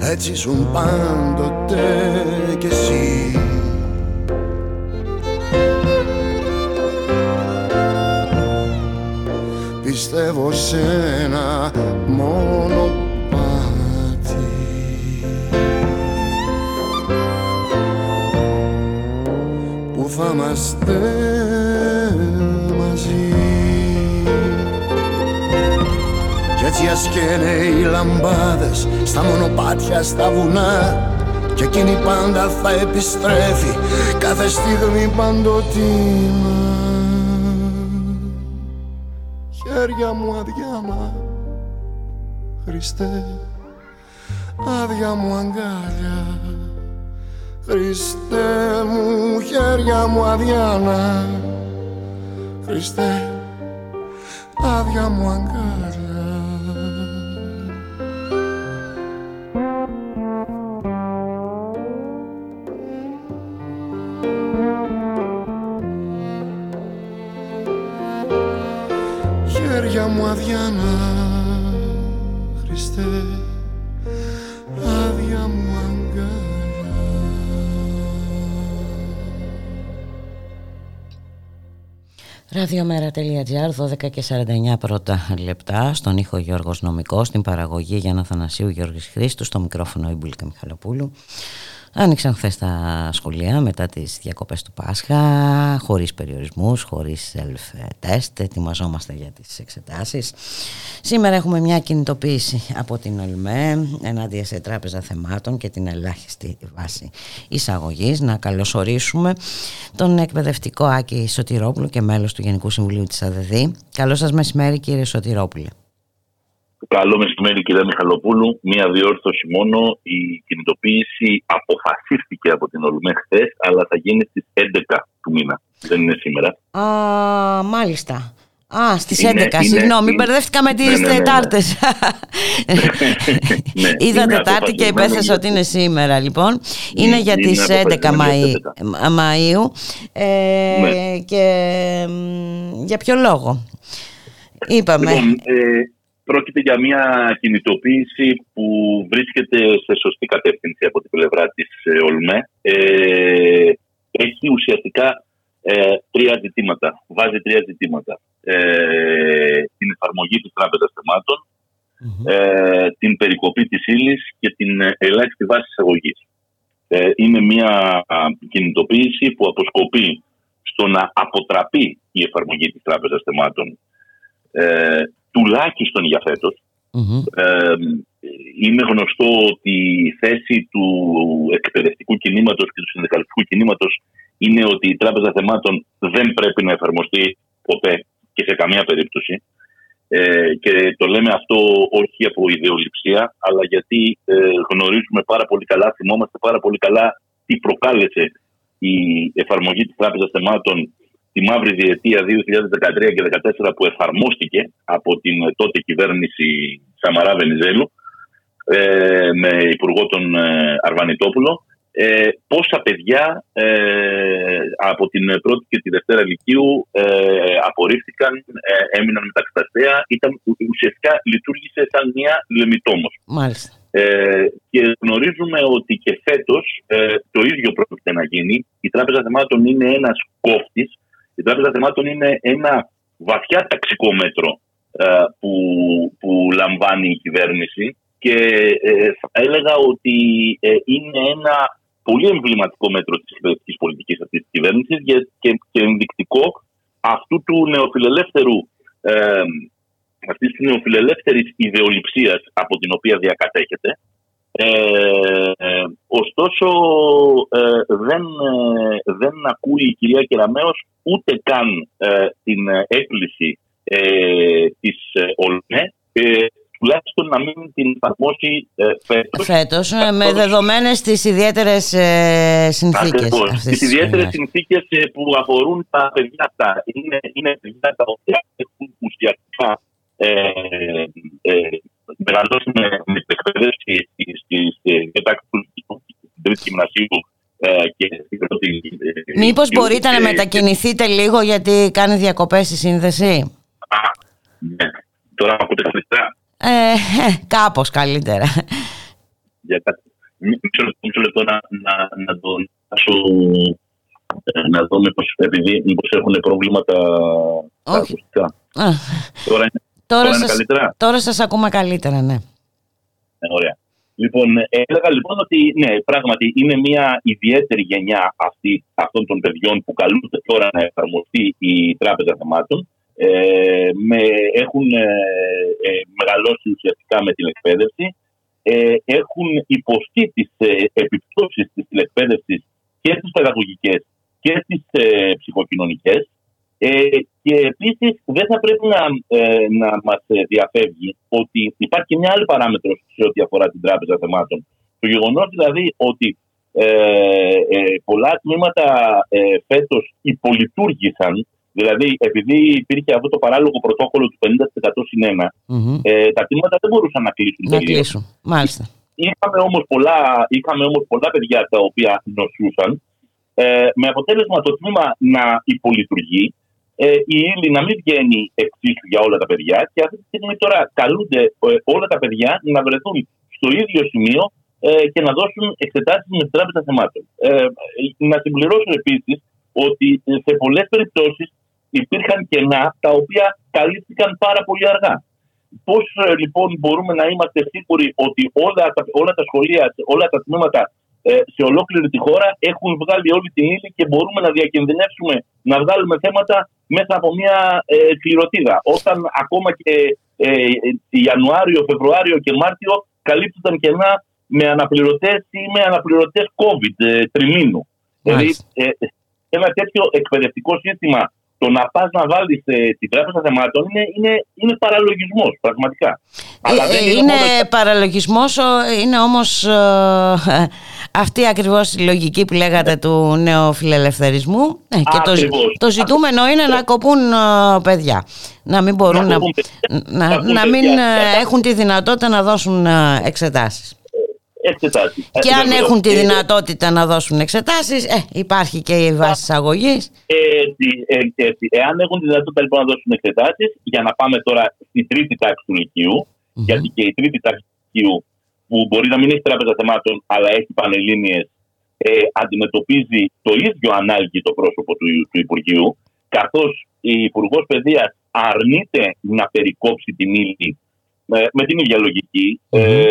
Έτσι σου πάντοτε στα μονοπάτια στα βουνά. Και εκείνη πάντα θα επιστρέφει κάθε στιγμή παντοτινά χέρια μου αδιάνα Χριστέ. Άδεια μου αγκάλια. Χριστέ μου χέρια μου αδιάνα Χριστέ Χριστέ άδεια μου αγκάλια Ραδιομέρα.gr 12 και 49 πρώτα λεπτά στον ήχο Γιώργος Νομικός στην παραγωγή Γιάννα Θανασίου Γιώργης Χρήστου στο μικρόφωνο Ιμπουλίκα Μιχαλοπούλου Άνοιξαν χθες τα σχολεία μετά τις διακοπές του Πάσχα, χωρίς περιορισμούς, χωρίς self-test, ετοιμαζόμαστε για τις εξετάσεις. Σήμερα έχουμε μια κινητοποίηση από την ΟΛΜΕ ενάντια σε τράπεζα θεμάτων και την ελάχιστη βάση εισαγωγής. Να καλωσορίσουμε τον εκπαιδευτικό Άκη Σωτηρόπουλο και μέλος του Γενικού Συμβουλίου της ΑΔΔ. Καλό σας μεσημέρι κύριε Σωτηρόπουλε. Καλό μεσημέρι κυρία Μιχαλοπούλου. Μία διόρθωση μόνο. Η κινητοποίηση αποφασίστηκε από την ΟΛΜΕ χθες, αλλά θα γίνει στις 11 του μήνα. Δεν είναι σήμερα. Α, μάλιστα. Α, στις 11, συγγνώμη, είναι... μπερδεύτηκα με τις ναι, ναι, ναι, Τετάρτες. ναι, Είδα Τετάρτη και υπέθεσα ότι είναι σήμερα, λοιπόν. Είναι, για τις 11 Μαΐου. Ε, και για ποιο λόγο; Είπαμε. Λοιπόν, ε, πρόκειται για μια κινητοποίηση που βρίσκεται σε σωστή κατεύθυνση από την πλευρά της ΟΛΜΕ. Ε, έχει ουσιαστικά ε, τρία ζητήματα. Βάζει τρία ζητήματα. Ε, την εφαρμογή της τράπεζας ε, την περικοπή της ύλης και την ελάχιστη βάση εισαγωγής. Ε, είναι μια κινητοποίηση που αποσκοπεί στο να αποτραπεί η εφαρμογή της τράπεζας θεμάτων ε, τουλάχιστον για φετος Ε, είναι γνωστό ότι η θέση του εκπαιδευτικού κινήματος και του συνδικαλιστικού κινήματος είναι ότι η Τράπεζα Θεμάτων δεν πρέπει να εφαρμοστεί ποτέ και σε καμία περίπτωση. Ε, και το λέμε αυτό όχι από ιδεολειψία, αλλά γιατί ε, γνωρίζουμε πάρα πολύ καλά, θυμόμαστε πάρα πολύ καλά τι προκάλεσε η εφαρμογή της Τράπεζας Θεμάτων τη μαύρη διετία 2013 και 2014 που εφαρμόστηκε από την τότε κυβέρνηση Σαμαρά Βενιζέλου ε, με υπουργό τον ε, Αρβανιτόπουλο ε, πόσα παιδιά ε, από την πρώτη και τη δευτέρα Λυκείου ε, απορρίφθηκαν, ε, έμειναν μεταξυταστέα, ήταν ουσιαστικά λειτουργήσε σαν μια λεμιτόμος. Μάλιστα. Ε, και γνωρίζουμε ότι και φέτος ε, το ίδιο πρόκειται να γίνει. Η Τράπεζα Θεμάτων είναι ένας κόφτης. Η Τράπεζα Θεμάτων είναι ένα βαθιά ταξικό μέτρο ε, που, που λαμβάνει η κυβέρνηση και θα έλεγα ότι είναι ένα πολύ εμβληματικό μέτρο της εκπαιδευτικής πολιτικής αυτής της κυβέρνησης και, και ενδεικτικό αυτού του νεοφιλελεύθερου. Ε, αυτής της νεοφιλελεύθερης ιδεολειψίας από την οποία διακατέχεται. Ε, ε, ωστόσο ε, δεν, ε, δεν ακούει η κυρία Κεραμέως ούτε καν την έκκληση της ΟΛΜΕ τουλάχιστον να μην την εφαρμόσει ε, φέτος. Φέτος, ε, με δεδομένες τις ιδιαίτερες ε, συνθήκες. Ακριβώς, τις ιδιαίτερες συνθήκες ε, που αφορούν τα παιδιά αυτά. Είναι, είναι παιδιά τα οποία έχουν ουσιαστικά ε, ε, μεγαλώσει με, με εκπαίδευση στις διατάξεις του τρίτη γυμνασίου και Μήπως μπορείτε να μετακινηθείτε λίγο γιατί κάνει διακοπές η σύνδεση; Α, ναι. Τώρα ακούτε καλύτερα. Ε, κάπως καλύτερα. Για κάτι. Μισό λεπτό να, να, να το νοιάσω ε, να δω μήπως, επειδή μήπως έχουν προβλήματα τα ακουστικά. Τώρα, είναι, τώρα, τώρα σας, είναι καλύτερα; Τώρα σας ακούμε καλύτερα, ναι. Ε, ωραία. Λοιπόν, έλεγα λοιπόν ότι ναι, πράγματι είναι μια ιδιαίτερη γενιά αυτή, αυτών των παιδιών που καλούνται τώρα να εφαρμοστεί η Τράπεζα Θεμάτων ε, με, έχουν ε, ε, μεγαλώσει ουσιαστικά με την εκπαίδευση, ε, έχουν υποστεί τις ε, επιπτώσεις της εκπαίδευση και στις παιδαγωγικές και στις ε, ψυχοκοινωνικές και επίσης δεν θα πρέπει να, να μας διαφεύγει ότι υπάρχει και μια άλλη παράμετρος σε ό,τι αφορά την τράπεζα θεμάτων. Το γεγονός δηλαδή ότι πολλά τμήματα φέτος υπολειτουργήσαν Δηλαδή, επειδή υπήρχε αυτό το παράλογο πρωτόκολλο του 50% συν 1, mm-hmm. ε, τα τμήματα δεν μπορούσαν να κλείσουν. Να κλείσουν, μάλιστα. Είχαμε όμως πολλά, όμως πολλά παιδιά τα οποία νοσούσαν, ε, με αποτέλεσμα το τμήμα να υπολειτουργεί, ε, η ύλη να μην βγαίνει εξίσου για όλα τα παιδιά και αυτή τη στιγμή τώρα καλούνται ε, όλα τα παιδιά να βρεθούν στο ίδιο σημείο ε, και να δώσουν εξετάσεις με την Τράπεζα Θεμάτων. Ε, να συμπληρώσω επίσης ότι σε πολλές περιπτώσεις υπήρχαν κενά τα οποία καλύφθηκαν πάρα πολύ αργά. Πώς ε, λοιπόν μπορούμε να είμαστε σίγουροι ότι όλα τα, όλα τα σχολεία, όλα τα τμήματα ε, σε ολόκληρη τη χώρα έχουν βγάλει όλη την ύλη και μπορούμε να διακινδυνεύσουμε να βγάλουμε θέματα μέσα από μια ε, κληροτίδα. Όταν ακόμα και ε, Ιανουάριο, Φεβρουάριο και Μάρτιο καλύπτονταν κενά με αναπληρωτές ή με αναπληρωτές COVID ε, τριμήνου. Δηλαδή, ε, ένα τέτοιο εκπαιδευτικό σύστημα το να πας να βάλεις ε, την τράπεζα θεμάτων είναι, είναι, είναι παραλογισμός, πραγματικά. Ε, ε, είναι μόνο... παραλογισμός, είναι όμως ε, αυτή ακριβώς η λογική που λέγατε του νεοφιλελευθερισμού. Ε, και το, το ζητούμενο είναι να κοπούν παιδιά. Να μην μπορούν να, να, να, μην έχουν τη δυνατότητα να δώσουν εξετάσεις. Εξετάσεις. Και αν έχουν τη δυνατότητα να δώσουν εξετάσεις, ε, υπάρχει και η βάση εισαγωγή. Ε, ε, εάν έχουν τη δυνατότητα λοιπόν να δώσουν εξετάσεις, για να πάμε τώρα στη τρίτη τάξη του λυκειου γιατί και η τρίτη τάξη του Λυκειού, που μπορεί να μην έχει τράπεζα θεμάτων, αλλά έχει πανελλήνιες, ε, αντιμετωπίζει το ίδιο ανάγκη το πρόσωπο του, του Υπουργείου, καθώς η Υπουργός Παιδείας αρνείται να περικόψει την ύλη με, την ίδια Ε,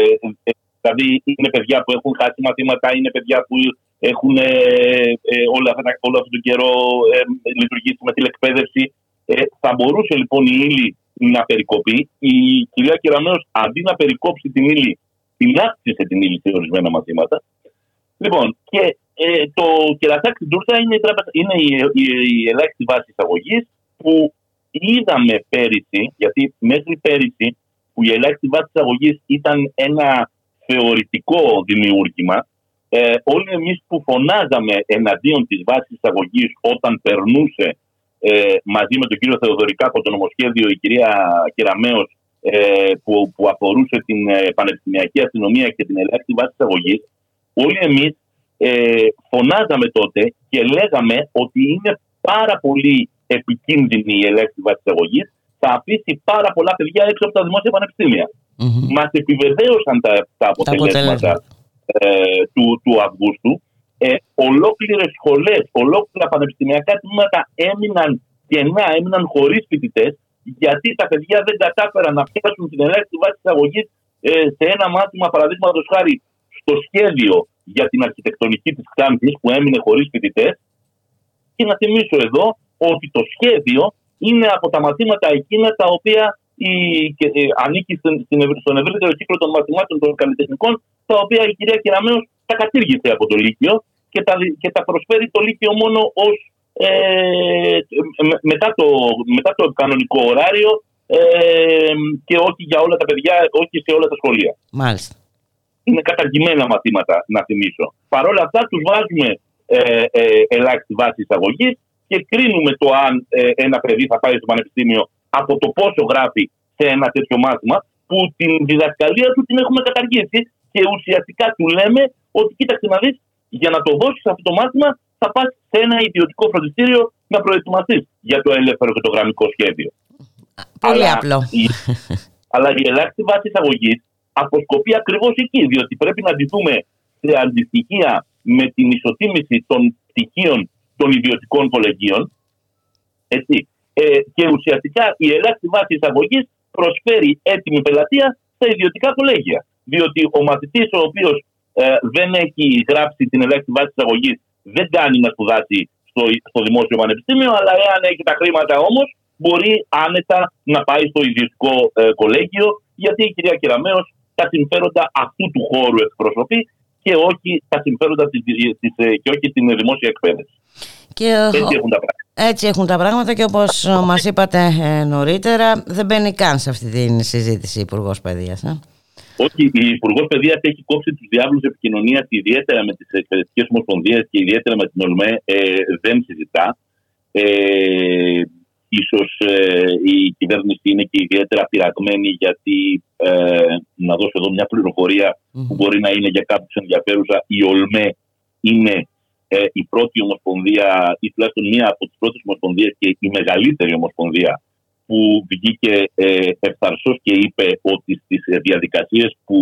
δηλαδή είναι παιδιά που έχουν χάσει μαθήματα, είναι παιδιά που έχουν ε, ε, όλα όλο αυτόν τον καιρό ε, λειτουργήσει με τηλεκπαίδευση. Ε, θα μπορούσε λοιπόν η ύλη να περικοπεί. Η κυρία Κεραμέως αντί να περικόψει την ύλη, την αύξησε την ύλη σε ορισμένα μαθήματα. Λοιπόν, και ε, το κερατάκι στην Τούρσα είναι, είναι η, η, η ελάχιστη βάση εισαγωγής που είδαμε πέρυσι, γιατί μέχρι πέρυσι που η ελάχιστη βάση εισαγωγής ήταν ένα θεωρητικό δημιούργημα, ε, όλοι εμείς που φωνάζαμε εναντίον της βάσης εισαγωγή όταν περνούσε ε, μαζί με τον κύριο Θεοδωρικά από το νομοσχέδιο η κυρία Κεραμέως ε, που, που αφορούσε την ε, πανεπιστημιακή αστυνομία και την ελάχιστη βάση εισαγωγή, όλοι εμείς ε, φωνάζαμε τότε και λέγαμε ότι είναι πάρα πολύ επικίνδυνη η ελάχιστη βάση εισαγωγή θα αφήσει πάρα πολλά παιδιά έξω από τα δημόσια πανεπιστήμια. Mm-hmm. Μας επιβεβαίωσαν τα, τα αποτελέσματα ε, του, του Αυγούστου. Ε, Ολόκληρες σχολές, ολόκληρα πανεπιστημιακά τμήματα έμειναν κενά, έμειναν χωρίς φοιτητές, γιατί τα παιδιά δεν κατάφεραν να πιάσουν την ελάχιστη βάση εισαγωγή ε, σε ένα μάθημα, παραδείγματος χάρη, στο σχέδιο για την αρχιτεκτονική της Ξάνθη, που έμεινε χωρίς φοιτητές. Και να θυμίσω εδώ ότι το σχέδιο είναι από τα μαθήματα εκείνα τα οποία η, και, ε, ανήκει στην, στον ευρύτερο κύκλο των μαθημάτων των καλλιτεχνικών, τα οποία η κυρία Κεραμέως τα κατήργησε από το Λύκειο και τα, και τα προσφέρει το Λύκειο μόνο ως ε, μετά, το, μετά το κανονικό ωράριο ε, και όχι για όλα τα παιδιά, όχι σε όλα τα σχολεία. Μάλιστα. Είναι καταργημένα μαθήματα, να θυμίσω. Παρ' όλα αυτά τους βάζουμε ε, ε, ελάχιστη βάση εισαγωγής και κρίνουμε το αν ε, ένα παιδί θα πάει στο πανεπιστήμιο από το πόσο γράφει σε ένα τέτοιο μάθημα, που την διδασκαλία του την έχουμε καταργήσει και ουσιαστικά του λέμε ότι κοίταξε να δεις, για να το δώσεις αυτό το μάθημα θα πας σε ένα ιδιωτικό φροντιστήριο να προετοιμαστείς για το ελεύθερο και το γραμμικό σχέδιο. Πολύ αλλά, απλό. Η, αλλά η ελάχιστη βάση εισαγωγής αποσκοπεί ακριβώς εκεί, διότι πρέπει να αντιθούμε σε αντιστοιχεία με την ισοτίμηση των πτυχίων των ιδιωτικών κολεγίων. Έτσι. Ε, και ουσιαστικά η ελάχιστη βάση εισαγωγής προσφέρει έτοιμη πελατεία στα ιδιωτικά κολέγια. Διότι ο μαθητής ο οποίος ε, δεν έχει γράψει την ελάχιστη βάση εισαγωγής δεν κάνει να σπουδάσει στο, στο δημόσιο πανεπιστήμιο, αλλά εάν έχει τα χρήματα όμως, μπορεί άνετα να πάει στο ιδιωτικό ε, κολέγιο, γιατί η κυρία Κεραμέως τα συμφέροντα αυτού του χώρου εκπροσωπεί και όχι τα συμφέροντα της, της, ε, και όχι την δημόσια εκπαίδευση. Και έτσι έχουν τα πράγματα. Έτσι έχουν τα πράγματα και όπως μας είπατε ε, νωρίτερα δεν μπαίνει καν σε αυτή τη συζήτηση η Υπουργός Παιδείας. Ε; Όχι, η Υπουργός Παιδείας έχει κόψει τους διάβλους επικοινωνίας ιδιαίτερα με τις εκπαιδευτικές ομοσπονδίες και ιδιαίτερα με την ΟΛΜΕ. Ε, δεν συζητά. Ε, ίσως ε, η κυβέρνηση είναι και ιδιαίτερα πειραγμένη γιατί ε, να δώσω εδώ μια πληροφορία που μπορεί να είναι για κάποιους ενδιαφέρουσα. Η ΟΛΜΕ είναι ε, η πρώτη ομοσπονδία ή τουλάχιστον μία από τις πρώτες ομοσπονδίες και η μεγαλύτερη ομοσπονδία που βγήκε ε, ευθαρσός και είπε ότι στις διαδικασίες που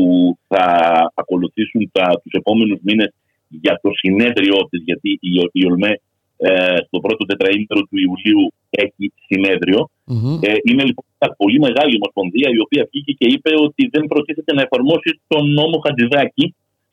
θα ακολουθήσουν τα, τους επόμενους μήνες για το συνέδριό της, γιατί η, η ΟΛΜΕ ε, στο πρώτο τετραήμερο του Ιουλίου έχει Ε, είναι λοιπόν μια πολύ μεγάλη ομοσπονδία η οποία βγήκε και είπε ότι δεν προτίθεται να εφαρμόσει τον νόμο Χατζηδάκη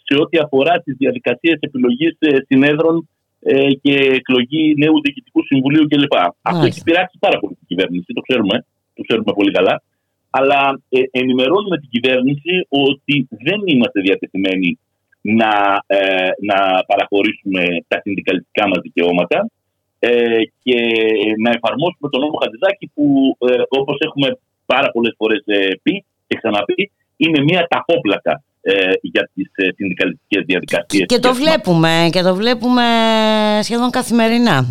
σε ό,τι αφορά τις διαδικασίες επιλογής ε, συνέδρων ε, και εκλογή νέου διοικητικού συμβουλίου κλπ. Αυτό έχει πειράξει πάρα πολύ την κυβέρνηση, το ξέρουμε, το ξέρουμε πολύ καλά. Αλλά ε, ενημερώνουμε την κυβέρνηση ότι δεν είμαστε διατεθειμένοι να, ε, να παραχωρήσουμε τα συνδικαλιστικά μας δικαιώματα ε, και να εφαρμόσουμε τον νόμο Χατζηδάκη που ε, όπως έχουμε πάρα πολλές φορές ε, πει και ξαναπεί είναι μια ταχόπλακα ε, για τις ε, συνδικαλιστικές διαδικασίες. Και, το βλέπουμε και το βλέπουμε σχεδόν καθημερινά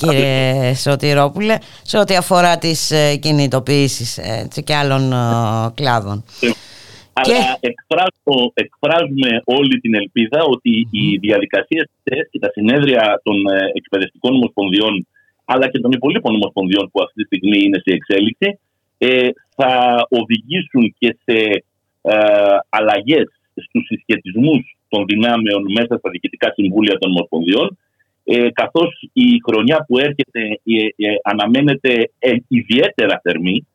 κύριε Σωτηρόπουλε σε ό,τι αφορά τις κινητοποιήσεις και άλλων κλάδων. Αλλά εκφράζουμε, όλη την ελπίδα ότι οι διαδικασίες και τα συνέδρια των ε, εκπαιδευτικών ομοσπονδιών αλλά και των υπολείπων ομοσπονδιών που αυτή τη στιγμή είναι σε εξέλιξη ε, θα οδηγήσουν και σε ε, αλλαγές στους συσχετισμούς των δυνάμεων μέσα στα διοικητικά συμβούλια των ομοσπονδιών ε, καθώς η χρονιά που έρχεται ε, ε αναμένεται ιδιαίτερα θερμή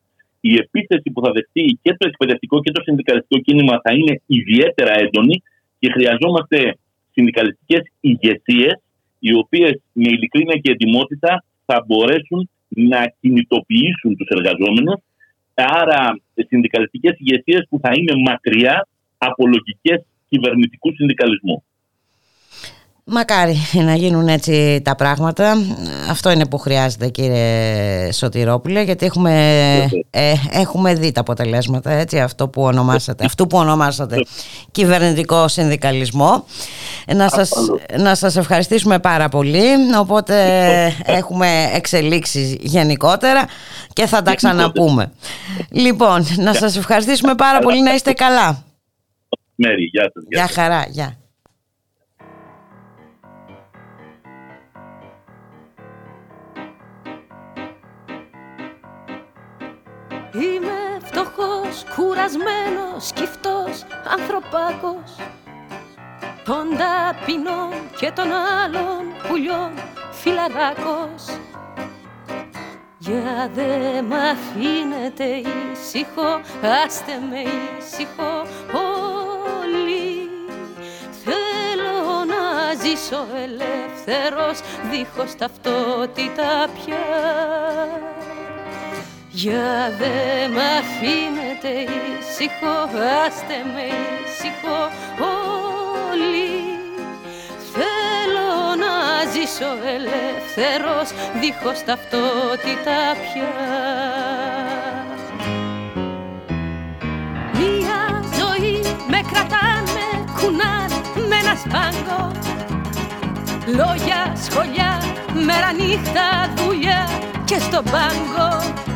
η επίθεση που θα δεχτεί και το εκπαιδευτικό και το συνδικαλιστικό κίνημα θα είναι ιδιαίτερα έντονη και χρειαζόμαστε συνδικαλιστικές ηγεσίες, οι οποίες με ειλικρίνεια και ετοιμότητα θα μπορέσουν να κινητοποιήσουν τους εργαζόμενους άρα συνδικαλιστικές ηγεσίες που θα είναι μακριά από λογικές κυβερνητικούς συνδικαλισμούς. Μακάρι να γίνουν έτσι τα πράγματα. Αυτό είναι που χρειάζεται κύριε Σωτηρόπουλε γιατί έχουμε, ε, έχουμε δει τα αποτελέσματα έτσι, αυτό που ονομάσατε, αυτού που ονομάσατε κυβερνητικό συνδικαλισμό. Να σας, να σας ευχαριστήσουμε πάρα πολύ. Οπότε έχουμε εξελίξεις γενικότερα και θα τα ξαναπούμε. Λοιπόν, να σας ευχαριστήσουμε πάρα πολύ να είστε καλά. Μέρη, γεια σας. Γεια χαρά, γεια. Είμαι φτωχός, κουρασμένος, σκυφτός, ανθρωπάκος. Των ταπεινών και των άλλων πουλιών φιλαράκος Για δε μ' αφήνετε ήσυχο, άστε με ήσυχο όλοι. Θέλω να ζήσω ελεύθερος, δίχως ταυτότητα πια για δε μ' αφήνετε ήσυχο, άστε με ήσυχο όλοι. Θέλω να ζήσω ελεύθερος, δίχως ταυτότητα πια. Μια ζωή με κρατάνε κουνάνε με ένα σπάγκο. Λόγια, σχολιά, μέρα νύχτα, δουλειά και στον πάγκο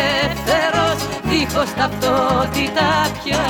δίχως ταυτότητα πια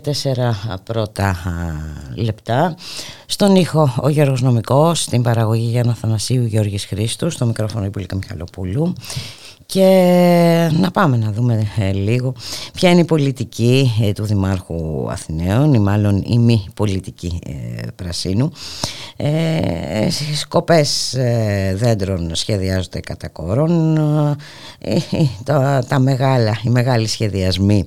και τέσσερα πρώτα λεπτά. Στον ήχο ο Γιώργος Νομικός, στην παραγωγή Γιάννα Θανασίου Γιώργης Χρήστου, στο μικρόφωνο η Πουλίκα Μιχαλοπούλου και να πάμε να δούμε ε, λίγο ποια είναι η πολιτική ε, του Δημάρχου Αθηναίων ή μάλλον η μη πολιτική ε, Πρασίνου. Ε, σκοπές δέντρων σχεδιάζονται κατά κόρον, τα, τα μεγάλα, οι μεγάλοι σχεδιασμοί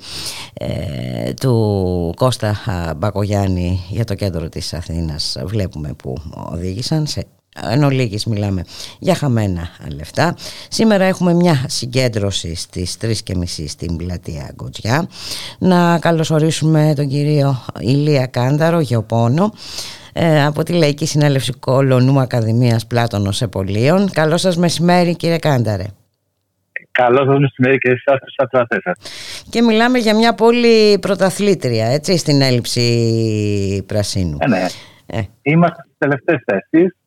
του Κώστα Μπακογιάννη για το κέντρο της Αθήνας βλέπουμε που οδήγησαν σε εν ολίγης μιλάμε για χαμένα λεφτά. Σήμερα έχουμε μια συγκέντρωση στις 3.30 στην πλατεία Γκοτζιά. Να καλωσορίσουμε τον κύριο Ηλία Κάνταρο, γεωπόνο, ε, από τη Λαϊκή Συνέλευση Κολονού Ακαδημίας Πλάτωνος Επολίων. Καλό σας μεσημέρι κύριε Κάνταρε. Καλό σας μεσημέρι και εσάς τους σας. Και μιλάμε για μια πόλη πρωταθλήτρια, έτσι, στην έλλειψη πρασίνου. Ε, ναι. Ε. Είμαστε στις τελευταίες θέσεις ε,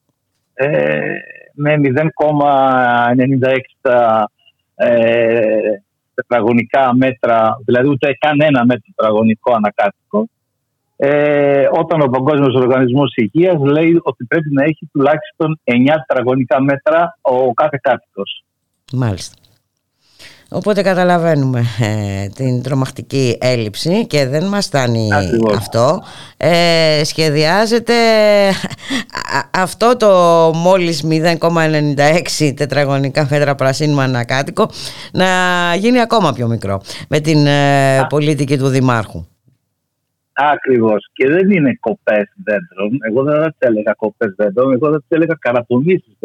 με 0,96 ε, τετραγωνικά μέτρα, δηλαδή ούτε καν ένα μέτρο τετραγωνικό ανακάτοικο, ε, όταν ο Παγκόσμιος Οργανισμός Υγείας λέει ότι πρέπει να έχει τουλάχιστον 9 τετραγωνικά μέτρα ο κάθε κάτοικος. Μάλιστα. Οπότε καταλαβαίνουμε ε, την τρομακτική έλλειψη και δεν μας φτάνει αυτό. Ε, σχεδιάζεται αυτό το μόλις 0,96 τετραγωνικά μέτρα πρασίνου ανακάτοικο να γίνει ακόμα πιο μικρό με την ε, πολιτική του Δημάρχου. Ακριβώς. Και δεν είναι κοπές δέντρων. Εγώ δεν θα έλεγα κοπές δέντρων. Εγώ θα έλεγα καρατομήσεις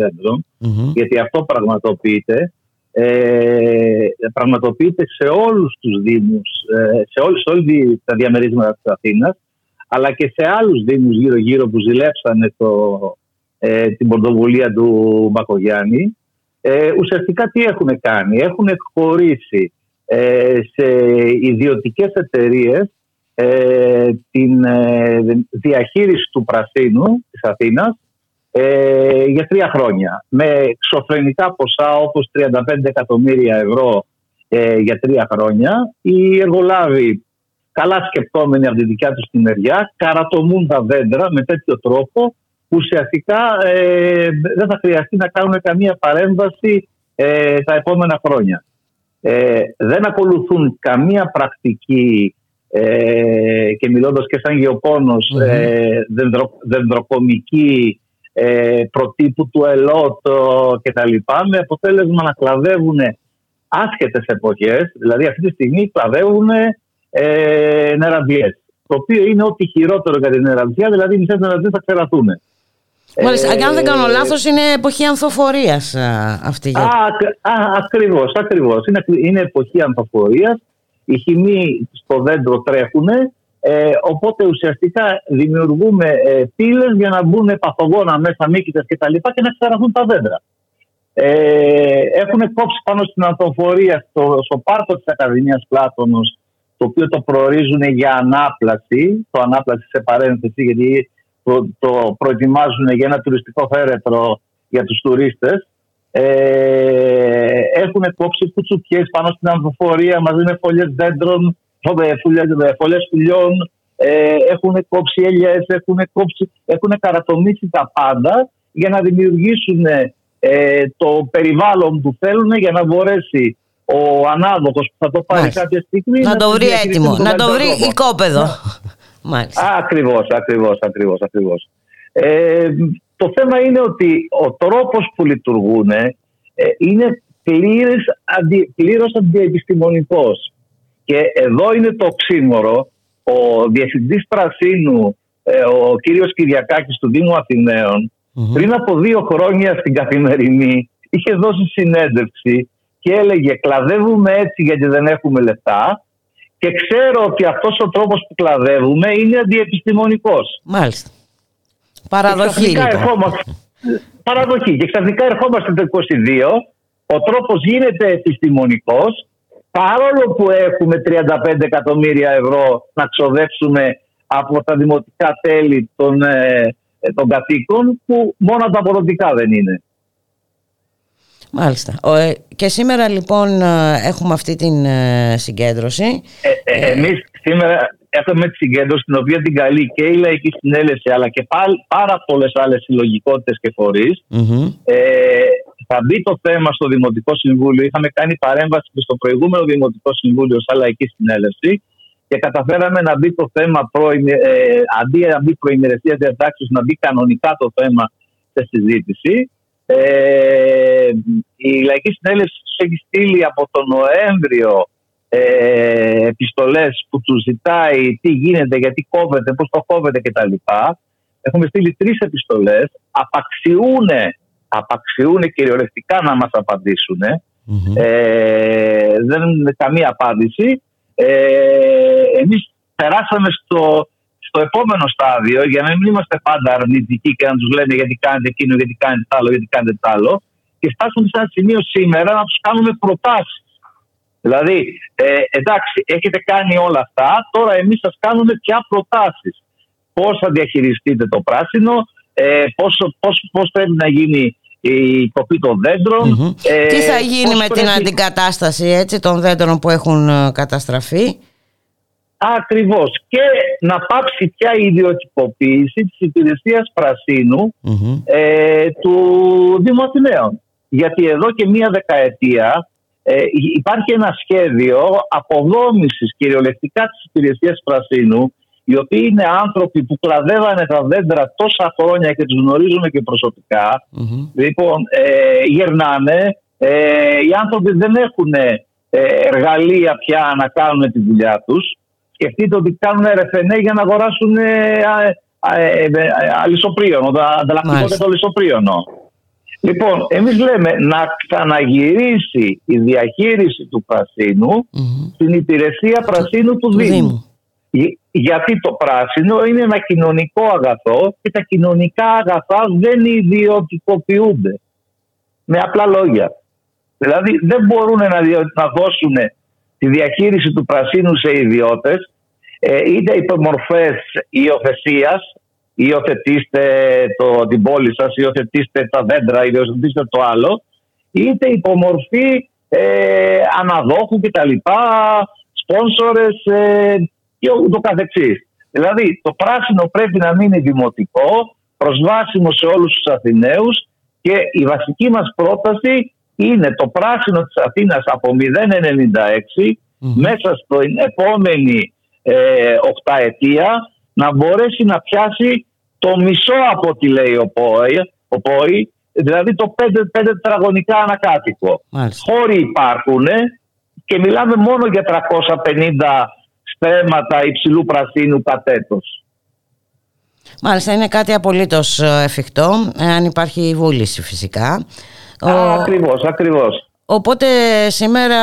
Γιατί αυτό πραγματοποιείται ε, πραγματοποιείται σε όλους τους Δήμους, ε, σε, όλες, σε όλη τα διαμερίσματα της Αθήνας, αλλά και σε άλλους Δήμους γύρω-γύρω που ζηλέψανε το, ε, την πρωτοβουλία του Μπακογιάννη. Ε, ουσιαστικά τι έχουν κάνει; Έχουν εκχωρήσει ε, σε ιδιωτικές εταιρείες ε, την διαχείριση του πρασίνου της Αθήνας ε, για τρία χρόνια με ξοφρενικά ποσά όπως 35 εκατομμύρια ευρώ ε, για τρία χρόνια. Οι εργολάβοι καλά σκεπτόμενοι από τη δικιά τους τη μεριά καρατομούν τα δέντρα με τέτοιο τρόπο που ουσιαστικά ε, δεν θα χρειαστεί να κάνουν καμία παρέμβαση ε, τα επόμενα χρόνια. Ε, δεν ακολουθούν καμία πρακτική ε, και μιλώντας και σαν γεωπονος δεντρο, δεντροκομική ε, προτύπου του ΕΛΟΤ κτλ. Με αποτέλεσμα να κλαδεύουν άσχετες εποχές, δηλαδή αυτή τη στιγμή κλαδεύουν ε, νεραδιές. Το οποίο είναι ό,τι χειρότερο για την νεραντζία, δηλαδή οι μισές νεραντζίε θα ξεραθούν. Μάλιστα, ε, αν δεν κάνω λάθος, είναι εποχή ανθοφορίας αυτή. Α, α, ακριβώς, ακριβώς. Είναι, είναι εποχή ανθοφορίας. Οι χημοί στο δέντρο τρέχουν ε, οπότε ουσιαστικά δημιουργούμε ε, πύλες για να μπουν παθογόνα μέσα, μήκητε και τα λοιπά και να ξεραθούν τα δέντρα. Ε, έχουν κόψει πάνω στην ανθοφορία στο, στο πάρκο της Ακαδημίας Πλάτωνος το οποίο το προορίζουν για ανάπλαση, το ανάπλαση σε παρένθεση γιατί το, το προετοιμάζουν για ένα τουριστικό φέρετρο για τους τουρίστες ε, έχουν κόψει κουτσουπιές πάνω στην ανθοφορία μαζί με φωλιές δέντρων φωλέ πουλιών, ε, έχουν κόψει ελιές, έχουν, κόψει, έχουν καρατομήσει τα πάντα για να δημιουργήσουν ε, το περιβάλλον που θέλουν για να μπορέσει ο ανάδοχος που θα το πάρει Μάλιστα. κάποια στιγμή να, να το βρει έτοιμο, να το βρει οικόπεδο. Μάλιστα. Ακριβώς, ακριβώς, ακριβώς, ακριβώς. Ε, το θέμα είναι ότι ο τρόπος που λειτουργούν ε, είναι πλήρως, αντι, πλήρως αντιεπιστημονικός. Και εδώ είναι το οξύμορο. Ο διευθυντής Πρασίνου, ε, ο κύριος Κυριακάκης του Δήμου πριν από δύο χρόνια στην Καθημερινή, είχε δώσει συνέντευξη και έλεγε κλαδεύουμε έτσι γιατί δεν έχουμε λεφτά και ξέρω ότι αυτός ο τρόπος που κλαδεύουμε είναι αντιεπιστημονικός. Μάλιστα. Παραδοχή. Και ερχόμαστε, παραδοχή. Και ξαφνικά ερχόμαστε το 22, ο τρόπος γίνεται επιστημονικός παρόλο που έχουμε 35 εκατομμύρια ευρώ να ξοδέψουμε από τα δημοτικά τέλη των, ε, των κατοίκων που μόνο τα αποδοτικά δεν είναι. Μάλιστα. Ε, και σήμερα λοιπόν ε, έχουμε αυτή την συγκέντρωση. Ε, Ε, Εμείς σήμερα έχουμε τη συγκέντρωση την οποία την καλεί και η Λαϊκή Συνέλευση αλλά και πάρα πολλές άλλες συλλογικότητες και φορείς. Ε, θα μπει το θέμα στο Δημοτικό Συμβούλιο. Είχαμε κάνει παρέμβαση και στο προηγούμενο Δημοτικό Συμβούλιο σαν Λαϊκή Συνέλευση και καταφέραμε να μπει το θέμα ε, αντί να μπει προημερεσία διατάξεως, να μπει κανονικά το θέμα σε συζήτηση. Ε, η Λαϊκή Συνέλευση έχει στείλει από τον Νοέμβριο ε, επιστολές που τους ζητάει τι γίνεται, γιατί κόβεται, πώς το κόβεται κτλ. Έχουμε στείλει τρεις επιστολές, απαξιούν, απαξιούν κυριολεκτικά να μας απαντήσουν. Ε, δεν είναι καμία απάντηση. Ε, εμείς περάσαμε στο, στο επόμενο στάδιο για να μην είμαστε πάντα αρνητικοί και να τους λέμε γιατί κάνετε εκείνο, γιατί κάνετε άλλο, γιατί κάνετε άλλο και φτάσουμε σε ένα σημείο σήμερα να τους κάνουμε προτάσεις Δηλαδή, ε, εντάξει, έχετε κάνει όλα αυτά, τώρα εμείς σας κάνουμε πια προτάσεις. Πώς θα διαχειριστείτε το πράσινο, ε, πώς, πώς, πώς πρέπει να γίνει η κοπή των δέντρων. Ε, Τι θα γίνει με την αντικατάσταση έτσι, των δέντρων που έχουν ε, καταστραφεί; Ακριβώς. Και να πάψει πια η ιδιωτικοποίηση της υπηρεσίας ε, του Δήμου Αθηναίων. Γιατί εδώ και μία δεκαετία ε, υπάρχει ένα σχέδιο αποδόμησης κυριολεκτικά της υπηρεσίας Πρασίνου οι οποίοι είναι άνθρωποι που κλαδεύανε τα δέντρα τόσα χρόνια και τους γνωρίζουμε και προσωπικα Λοιπόν, ε, γερνάνε. Ε, οι άνθρωποι δεν έχουν ε, εργαλεία πια να κάνουν τη δουλειά τους. Σκεφτείτε ότι κάνουν ρεφενέ για να αγοράσουν ε, ε, αλυσοπρίωνο, ανταλλακτικό και το αλυσοπρίωνο. Λοιπόν, εμείς λέμε να ξαναγυρίσει η διαχείριση του πρασινου στην υπηρεσία πρασίνου του, Δήμου. Γιατί το πράσινο είναι ένα κοινωνικό αγαθό και τα κοινωνικά αγαθά δεν ιδιωτικοποιούνται. Με απλά λόγια. Δηλαδή δεν μπορούν να, δώσουν τη διαχείριση του πρασίνου σε ιδιώτες ε, είτε υπομορφές υιοθεσίας υιοθετήστε το, την πόλη σας, υιοθετήστε τα δέντρα, υιοθετήστε το άλλο, είτε υπομορφή ε, αναδόχου κτλ, σπόνσορες ε, και ούτω καθεξής. Δηλαδή το πράσινο πρέπει να μείνει δημοτικό, προσβάσιμο σε όλους τους Αθηναίους και η βασική μας πρόταση είναι το πράσινο της Αθήνας από 0,96 μέσα στην επόμενη ε, οκταετία να μπορέσει να πιάσει το μισό από ό,τι λέει ο ΠΟΗ, ο ΠΟΗ δηλαδή το 5, 5 τετραγωνικά ανακάτοικο. Χώροι υπάρχουν και μιλάμε μόνο για 350 στρέμματα υψηλού πρασίνου κατέτος. Μάλιστα είναι κάτι απολύτως ε, εφικτό, αν υπάρχει βούληση φυσικά. Α, Ακριβώς, ακριβώς. Οπότε σήμερα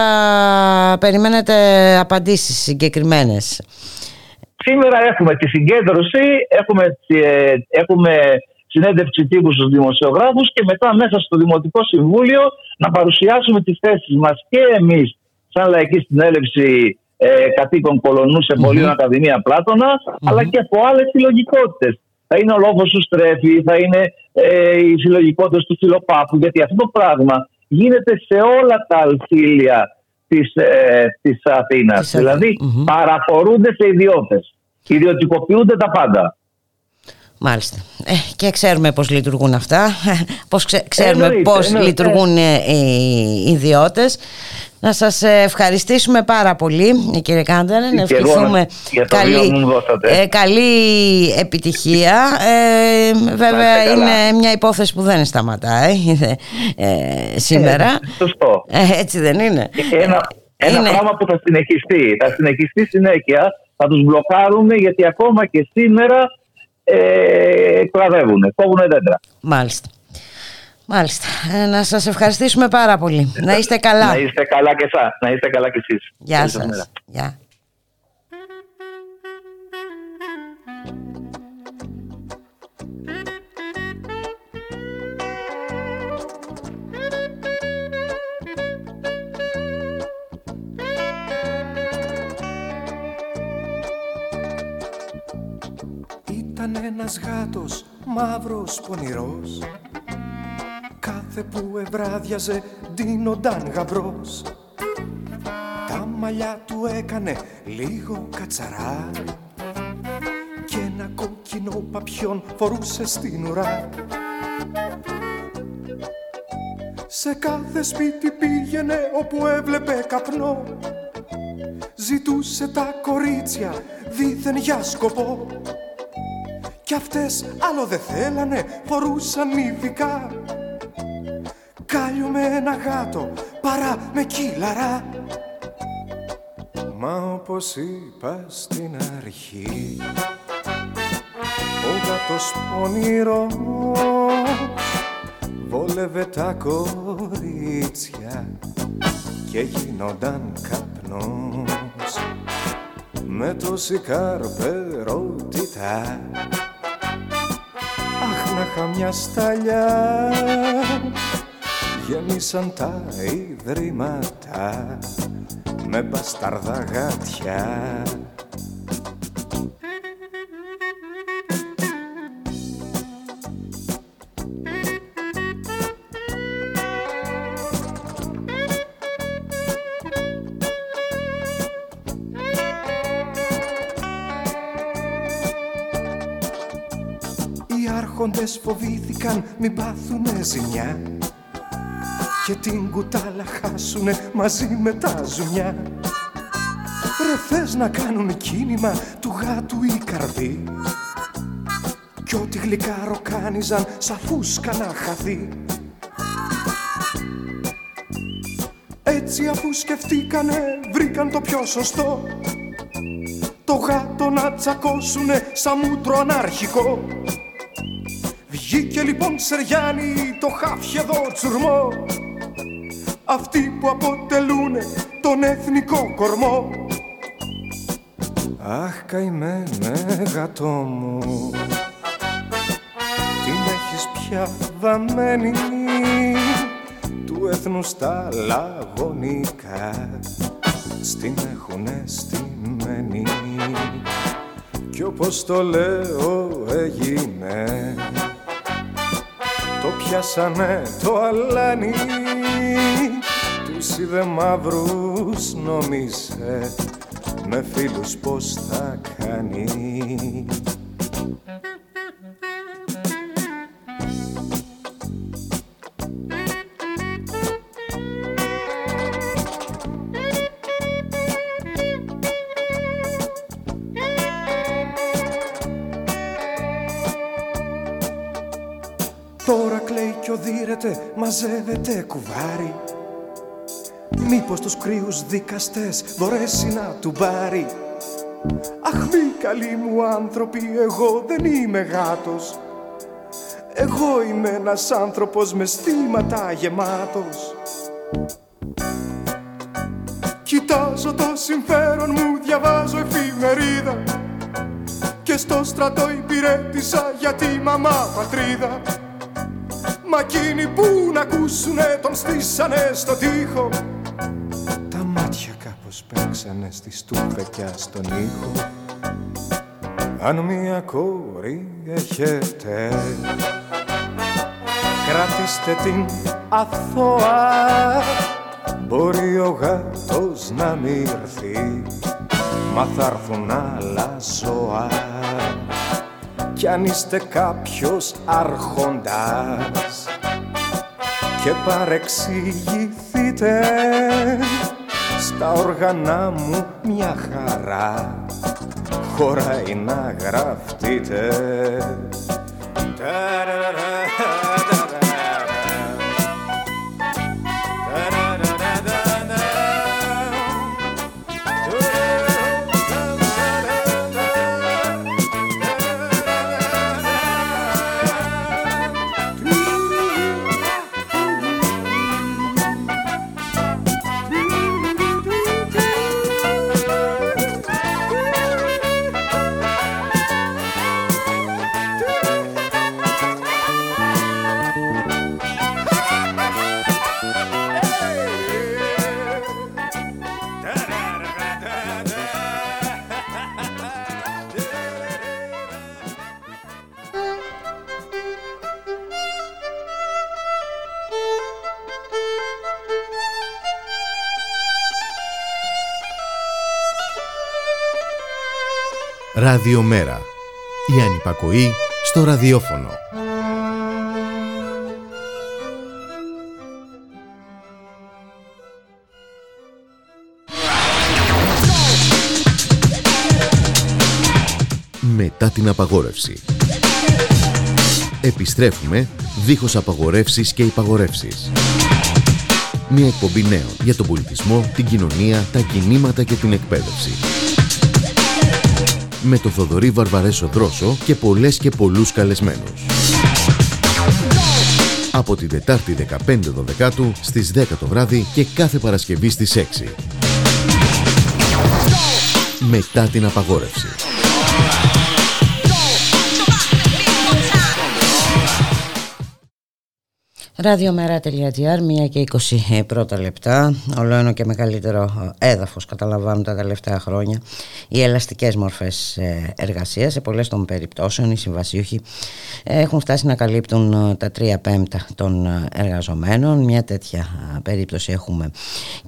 περιμένετε απαντήσεις συγκεκριμένες. Σήμερα έχουμε τη συγκέντρωση, έχουμε, ε, έχουμε συνέντευξη τύπου στους δημοσιογράφους και μετά μέσα στο Δημοτικό Συμβούλιο να παρουσιάσουμε τις θέσεις μας και εμείς σαν Λαϊκή Συνέλευση ε, κατοίκων Πολωνούς σε Πολύων Ακαδημία αλλά και από άλλες συλλογικότητες. Θα είναι ο λόγος του Στρέφη, θα είναι ε, οι συλλογικότητες του Φιλοπάπου, γιατί αυτό το πράγμα γίνεται σε όλα τα αλφίλια της, ε, της Αθήνας. Δηλαδή παραφορούνται σε ιδιώτες. Ιδιωτικοποιούνται τα πάντα. Μάλιστα. Ε, και ξέρουμε πώς λειτουργούν αυτά, πώς ξέρουμε εννοείται, πώς λειτουργούν ε, οι ιδιώτες. Να σας ευχαριστήσουμε πάρα πολύ κύριε Κάντερ, να ευχηθούμε καλή, ε, καλή επιτυχία. Ε, βέβαια είναι μια υπόθεση που δεν σταματάει ε, σήμερα. σωστό. έτσι δεν είναι. Ένα, ένα είναι... πράγμα που θα συνεχιστεί. Θα συνεχιστεί συνέχεια. Θα τους μπλοκάρουμε γιατί ακόμα και σήμερα ε, κλαδεύουν, κόβουν δέντρα. Μάλιστα. Μάλιστα. Ε, να σας ευχαριστήσουμε πάρα πολύ. Να είστε καλά. Να είστε καλά και εσάς. Να είστε καλά και εσείς. Γεια σας. Γεια. Ήταν ένας γάτος μαύρος πονηρός Κάθε που ευράδιαζε ντύνονταν γαμπρός. Τα μαλλιά του έκανε λίγο κατσαρά και ένα κόκκινο παπιόν φορούσε στην ουρά. Σε κάθε σπίτι πήγαινε όπου έβλεπε καπνό. Ζητούσε τα κορίτσια δίθεν για σκοπό. Κι αυτές άλλο δεν θέλανε, φορούσαν ειδικά Κάλιο με ένα γάτο παρά με κύλαρα. Μα όπως είπα στην αρχή Ο γάτος πονηρός βόλευε τα κορίτσια και γίνονταν καπνός. Με τόση καρπερότητα Αχ να είχα μια σταλιά γεμίσαν τα ιδρύματα με μπασταρδά γάτια. Άρχοντες φοβήθηκαν μην πάθουνε ζημιά και την κουτάλα χάσουνε μαζί με τα ζουμιά. Ρε θες να κάνουν κίνημα του γάτου ή καρδί κι ό,τι γλυκά ροκάνιζαν σαν φούσκα να χαθεί. Έτσι αφού σκεφτήκανε βρήκαν το πιο σωστό. Το γάτο να τσακώσουνε σαν μούτρο ανάρχικο. Βγήκε λοιπόν Σεριάννη το χάφι εδώ τσουρμό Αυτοί που αποτελούν τον εθνικό κορμό. Αχ καημένε γατό μου. Την έχεις πια βαμμένη Του έθνους στα λαγωνικά. Στην έχουνε στημένη. Κι όπως το λέω έγινε. Το πιάσανε το αλάνι Τους είδε μαύρους νόμιζε Με φίλους πως θα κάνει. Μαζεύεται κουβάρι Μήπως τους κρύους δικαστές μπορέσει να του πάρει; Αχ μη καλοί μου άνθρωποι, εγώ δεν είμαι γάτος. Εγώ είμαι ένας άνθρωπος με στήματα γεμάτος. Κοιτάζω το συμφέρον μου, διαβάζω εφημερίδα. Και στο στρατό υπηρέτησα για τη μαμά πατρίδα. Μα εκείνοι που να ακούσουνε τον στήσανε στο τοίχο. Τα μάτια κάπως παίξανε στη στούπεκια στον ήχο. Αν μία κόρη έχετε Κρατήστε την αθώα. Μπορεί ο γάτος να μυρθεί Μα θα έρθουν άλλα ζώα. Κι αν είστε κάποιος άρχοντας και παρεξηγηθείτε στα όργανα μου μια χαρά χωράει να γραφτείτε. Ραδιομέρα. Η ανυπακοή στο ραδιόφωνο. Μετά την απαγόρευση. Επιστρέφουμε δίχως απαγορεύσεις και υπαγορεύσεις. Μια εκπομπή νέων για τον πολιτισμό, την κοινωνία, τα κινήματα και την εκπαίδευση με το Θοδωρή Βαρβαρέσο Δρόσο και πολλές και πολλούς καλεσμένους. Από την Τετάρτη 15 Δεκάτου στις 10 το βράδυ και κάθε Παρασκευή στις 6. Μετά την απαγόρευση. Ραδιομέρα.gr, μία και 20 πρώτα λεπτά. Όλο ένα και μεγαλύτερο έδαφος καταλαμβάνουν τα τελευταία χρόνια οι ελαστικές μορφές ε, εργασίας. Σε πολλές των περιπτώσεων οι συμβασίουχοι έχουν φτάσει να καλύπτουν ε, τα τρία πέμπτα των ε, εργαζομένων. Μια τέτοια περίπτωση έχουμε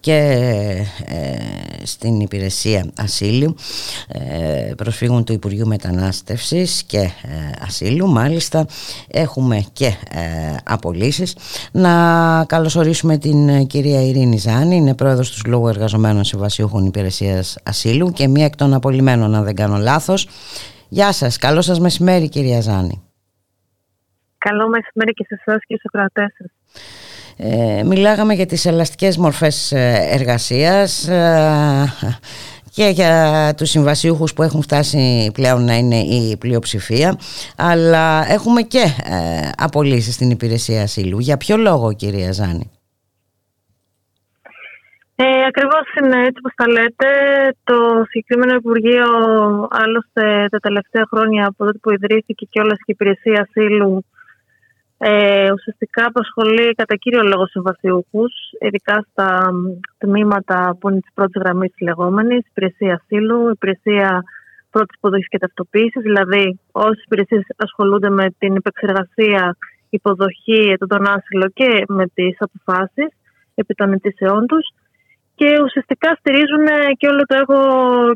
και στην υπηρεσία ασύλου. Προσφύγουν του Υπουργείου Μετανάστευσης και Ασύλου. Μάλιστα έχουμε και απολύσεις να καλωσορίσουμε την ε, κυρία Ειρήνη Ζάνη, είναι πρόεδρος του Συλλόγου Εργαζομένων Συμβασιούχων Υπηρεσίας Ασύλου και μία εκ των απολυμένων, αν δεν κάνω λάθος. Γεια σας, καλό σας μεσημέρι κυρία Ζάνη. Καλό μεσημέρι και σε εσάς και στους κρατές σας. Ε, μιλάγαμε για τις ελαστικές μορφές ε, εργασίας και για τους συμβασιούχους που έχουν φτάσει πλέον να είναι η πλειοψηφία αλλά έχουμε και ε, απολύσεις στην υπηρεσία ασύλου. Για ποιο λόγο κυρία Ζάνη; Ε, ακριβώς είναι έτσι όπως τα λέτε. Το συγκεκριμένο Υπουργείο άλλωστε τα τελευταία χρόνια από τότε που ιδρύθηκε και όλες η υπηρεσία ασύλου ε, ουσιαστικά απασχολεί κατά κύριο λόγο συμβασιούχους, ειδικά στα τμήματα που είναι της πρώτης γραμμής της λεγόμενης, υπηρεσία ασύλου, υπηρεσία πρώτης υποδοχής και ταυτοποίησης, δηλαδή όσες υπηρεσίες ασχολούνται με την επεξεργασία, υποδοχή, τον άσυλο και με τις αποφάσεις επί των αιτήσεών τους. Και ουσιαστικά στηρίζουν και όλο το έργο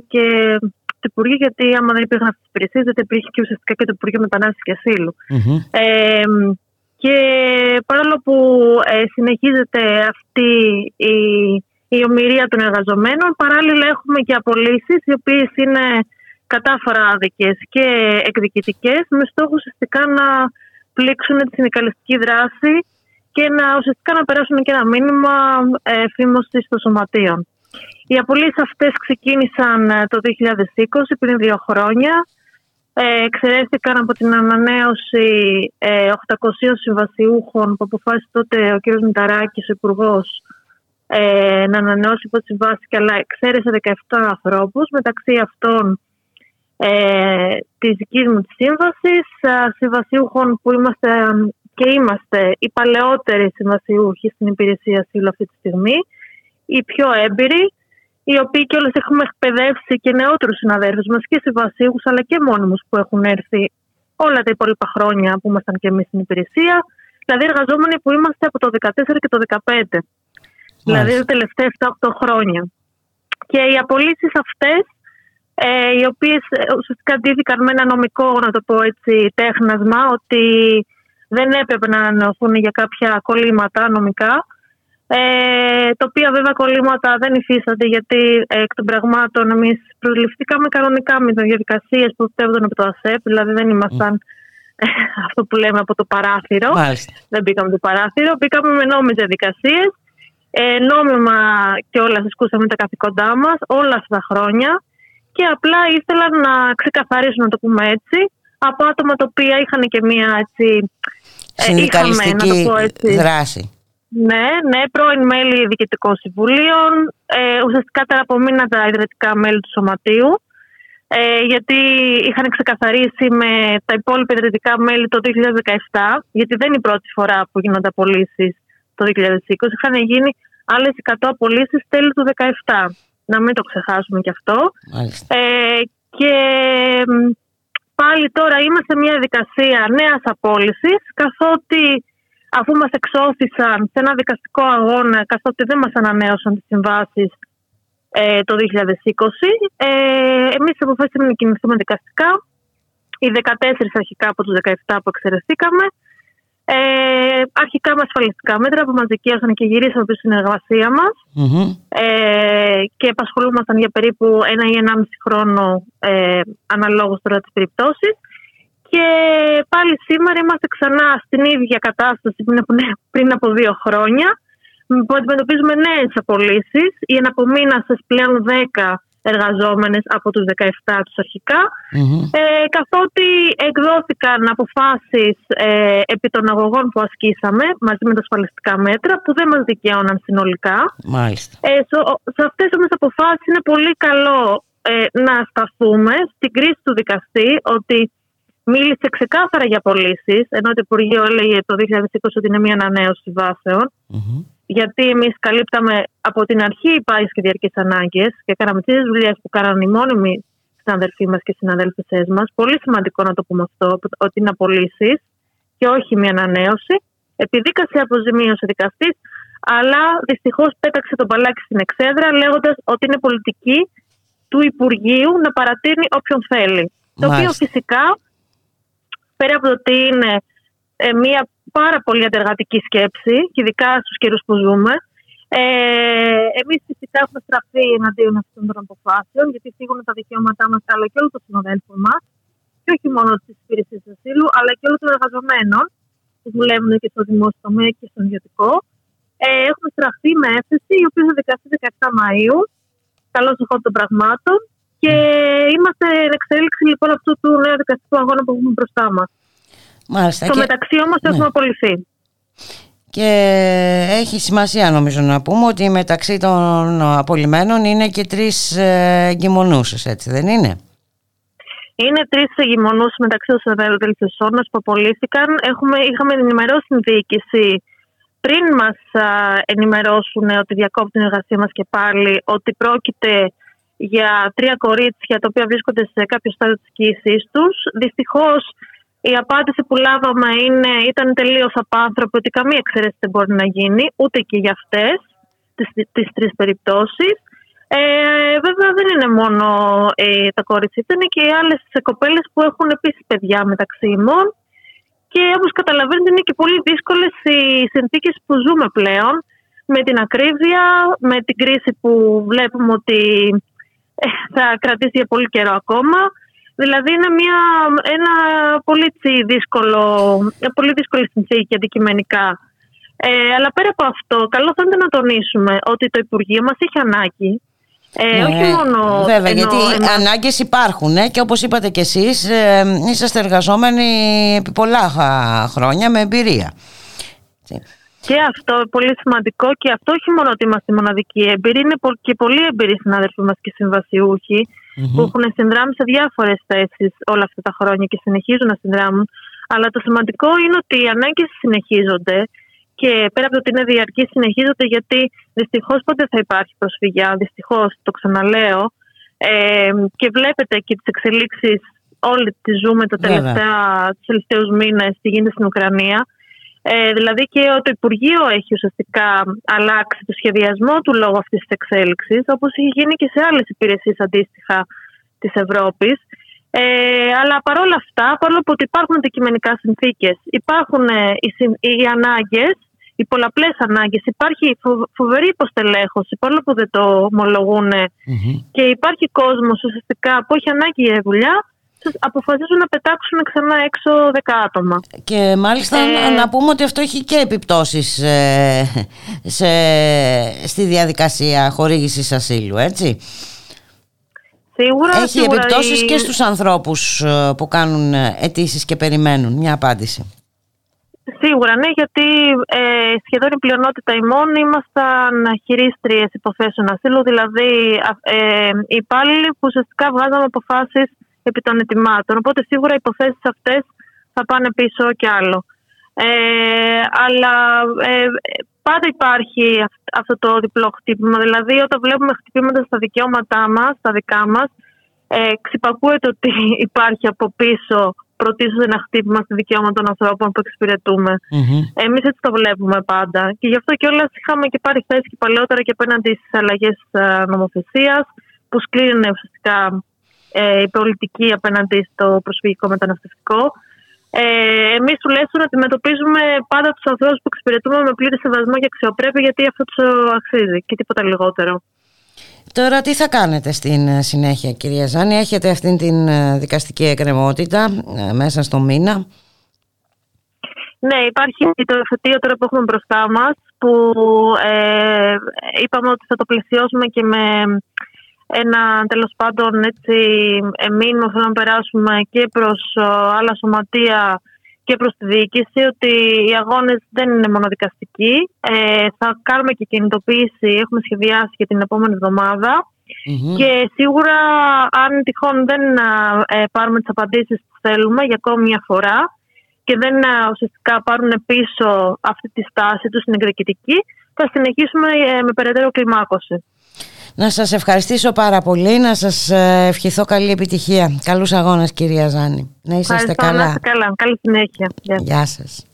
και το Υπουργείο, γιατί άμα δεν υπήρχαν αυτές τις υπηρεσίες, δεν υπήρχε και ουσιαστικά και το Υπουργείο Μετανάστευσης και ασυλου Ε, και παρόλο που ε, συνεχίζεται αυτή η, η ομοιρία των εργαζομένων, παράλληλα έχουμε και απολύσεις οι οποίες είναι κατάφορα άδικες και εκδικητικές με στόχο ουσιαστικά να πλήξουν τη συνδικαλιστική δράση και να ουσιαστικά να περάσουν και ένα μήνυμα ε, φήμωσης των σωματείων. Οι απολύσεις αυτές ξεκίνησαν ε, το 2020, πριν δύο χρόνια, ε, εξαιρέθηκαν από την ανανέωση ε, 800 συμβασιούχων που αποφάσισε τότε ο κ. Μηταράκης, ο υπουργός, ε, να ανανεώσει υπό τη συμβάση, αλλά εξαίρεσε 17 ανθρώπους, μεταξύ αυτών ε, της δικής μου της σύμβασης, συμβασιούχων που είμαστε και είμαστε οι παλαιότεροι συμβασιούχοι στην υπηρεσία ασύλου αυτή τη στιγμή, οι πιο έμπειροι, οι οποίοι κιόλας έχουμε εκπαιδεύσει και νεότερους συναδέλφους μας και συμβασίους, αλλά και μόνιμους που έχουν έρθει όλα τα υπόλοιπα χρόνια που ήμασταν και εμείς στην υπηρεσία. Δηλαδή, εργαζόμενοι που είμαστε από το 2014 και το 2015. Δηλαδή, τα τελευταία 7-8 χρόνια. Και οι απολύσεις αυτές, ε, οι οποίες ε, ουσιαστικά αντίθηκαν με ένα νομικό, να το πω έτσι, τέχνασμα, ότι δεν έπρεπε να ανανεωθούν για κάποια κολλήματα νομικά. Ε, τα οποία βέβαια κολλήματα δεν υφίστανται γιατί ε, εκ των πραγμάτων εμείς προσληφθήκαμε κανονικά με διαδικασίες που φταίβονταν από το ΑΣΕΠ, δηλαδή δεν ήμασταν ε, αυτό που λέμε από το παράθυρο. Δεν μπήκαμε το παράθυρο, μπήκαμε με νόμιμες διαδικασίες. Ε, νόμιμα και όλα ασκούσαμε τα καθηκόντά μας όλα αυτά τα χρόνια και απλά ήθελαν να ξεκαθαρίσουν, να το πούμε έτσι, από άτομα τα οποία είχαν και μία έτσι. Ε, Συνδικαλιστική δράση. Ναι, ναι, πρώην μέλη διοικητικών συμβουλίων, ε, ουσιαστικά τώρα απομείνα τα ιδρυτικά μέλη του Σωματείου, ε, γιατί είχαν ξεκαθαρίσει με τα υπόλοιπα ιδρυτικά μέλη το 2017, γιατί δεν είναι η πρώτη φορά που γίνονται απολύσεις το 2020, είχαν γίνει άλλες 100 απολύσεις τέλη του 2017. Να μην το ξεχάσουμε κι αυτό. Ε, και πάλι τώρα είμαστε σε μια διαδικασία νέας απόλυσης, καθότι αφού μας εξώθησαν σε ένα δικαστικό αγώνα καθότι δεν μας ανανέωσαν τις συμβάσεις ε, το 2020. Ε, εμείς αποφάσισαμε να κινηθούμε δικαστικά. Οι 14 αρχικά από τους 17 που εξαιρεθήκαμε. Ε, αρχικά με ασφαλιστικά μέτρα που μας δικαίωσαν και γυρίσαμε από τη συνεργασία μας ε, και επασχολούμασταν για περίπου ένα ή ενάμιση χρόνο ε, αναλόγως τώρα τις περιπτώσεις και πάλι σήμερα είμαστε ξανά στην ίδια κατάσταση πριν από δύο χρόνια που αντιμετωπίζουμε νέες απολύσεις. Οι εναπομείνασε πλέον 10 εργαζόμενες από τους 17 τους αρχικα ε, καθότι εκδόθηκαν αποφάσεις ε, επί των αγωγών που ασκήσαμε μαζί με τα ασφαλιστικά μέτρα που δεν μας δικαιώναν συνολικά. Μάλιστα. Ε, σε αυτές τις αποφάσεις είναι πολύ καλό ε, να σταθούμε στην κρίση του δικαστή ότι μίλησε ξεκάθαρα για πωλήσεις, ενώ το Υπουργείο έλεγε το 2020 ότι είναι μια ανανέωση γιατί εμείς καλύπταμε από την αρχή οι και διαρκείς ανάγκες και κάναμε τις δουλειές που κάνανε οι μόνιμοι συναδελφοί μας και συναδέλφισές μας. Πολύ σημαντικό να το πούμε αυτό, ότι είναι απολύσεις και όχι μια ανανέωση. Επιδίκασε αποζημίωση δικαστής, αλλά δυστυχώς πέταξε τον παλάκι στην εξέδρα, λέγοντας ότι είναι πολιτική του Υπουργείου να παρατείνει όποιον θέλει. Το οποίο φυσικά, πέρα από το ότι είναι ε, μια πάρα πολύ αντεργατική σκέψη, και ειδικά στους καιρούς που ζούμε. Ε, Εμείς φυσικά έχουμε στραφεί εναντίον αυτών των αποφάσεων, γιατί φύγουν τα δικαιώματά μας αλλά και όλων των συνοδέλφων μας, και όχι μόνο της υπηρεσίας ασύλου, αλλά και όλων των εργαζομένων που δουλεύουν και στο δημόσιο τομέα και στο ιδιωτικό. Ε, έχουμε στραφεί με έφεση, η οποία θα δικαστεί 17 Μαου, καλώς εχόντων των πραγμάτων, και είμαστε εν εξέλιξη λοιπόν αυτού του νέου δικαστικού αγώνα που έχουμε μπροστά μας. Μάλιστα. Στο μεταξύ όμως ναι. έχουμε απολυθεί. Και έχει σημασία νομίζω να πούμε ότι μεταξύ των απολυμένων είναι και τρεις ε, εγκυμονούσες, έτσι δεν είναι; Είναι τρεις εγκυμονούσες μεταξύ των δελφισών μα που απολύθηκαν. Έχουμε, είχαμε ενημερώσει την διοίκηση πριν μας ενημερώσουν ότι διακόπτουν την εργασία μας και πάλι, ότι πρόκειται για τρία κορίτσια τα οποία βρίσκονται σε κάποιο στάδιο της κοίηση τους. Δυστυχώς η απάντηση που λάβαμε είναι, ήταν τελείως απάνθρωπη ότι καμία εξαίρεση δεν μπορεί να γίνει, ούτε και για αυτές τις τρεις περιπτώσεις. Ε, βέβαια δεν είναι μόνο ε, τα κορίτσια, ήταν και οι άλλες κοπέλες που έχουν επίσης παιδιά μεταξύ ημών. Και όπως καταλαβαίνετε, είναι και πολύ δύσκολες οι συνθήκες που ζούμε πλέον. Με την ακρίβεια, με την κρίση που βλέπουμε ότι ε, θα κρατήσει για πολύ καιρό ακόμα. Δηλαδή είναι μια, ένα πολύ δύσκολο, πολύ δύσκολη συνθήκη αντικειμενικά. Ε, αλλά πέρα από αυτό, καλό θα είναι να τονίσουμε ότι το Υπουργείο μας έχει ανάγκη ε, ναι, όχι μόνο βέβαια, γιατί οι ανάγκες υπάρχουν ε, και όπως είπατε και εσείς ε, είσαστε εργαζόμενοι επί πολλά χρόνια με εμπειρία. Και αυτό πολύ σημαντικό και αυτό όχι μόνο ότι είμαστε μοναδικοί έμπειροι, είναι και πολύ εμπειροί συνάδελφοι μας και συμβασιούχοι που έχουν συνδράμει σε διάφορες θέσεις όλα αυτά τα χρόνια και συνεχίζουν να συνδράμουν. Αλλά το σημαντικό είναι ότι οι ανάγκες συνεχίζονται και πέρα από το ότι είναι διαρκή, συνεχίζονται γιατί δυστυχώς πότε θα υπάρχει προσφυγιά. Δυστυχώς, το ξαναλέω. Ε, και βλέπετε και τις εξελίξεις όλοι τις ζούμε τα τελευταία, τους τελευταίους μήνες τι γίνεται στην Ουκρανία. Ε, δηλαδή και το Υπουργείο έχει ουσιαστικά αλλάξει το σχεδιασμό του λόγω αυτής της εξέλιξης, όπως έχει γίνει και σε άλλες υπηρεσίες αντίστοιχα της Ευρώπης. Ε, αλλά παρόλα αυτά, παρόλο που υπάρχουν αντικειμενικά συνθήκες, υπάρχουν ε, οι, οι ανάγκες, οι πολλαπλές ανάγκες. Υπάρχει φοβερή υποστελέχωση, παρόλο που δεν το ομολογουν και υπάρχει κόσμος ουσιαστικά που έχει ανάγκη για δουλειά αποφασίζουν να πετάξουν ξανά έξω δέκα άτομα. Και μάλιστα ε... να πούμε ότι αυτό έχει και επιπτώσεις ε, σε, στη διαδικασία χορήγησης ασύλου, έτσι. Σίγουρα, έχει σίγουρα επιπτώσεις και στους ανθρώπους ε, που κάνουν αιτήσεις και περιμένουν μια απάντηση. Σίγουρα, ναι, γιατί ε, σχεδόν η πλειονότητα ημών ήμασταν χειρίστριες υποθέσεων ασύλου, δηλαδή ε, οι υπάλληλοι που ουσιαστικά βγάζαμε αποφάσεις επί των ετοιμάτων. Οπότε σίγουρα οι υποθέσεις αυτές θα πάνε πίσω κι άλλο. Ε, αλλά ε, πάντα υπάρχει αυτό το διπλό χτύπημα. Δηλαδή, όταν βλέπουμε χτυπήματα στα δικαιώματά μας, στα δικά μας, ε, ξυπακούεται ότι υπάρχει από πίσω πρωτίστω ένα χτύπημα στη δικαιώματα των ανθρώπων που εξυπηρετούμε. Mm-hmm. Εμείς έτσι το βλέπουμε πάντα. Και γι' αυτό και όλα είχαμε και πάρει θέση και παλαιότερα και απέναντι στις αλλαγές νομοθεσίας που σκλήρινε ουσιαστικά ε, η πολιτική απέναντι στο προσφυγικό μεταναστευτικό. Ε, Εμείς τουλάχιστον αντιμετωπίζουμε πάντα τους ανθρώπους που εξυπηρετούμε με πλήρη σεβασμό και αξιοπρέπεια, γιατί αυτό τους αξίζει και τίποτα λιγότερο. Τώρα τι θα κάνετε στην ε, συνέχεια κυρία Ζάνη, έχετε αυτήν την ε, δικαστική εκκρεμότητα ε, μέσα στο μήνα; Ναι, υπάρχει το εφετείο τώρα που έχουμε μπροστά μας που ε, είπαμε ότι θα το πλαισιώσουμε και με ένα τέλος πάντων έτσι μήνυμα που να περάσουμε και προς άλλα σωματεία και προς τη διοίκηση ότι οι αγώνες δεν είναι μονοδικαστικοί. Ε, θα κάνουμε και κινητοποίηση, έχουμε σχεδιάσει για την επόμενη και σίγουρα αν τυχόν δεν ε, πάρουμε τις απαντήσεις που θέλουμε για ακόμη μια φορά και δεν ουσιαστικά πάρουν πίσω αυτή τη στάση τους στην εκδικητική, θα συνεχίσουμε ε, με περαιτέρω κλιμάκωση. Να σας ευχαριστήσω πάρα πολύ, να σας ε, ευχηθώ καλή επιτυχία. Καλούς αγώνες κυρία Ζάνη. Να είσαστε καλά. Να είστε καλά. Καλή συνέχεια. Γεια σας.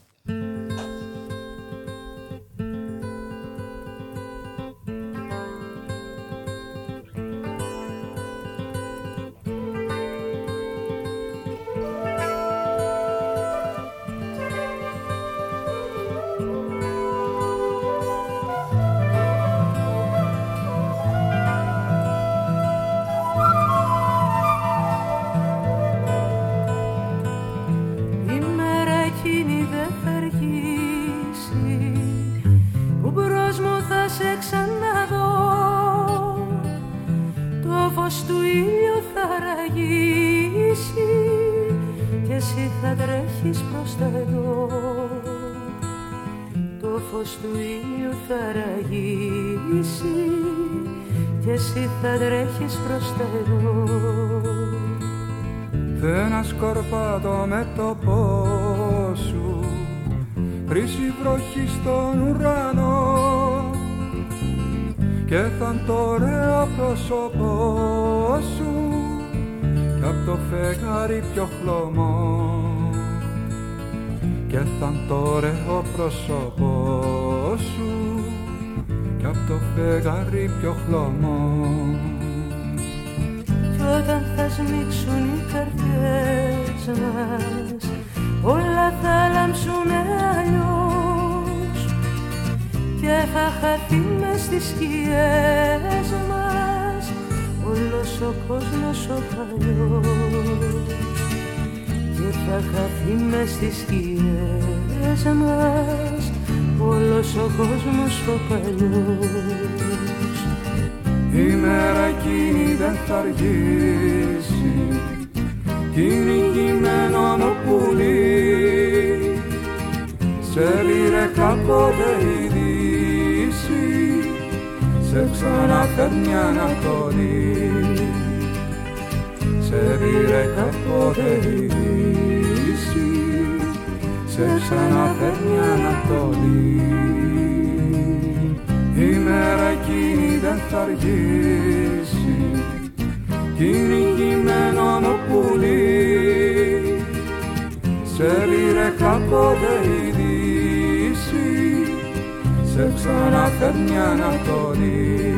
Θα τρέχεις προς τα εδώ το φως του ήλιου θα ραγίσει και εσύ θα τρέχεις προς τα εδώ ένα σκορπάτο με το σου Χρύση βροχή στον ουρανό και θα το ωραίο πρόσωπό σου κι απ' το φεγγάρι πιο χλωμό. Και θα το ωραίο πρόσωπό σου κι απ' το φεγγάρι πιο χλωμό. Κι όταν θα σμίξουν οι καρδιές μας όλα θα λάμψουνε αλλιώς και θα χαθεί μες στις σκιές μας. Όλος ο κόσμος ο παλιός και θα χαθεί μες στις σκιές μας. Όλος ο κόσμος ο παλιός. Η μέρα εκείνη δεν θα αργήσει κυνηγημένο μου πουλί. Σε πήρε κάποτε η δύση σε ξαναφέρνει Ανατολή. Σε πήρε κάποτε η δύση σε ξαναφέρνει Ανατολή. Η μέρα εκείνη δεν θα αργήσει κυνηγημένο μου πουλί σε πήρε κάποτε η δύση σε ξαναφέρνει Ανατολή.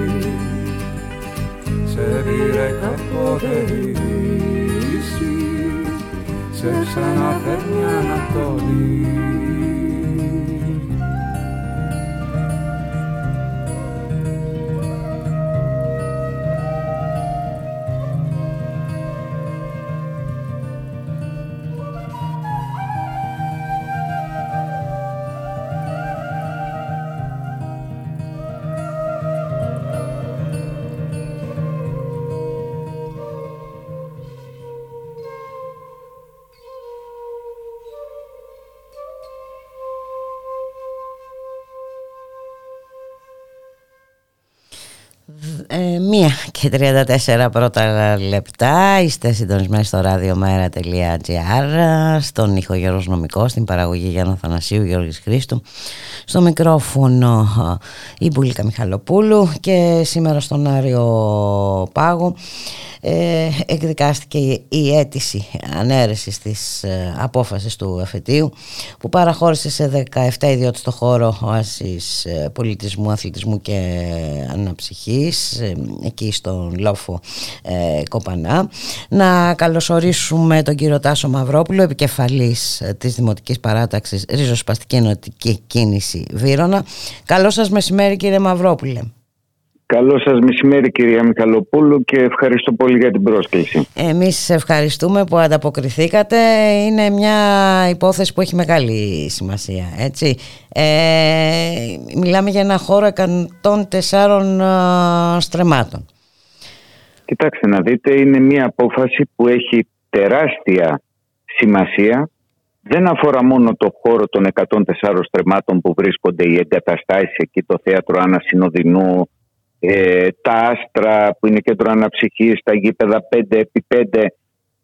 Σε πήρε κάποτε η δύση σε ξαναφέρνει Ανατολή Μία και 34 πρώτα λεπτά. Είστε συντονισμένοι στο radiomera.gr στον ήχο Γιώργος Νομικός, στην παραγωγή Γιάννα Θανασίου Γιώργης Χρήστου στο μικρόφωνο η Μπουλίκα Μιχαλοπούλου και σήμερα στον Άριο Πάγο ε, εκδικάστηκε η αίτηση ανέρεσης της ε, απόφασης του εφετείου που παραχώρησε σε 17 ιδιώτες στο χώρο οάσης ε, πολιτισμού, αθλητισμού και αναψυχής ε, εκεί στον λόφο ε, Κοπανά. Να καλωσορίσουμε τον κύριο Τάσο Μαυρόπουλο επικεφαλής της Δημοτικής Παράταξης Ριζοσπαστική Ενωτική Κίνηση Βύρονα. Καλό σας μεσημέρι κύριε Μαυρόπουλε Καλό σας μεσημέρι κυρία Μιχαλοπούλου και ευχαριστώ πολύ για την πρόσκληση. Εμείς ευχαριστούμε που ανταποκριθήκατε. Είναι μια υπόθεση που έχει μεγάλη σημασία. Έτσι. Ε, μιλάμε για ένα χώρο 104 ε, στρεμάτων. Κοιτάξτε να δείτε, είναι μια απόφαση που έχει τεράστια σημασία. Δεν αφορά μόνο το χώρο των 104 στρεμάτων που βρίσκονται οι εγκαταστάσεις εκεί, το θέατρο Άννα Συνοδεινού, ε, τα άστρα που είναι κέντρο αναψυχής, τα γήπεδα 5x5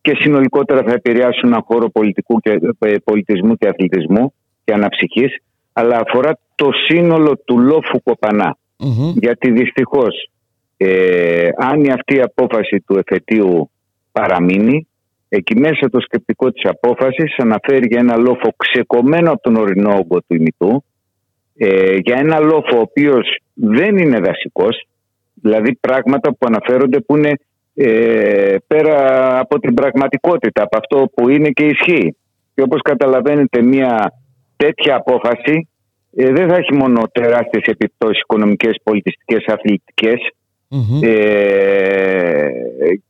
και συνολικότερα θα επηρεάσουν ένα χώρο πολιτικού και, ε, πολιτισμού και αθλητισμού και αναψυχής αλλά αφορά το σύνολο του λόφου Γιατί δυστυχώς ε, αν αυτή η απόφαση του εφετείου παραμείνει εκεί μέσα το σκεπτικό της απόφασης αναφέρει για ένα λόφο ξεκομμένο από τον ορεινό όγκο του ημιτού ε, για ένα λόφο ο οποίος δεν είναι δασικός, δηλαδή πράγματα που αναφέρονται που είναι ε, πέρα από την πραγματικότητα, από αυτό που είναι και ισχύει. Και όπως καταλαβαίνετε μια τέτοια απόφαση ε, δεν θα έχει μόνο τεράστιες επιπτώσεις οικονομικές, πολιτιστικές, ε,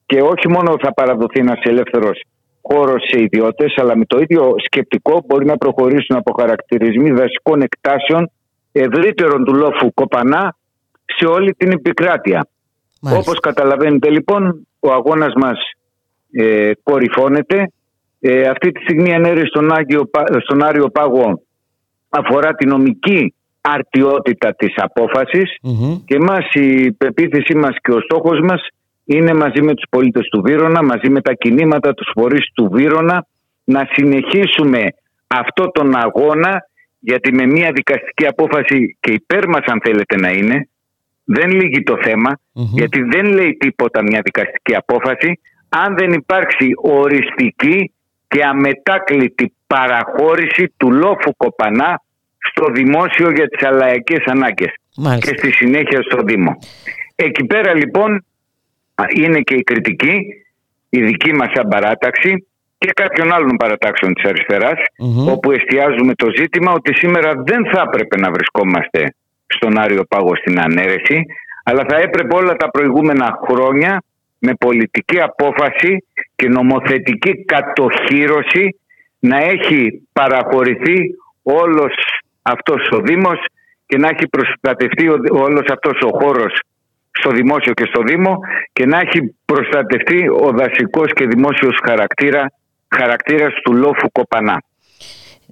και όχι μόνο θα παραδοθεί ένας ελεύθερος χώρος σε ιδιώτες αλλά με το ίδιο σκεπτικό μπορεί να προχωρήσουν από χαρακτηρισμοί δασικών εκτάσεων ευρύτερων του λόφου κοπανά σε όλη την επικράτεια. Μάλιστα. Όπως καταλαβαίνετε λοιπόν ο αγώνας μας ε, κορυφώνεται. Ε, αυτή τη στιγμή ενέργεια στον, Άγιο, στον Άριο Πάγο αφορά τη νομική αρτιότητα της αποφασης και μας η πεποίθησή μας και ο στόχος μας είναι μαζί με τους πολίτες του Βύρονα, μαζί με τα κινήματα, τους φορείς του Βύρονα να συνεχίσουμε αυτό τον αγώνα γιατί με μια δικαστική απόφαση και υπέρ μας αν θέλετε να είναι δεν λύγει το θεμα γιατί δεν λέει τίποτα μια δικαστική απόφαση. Αν δεν υπάρξει οριστική και αμετάκλητη παραχώρηση του λόφου κοπανά στο δημόσιο για τις αλαϊκές ανάγκες και στη συνέχεια στο Δήμο. Εκεί πέρα λοιπόν είναι και η κριτική, η δική μας αμπαράταξη και κάποιων άλλων παρατάξεων της αριστερας όπου εστιάζουμε το ζήτημα ότι σήμερα δεν θα έπρεπε να βρισκόμαστε στον Άριο Πάγο στην ανέρεση αλλά θα έπρεπε όλα τα προηγούμενα χρόνια με πολιτική απόφαση και νομοθετική κατοχύρωση να έχει παραχωρηθεί όλος αυτός ο Δήμος και να έχει προστατευτεί όλος αυτός ο χώρος στο δημόσιο και στο Δήμο και να έχει προστατευτεί ο δασικός και δημόσιος χαρακτήρα χαρακτήρας του λόφου Κοπανά.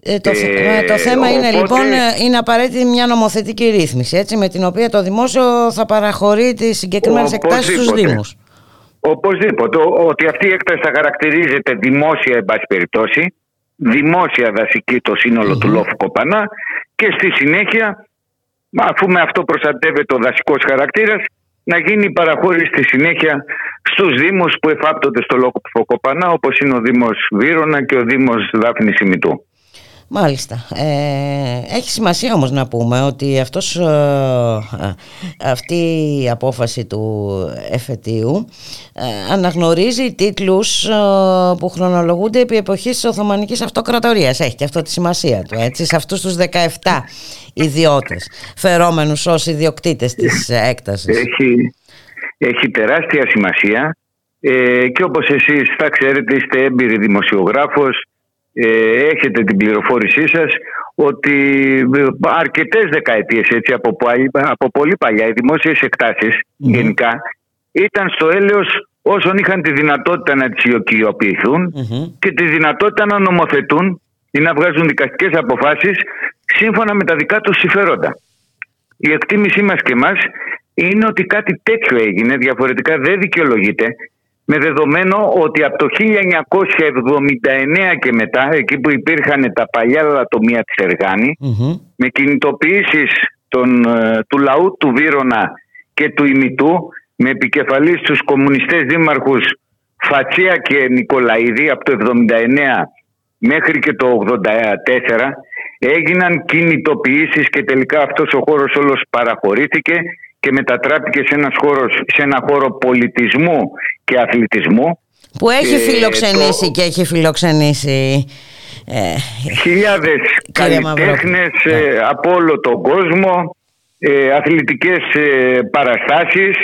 Ε, το, ε, το θέμα είναι λοιπόν είναι απαραίτητη μια νομοθετική ρύθμιση έτσι, με την οποία το δημόσιο θα παραχωρεί τις συγκεκριμένες εκτάσεις στους Δήμους. Οπωσδήποτε. Ότι αυτή η έκταση θα χαρακτηρίζεται δημόσια εν πάση περιπτώσει, δημόσια δασική το συνολο του λόφου Κοπανά και στη συνέχεια αφού με αυτό προστατεύεται ο δασικός χαρακτήρας να γίνει η παραχώρηση στη συνέχεια στους Δήμους που εφάπτονται στο λόγο Κοπανά όπως είναι ο Δήμος Βύρονα και ο Δήμος Δάφνης Ημιτού. Μάλιστα. Ε, έχει σημασία όμως να πούμε ότι αυτός, ε, αυτή η απόφαση του εφετείου ε, αναγνωρίζει τίτλους ε, που χρονολογούνται επί εποχής της Οθωμανικής Αυτοκρατορίας. Έχει και αυτό τη σημασία του, έτσι, σε αυτούς τους 17 ιδιώτες φερόμενους ως ιδιοκτήτες της έκτασης. Έχει, έχει τεράστια σημασία ε, και όπως εσείς θα ξέρετε είστε έμπειροι δημοσιογράφος ε, έχετε την πληροφόρησή σας ότι αρκετές δεκαετίες έτσι, από, από πολύ παλιά οι δημόσιες γενικά ήταν στο έλεος όσων είχαν τη δυνατότητα να τις ιοκιοποιηθούν και τη δυνατότητα να νομοθετούν ή να βγάζουν δικαστικές αποφάσεις σύμφωνα με τα δικά τους συμφέροντα. Η εκτίμησή μας και μας είναι ότι κάτι τέτοιο έγινε, διαφορετικά δεν δικαιολογείται με δεδομένο ότι από το 1979 και μετά, εκεί που υπήρχαν τα παλιά λατομεία της εργανη με κινητοποιήσεις των, ε, του λαού του Βύρονα και του ημιτού, με επικεφαλής τους κομμουνιστές δήμαρχους Φατσία και Νικολαίδη από το 79 μέχρι και το 84 έγιναν κινητοποιήσεις και τελικά αυτός ο χώρος όλος παραχωρήθηκε και μετατράπηκε σε, ένας χώρος, σε ένα χώρο πολιτισμού και αθλητισμού. Που έχει φιλοξενήσει και έχει φιλοξενήσει ε, χιλιάδες καλλιτέχνες ε, ναι. από όλο τον κόσμο ε, αθλητικές ε, παραστάσεις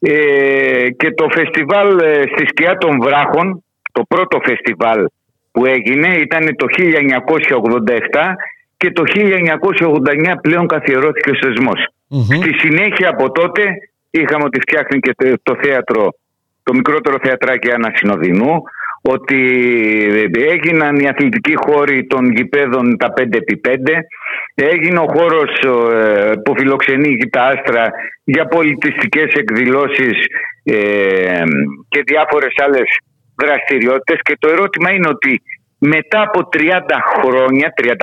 ε, και το φεστιβάλ ε, στη σκιά των βράχων το πρώτο φεστιβάλ που έγινε ήταν το 1987 και το 1989 πλέον καθιερώθηκε ο θεσμος Στη συνέχεια από τότε είχαμε ότι φτιάχνει και το θέατρο, το μικρότερο θεατράκι Άννα Συνοδεινού, ότι έγιναν οι αθλητικοί χώροι των γηπέδων τα 5x5, έγινε ο χώρος ε, που φιλοξενεί τα άστρα για πολιτιστικές εκδηλώσεις ε, και διάφορες άλλες δραστηριότητες. Και το ερώτημα είναι ότι μετά από 30 χρόνια, 35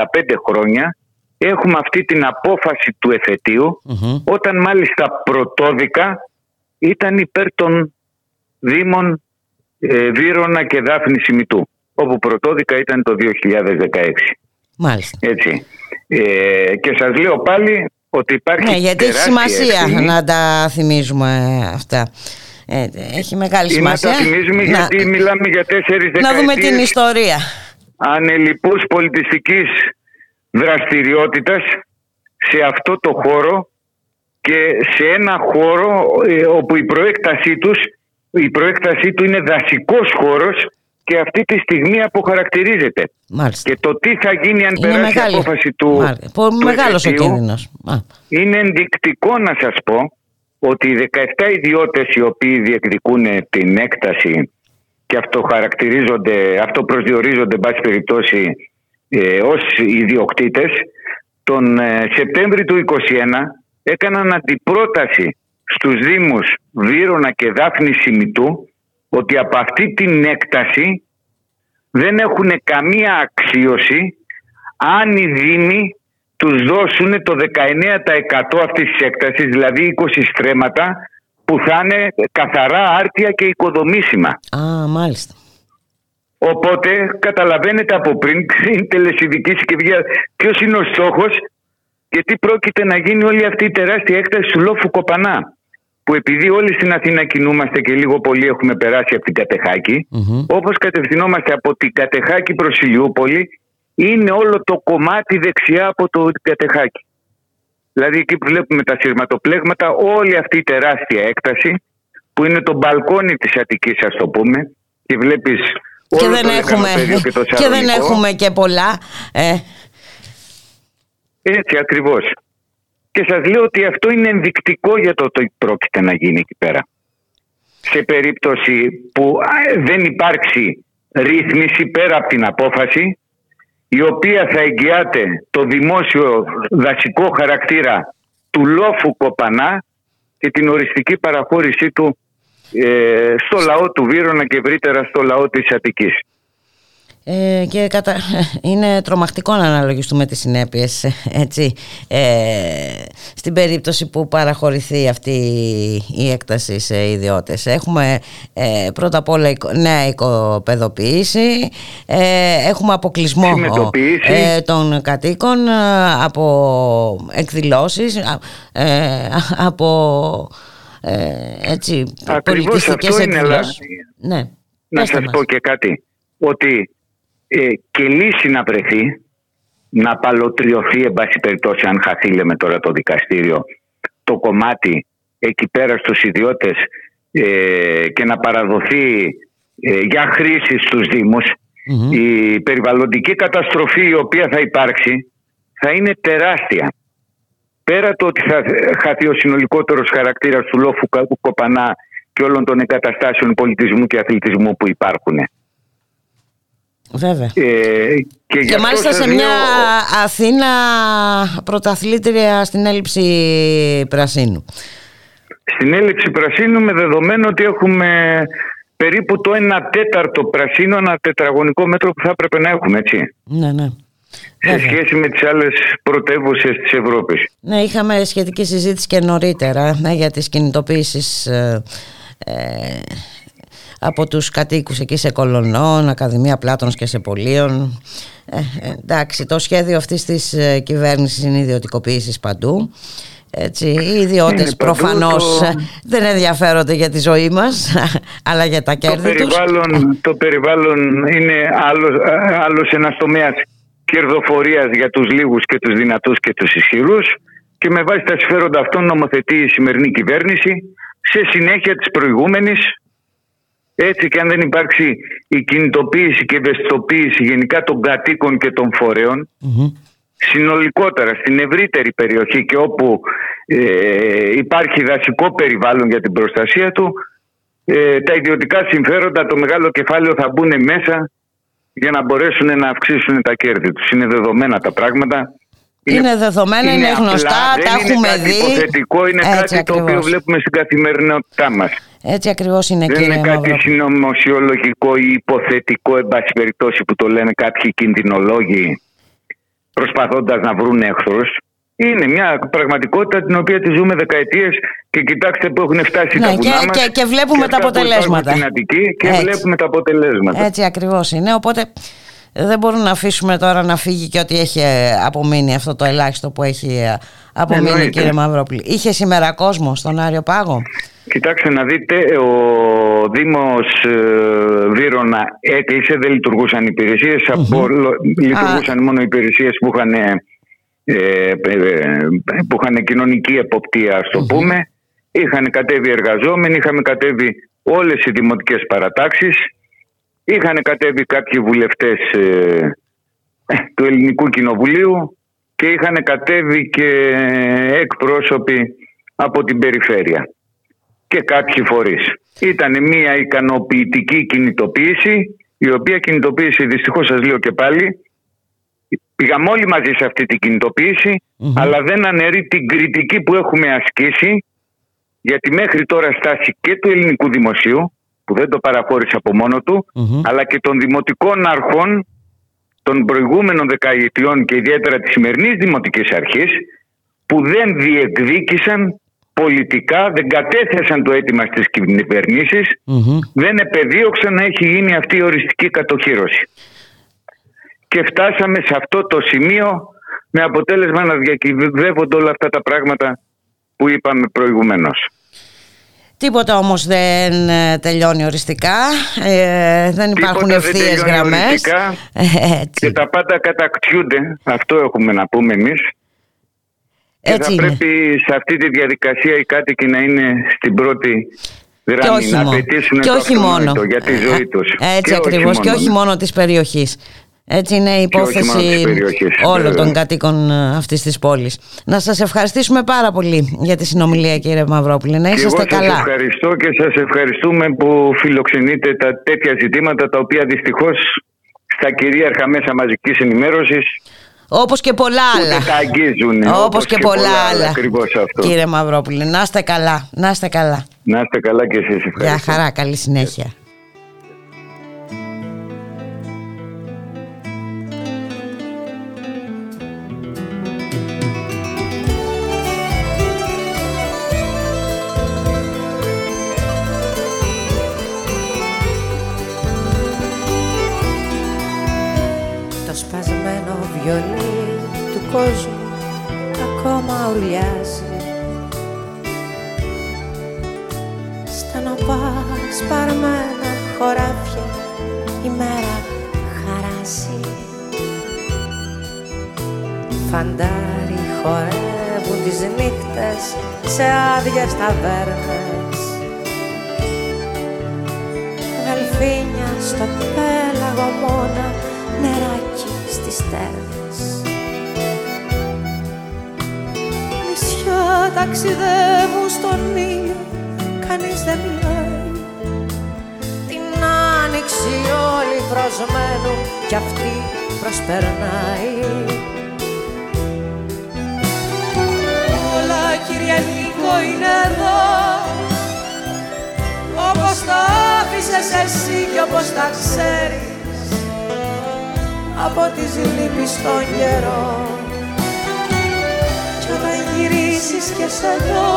χρόνια έχουμε αυτή την απόφαση του εφετειου όταν μάλιστα πρωτόδικα ήταν υπέρ των Δήμων ε, Βύρονα και Δάφνη Σιμητού όπου πρωτόδικα ήταν το 2016. Μάλιστα. Έτσι. Ε, και σας λέω πάλι ότι υπάρχει Ναι, γιατί έχει σημασία να τα θυμίζουμε αυτά. Ε, έχει μεγάλη σημασία. Να τα θυμίζουμε γιατί μιλάμε για τέσσερις δεκαετίες. Να δούμε την ιστορία. Ανελιπούς πολιτιστικής δραστηριότητας σε αυτό το χώρο και σε ένα χώρο ε, όπου η προέκτασή τους η προέκτασή του είναι δασικός χώρος και αυτή τη στιγμή αποχαρακτηρίζεται. Μάλιστα. Και το τι θα γίνει αν είναι περάσει η απόφαση του, του Μεγάλος ο κίνδυνος. Είναι ενδεικτικό να σας πω ότι οι 17 ιδιώτες οι οποίοι διεκδικούν την έκταση και αυτό χαρακτηρίζονται, αυτό προσδιορίζονται, εν πάση περιπτώσει, ε, ως ιδιοκτήτες, τον ε, Σεπτέμβρη του 2021 έκαναν αντιπρόταση στους Δήμους Βύρονα και Δάφνη Σιμητού ότι από αυτή την έκταση δεν έχουν καμία αξίωση αν οι Δήμοι τους δώσουν το 19% αυτής της έκτασης, δηλαδή 20 στρέμματα που θα είναι καθαρά άρτια και οικοδομήσιμα. Α, μάλιστα. Οπότε καταλαβαίνετε από πριν είναι τελεσιδική συσκευή ποιος είναι ο στόχος και τι πρόκειται να γίνει όλη αυτή η τεράστια έκταση του λόφου Κοπανά. Που επειδή όλοι στην Αθήνα κινούμαστε και λίγο πολύ έχουμε περάσει από την Κατεχάκη, mm-hmm. όπως κατευθυνόμαστε από την Κατεχάκη προς Ηλιούπολη, είναι όλο το κομμάτι δεξιά από το Κατεχάκη. Δηλαδή εκεί που βλέπουμε τα σειρματοπλέγματα, όλη αυτή η τεράστια έκταση που είναι το μπαλκόνι της Αττικής ας το πούμε και βλέπεις και δεν, έχουμε, και, και δεν έχουμε και πολλά. Ε. Έτσι ακριβώς. Και σας λέω ότι αυτό είναι ενδεικτικό για το ότι πρόκειται να γίνει εκεί πέρα. Σε περίπτωση που δεν υπάρξει ρύθμιση πέρα από την απόφαση η οποία θα εγγυάται το δημόσιο δασικό χαρακτήρα του λόφου Κοπανά και την οριστική παραχώρησή του ε, στο λαό του Βύρονα και ευρύτερα στο λαό της Αττικής. Ε, και κατα... είναι τρομακτικό να αναλογιστούμε τις συνέπειες έτσι, ε, στην περίπτωση που παραχωρηθεί αυτή η έκταση σε ιδιώτες. Έχουμε ε, πρώτα απ' όλα νέα οικοπαιδοποίηση ε, έχουμε αποκλεισμό ε, των κατοίκων από εκδηλώσεις από έτσι, Ακριβώς αυτό είναι ναι. να σας πω και κάτι ότι ε, και λύση να βρεθεί, να παλωτριωθεί, εν πάση περιπτώσει, αν χαθεί, λέμε τώρα το δικαστήριο, το κομμάτι εκεί πέρα στους ιδιώτες ε, και να παραδοθεί ε, για χρήση στους δημους η περιβαλλοντική καταστροφή η οποία θα υπάρξει θα είναι τεράστια. Πέρα το ότι θα χαθεί ο συνολικότερος χαρακτήρας του λόφου Κοπανά και όλων των εγκαταστάσεων πολιτισμού και αθλητισμού που υπάρχουν. Βέβαια. Ε, και, και μάλιστα σε μια Αθήνα πρωταθλήτρια στην έλλειψη πρασίνου. Στην έλλειψη πρασίνου με δεδομένο ότι έχουμε περίπου το 1 τέταρτο πρασίνο, ένα τετραγωνικό μέτρο που θα έπρεπε να έχουμε, έτσι. Ναι, ναι. Σε σχέση με τις άλλες πρωτεύουσες της Ευρώπης. Ναι, είχαμε σχετική συζήτηση και νωρίτερα ναι, για τις κινητοποίησεις ε, ε, από τους κατοίκους εκεί σε Κολονών, Ακαδημία Πλάτωνος και σε Πολίων. Ε, εντάξει, το σχέδιο αυτής της ε, κυβέρνησης είναι ιδιωτικοποίησης παντού. Έτσι, οι ιδιώτες προφανώς το... δεν ενδιαφέρονται για τη ζωή μας αλλά για τα κέρδη το περιβάλλον, τους. Το περιβάλλον είναι άλλος, άλλος ένας τομέας κερδοφορίας για τους λίγους και τους δυνατούς και τους ισχυρούς και με βάση τα συμφέροντα αυτών νομοθετεί η σημερινή κυβέρνηση σε συνέχεια της προηγούμενης. Έτσι και αν δεν υπάρξει η κινητοποίηση και ευαισθητοποίηση γενικά των κατοίκων και των φορεων συνολικότερα στην ευρύτερη περιοχή και όπου ε, υπάρχει δασικό περιβάλλον για την προστασία του ε, τα ιδιωτικά συμφέροντα, το μεγάλο κεφάλαιο θα μπουν μέσα για να μπορέσουν να αυξήσουν τα κέρδη τους. Είναι δεδομένα τα πράγματα. Είναι, δεδομένα, είναι, γνωστά, τα έχουμε είναι δει. υποθετικό, είναι κάτι το οποίο βλέπουμε στην καθημερινότητά μας. Έτσι ακριβώς είναι Δεν κύριε είναι κάτι συνωμοσιολογικό ή υποθετικό, εν πάση περιπτώσει, που το λένε κάποιοι κινδυνολόγοι προσπαθώντας να βρουν εχθρούς. Είναι μια πραγματικότητα την οποία τη ζούμε δεκαετίες και κοιτάξτε που έχουν φτάσει ναι, τα βουνά και, μας και, και βλέπουμε και τα αυτά που αποτελέσματα. υπάρχουν Στην Αττική και Έτσι. βλέπουμε τα αποτελέσματα. Έτσι ακριβώς είναι. Οπότε δεν μπορούμε να αφήσουμε τώρα να φύγει και ό,τι έχει ε, απομείνει αυτό το ελάχιστο που έχει ε, απομείνει Εννοείται. κύριε Μαυρόπουλη. Είχε σήμερα κόσμο στον Άριο Πάγο; Κοιτάξτε να δείτε, ο Δήμος ε, Βύρονα έκλεισε, δεν λειτουργούσαν οι υπηρεσίες, από- λειτουργούσαν μόνο οι υπηρεσίες που είχαν, ε, ε, που είχαν κοινωνική εποπτεία, ας το πούμε. Είχαν κατέβει εργαζόμενοι, είχαμε κατέβει όλες οι δημοτικές παρατάξεις, είχαν κατέβει κάποιοι βουλευτές ε, ε, του Ελληνικού Κοινοβουλίου και είχαν κατέβει και εκπρόσωποι από την περιφέρεια και κάποιοι φορείς. Ήταν μια ικανοποιητική κινητοποίηση, η οποία κινητοποίηση δυστυχώς σας λέω και πάλι, πήγαμε όλοι μαζί σε αυτή την κινητοποίηση, αλλά δεν αναιρεί την κριτική που έχουμε ασκήσει για τη μέχρι τώρα στάση και του ελληνικού δημοσίου, που δεν το παραχώρησε από μόνο του, αλλά και των δημοτικών αρχών των προηγούμενων δεκαετιών και ιδιαίτερα της σημερινής δημοτικής αρχής, που δεν διεκδίκησαν πολιτικά, δεν κατέθεσαν το αίτημα στις κυβερνήσεις, δεν επεδίωξαν να έχει γίνει αυτή η οριστική κατοχήρωση. Και φτάσαμε σε αυτό το σημείο με αποτέλεσμα να διακυβεύονται όλα αυτά τα πράγματα που είπαμε προηγουμένως. Τίποτα όμως δεν ε, τελειώνει οριστικά, ε, δεν υπάρχουν Τίποτα δεν ευθείες τελειώνει γραμμές. οριστικά Ε, και τα πάντα κατακτιούνται. Αυτό έχουμε να πούμε εμείς. Και Έτσι θα είναι. πρέπει σε αυτή τη διαδικασία οι κάτοικοι να είναι στην πρώτη γραμμή, όχι να μόνο. απαιτήσουν Και το όχι αυτονόητο μόνο. για τη ζωή τους. Έτσι Και όχι ακριβώς και μόνο, όχι ναι. μόνο της περιοχής. Έτσι είναι η Και όχι μόνο υπόθεση της περιοχής, όλων βέβαια. των κατοίκων ε, αυτής της πόλης. Να σας ευχαριστήσουμε πάρα πολύ για τη συνομιλία κύριε Μαυρόπουλε. Να Και είσαστε εγώ καλά. σας ευχαριστώ και σας ευχαριστούμε που φιλοξενείτε τα τέτοια ζητήματα τα οποία δυστυχώς στα κυρίαρχα μέσα μαζικής ενημέρωσης Όπως και πολλά άλλα. ούτε τα αγγίζουν. Όπως και πολλά άλλα. Ακριβώς αυτό. Κύριε Μαυρόπουλε, να είστε καλά. Να είστε καλά. Να είστε καλά και εσείς ευχαριστώ. Γεια χαρά, καλή συνέχεια. Φαντάρι χορεύουν τις νύχτες σε άδειες ταβέρνες Δελφίνια στο πέλαγο μόνα νεράκι στις στέρνες Νησιά ταξιδεύουν στον ήλιο, κανείς δεν μιλάει. Την άνοιξη όλοι προσμένουν κι αυτή προσπερνάει Όλα κύριε Νίκο είναι εδώ. Όπως τα άφησες εσύ και όπως τα ξέρεις από τις λύπη στον καιρό κι όταν γυρίσεις και σε δω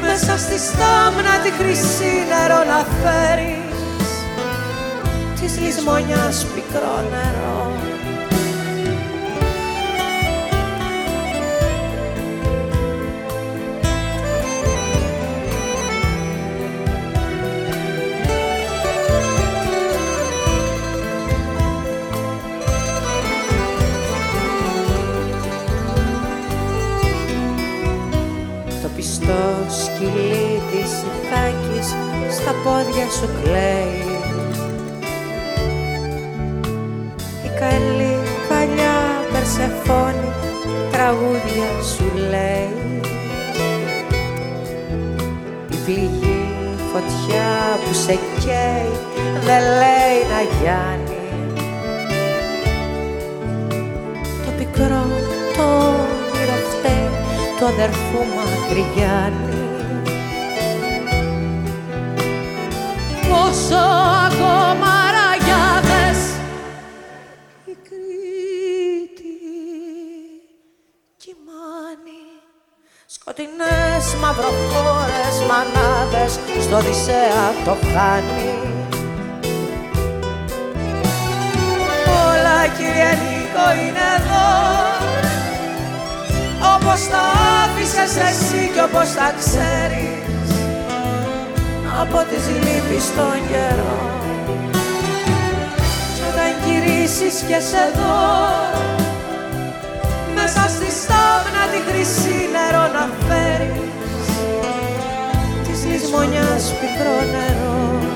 μέσα στη στάμνα τη χρυσή νερό να φέρεις της λησμονιάς πικρό νερό της Ιθάκης στα πόδια σου κλαίει. Η καλή παλιά Περσεφόνη τραγούδια σου λέει. Η πληγή φωτιά που σε καίει δεν λέει να γιάνει. Το πικρό το όνειρο φταίει του αδερφού μακριγιάννη πόσο ακόμα ραγιάδες η Κρήτη κοιμάνει σκοτεινές μαυροφόρες μανάδες στο Οδυσσέα το χάνει. Όλα κύριε Νίκο είναι εδώ. Όπως τα άφησες εσύ κι όπως τα ξέρεις από τις λύπεις στον καιρό κι όταν γυρίσεις και σε δω μέσα στη στάμνα τη χρυσή νερό να φέρεις της λησμονιάς πικρό νερό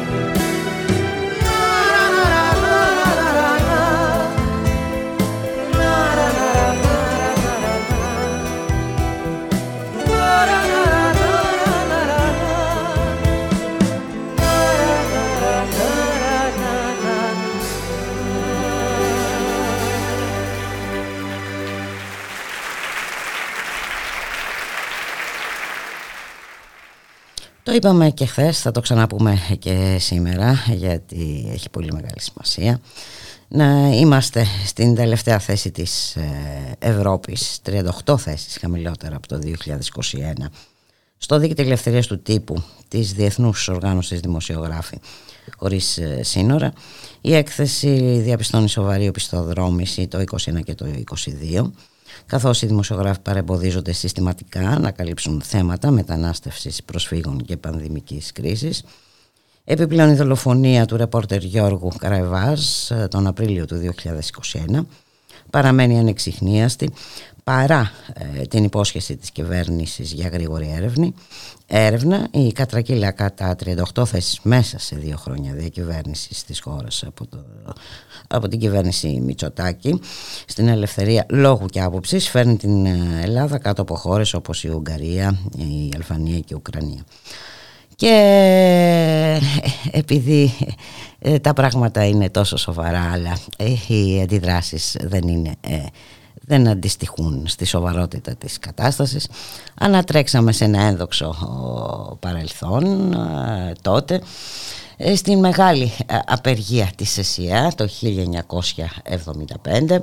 Το είπαμε και χθες, θα το ξαναπούμε και σήμερα γιατί έχει πολύ μεγάλη σημασία. Να είμαστε στην τελευταία θέση της ε, Ευρώπης 38 θέσεις χαμηλότερα από το 2021 στο δίκτυο ελευθερίας του τύπου της Διεθνούς Οργάνωσης Δημοσιογράφη χωρίς ε, σύνορα. Η έκθεση διαπιστώνει σοβαρή οπισθοδρόμηση το 21 και το 22 καθώς οι δημοσιογράφοι παρεμποδίζονται συστηματικά να καλύψουν θέματα μετανάστευσης προσφύγων και πανδημικής κρίσης. Επιπλέον η δολοφονία του ρεπόρτερ Γιώργου Καραϊβάζ ε, τον Απρίλιο του 2021 παραμένει ανεξιχνίαστη παρά ε, την υπόσχεση της κυβέρνησης για γρήγορη έρευνη, έρευνα η κατρακύλα κατά 38 θέσεις μέσα σε δύο χρόνια διακυβέρνησης της χώρας από, το, από την κυβέρνηση Μητσοτάκη στην ελευθερία λόγου και άποψης φέρνει την ε, Ελλάδα κάτω από χώρες όπως η Ουγγαρία, η Αλφανία και η Ουκρανία. Και ε, επειδή τα πράγματα είναι τόσο σοβαρά αλλά οι αντιδράσεις δεν είναι δεν αντιστοιχούν στη σοβαρότητα της κατάστασης. Ανατρέξαμε σε ένα ένδοξο παρελθόν τότε ε, στην μεγάλη απεργία της ΕΣΥΑ το 1975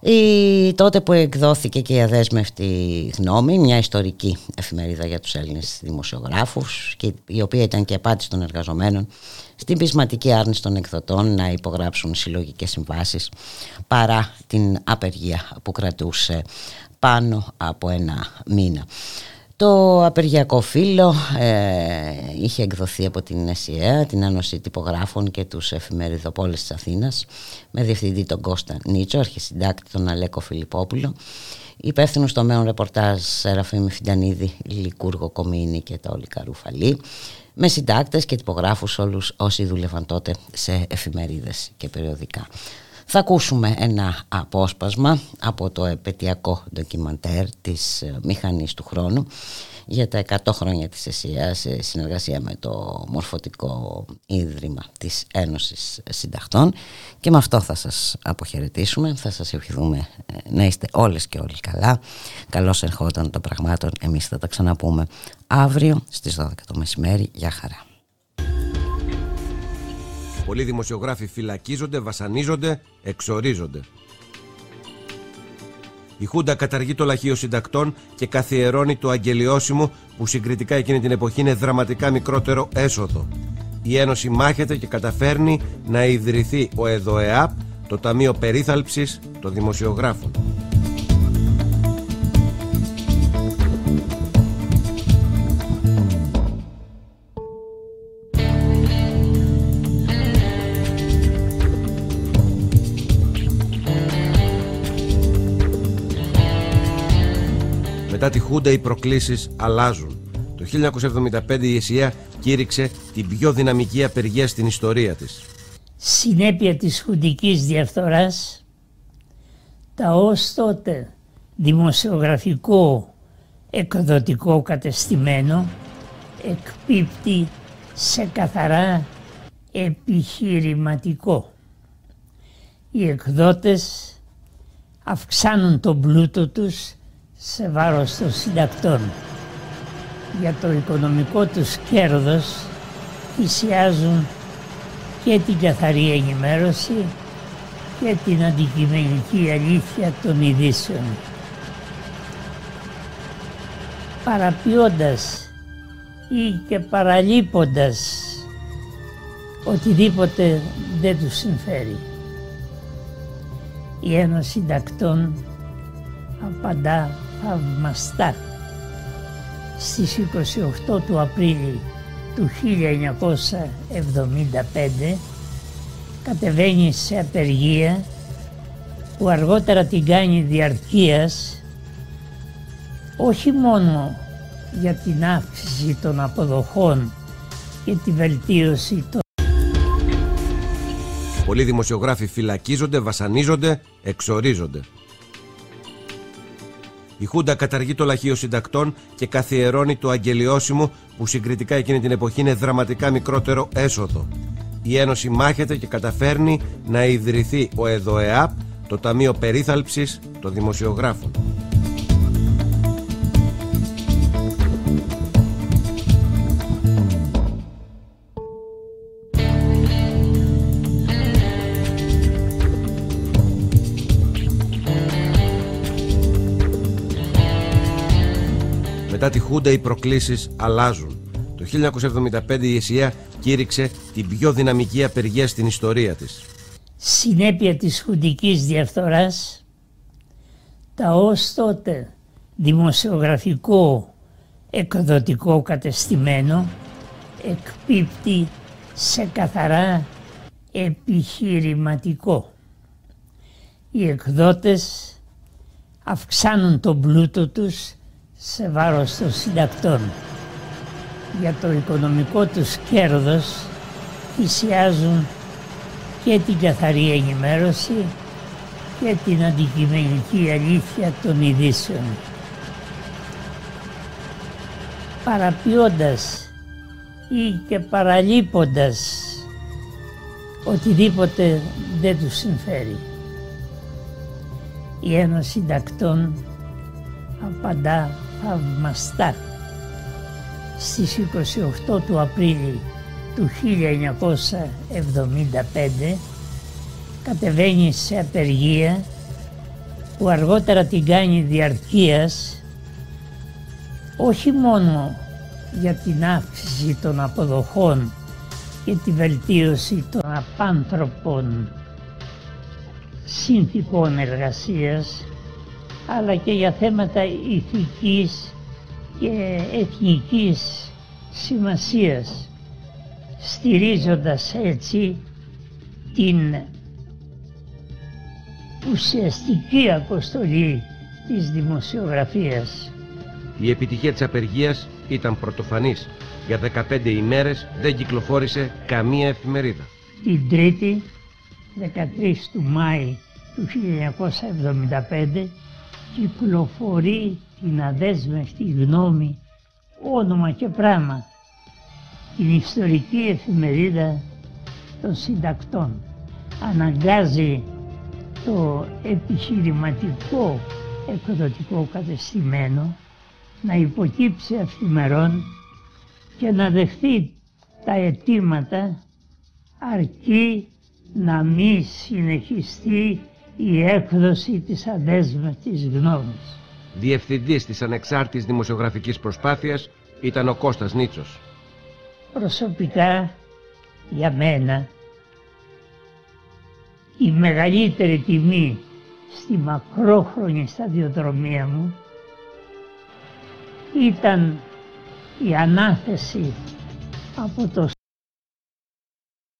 η, τότε που εκδόθηκε και η αδέσμευτη γνώμη, μια ιστορική εφημερίδα για τους Έλληνες δημοσιογράφους και η οποία ήταν και απάντηση των εργαζομένων στην πεισματική άρνηση των εκδοτών να υπογράψουν συλλογικές συμβάσεις παρά την απεργία που κρατούσε πάνω από ένα μήνα. Το απεργιακό φύλλο ε, είχε εκδοθεί από την ΕΣΥΑ, την Ένωση Τυπογράφων και τους εφημεριδοπόλες της Αθήνας με διευθυντή τον Κώστα Νίτσο, αρχισυντάκτη τον Αλέκο Φιλιππόπουλο υπεύθυνο στο μέον ρεπορτάζ Σεραφείμ Φιντανίδη, Λικούργο Κομίνη και τα Όλικα Ρουφαλή με συντάκτες και τυπογράφους όλους όσοι δούλευαν τότε σε εφημερίδες και περιοδικά. Θα ακούσουμε ένα απόσπασμα από το επαιτειακό ντοκιμαντέρ της ε, Μηχανής του Χρόνου για τα 100 χρόνια της ΕΣΥΑ σε συνεργασία με το Μορφωτικό Ίδρυμα της Ένωσης Συνταχτών και με αυτό θα σας αποχαιρετήσουμε, θα σας ευχηθούμε ε, να είστε όλες και όλοι καλά. Καλώς ερχόταν των πραγμάτων, εμείς θα τα ξαναπούμε αύριο στις 12 το μεσημέρι. Γεια χαρά. Πολλοί δημοσιογράφοι φυλακίζονται, βασανίζονται, εξορίζονται. Η Χούντα καταργεί το λαχείο συντακτών και καθιερώνει το αγγελιώσιμο που συγκριτικά εκείνη την εποχή είναι δραματικά μικρότερο έσοδο. Η Ένωση μάχεται και καταφέρνει να ιδρυθεί ο ΕΔΟΕΑΠ, το Ταμείο Περίθαλψης των Δημοσιογράφων. Μετά τη Χούντα οι προκλήσεις αλλάζουν. Το 1975 η ΕΣΥΑ κήρυξε την πιο δυναμική απεργία στην ιστορία της. Συνέπεια της χουντικής διαφθοράς, τα ως τότε δημοσιογραφικό εκδοτικό κατεστημένο εκπίπτει σε καθαρά επιχειρηματικό. Οι εκδότες αυξάνουν τον πλούτο τους σε βάρος των συντακτών. Για το οικονομικό τους κέρδος θυσιάζουν και την καθαρή ενημέρωση και την αντικειμενική αλήθεια των ειδήσεων. Παραποιώντας ή και παραλείποντας οτιδήποτε δεν τους συμφέρει. Η Ένωση Συντακτών απαντά θαυμαστά. Στις 28 του Απρίλη του 1975 κατεβαίνει σε απεργία που αργότερα την κάνει διαρκείας όχι μόνο για την αύξηση των αποδοχών και τη βελτίωση των Πολλοί δημοσιογράφοι φυλακίζονται, βασανίζονται, εξορίζονται. Η Χούντα καταργεί το λαχείο συντακτών και καθιερώνει το αγγελιώσιμο που συγκριτικά εκείνη την εποχή είναι δραματικά μικρότερο έσοδο. Η Ένωση μάχεται και καταφέρνει να ιδρυθεί ο ΕΔΟΕΑΠ, το Ταμείο Περίθαλψης των Δημοσιογράφων. Μετά τη Χούντα οι προκλήσεις αλλάζουν. Το 1975 η ΕΣΥΑ κήρυξε την πιο δυναμική απεργία στην ιστορία της. Συνέπεια της χουντικής διαφθοράς, τα ως τότε δημοσιογραφικό εκδοτικό κατεστημένο εκπίπτει σε καθαρά επιχειρηματικό. Οι εκδότες αυξάνουν τον πλούτο τους σε βάρος των συντακτών. Για το οικονομικό τους κέρδος θυσιάζουν και την καθαρή ενημέρωση και την αντικειμενική αλήθεια των ειδήσεων. Παραποιώντας ή και παραλείποντας οτιδήποτε δεν τους συμφέρει. Η Ένωση Συντακτών απαντά θαυμαστά. Στις 28 του Απρίλη του 1975 κατεβαίνει σε απεργία που αργότερα την κάνει διαρκείας όχι μόνο για την αύξηση των αποδοχών και τη βελτίωση των απάνθρωπων συνθήκων εργασίας αλλά και για θέματα ηθικής και εθνικής σημασίας, στηρίζοντας έτσι την ουσιαστική αποστολή της δημοσιογραφίας. Η επιτυχία της απεργίας ήταν πρωτοφανής. Για 15 ημέρες δεν κυκλοφόρησε καμία εφημερίδα. Την Τρίτη, 13 του Μάη του 1975, κυκλοφορεί την αδέσμευτη γνώμη, όνομα και πράγμα, την ιστορική εφημερίδα των συντακτών. Αναγκάζει το επιχειρηματικό εκδοτικό κατεστημένο να υποκύψει αυθημερών και να δεχθεί τα αιτήματα αρκεί να μη συνεχιστεί η έκδοση της αδέσμευτης γνώμης. Διευθυντής της ανεξάρτητης δημοσιογραφικής προσπάθειας ήταν ο Κώστας Νίτσος. Προσωπικά, για μένα, η μεγαλύτερη τιμή στη μακρόχρονη σταδιοδρομία μου ήταν η ανάθεση από το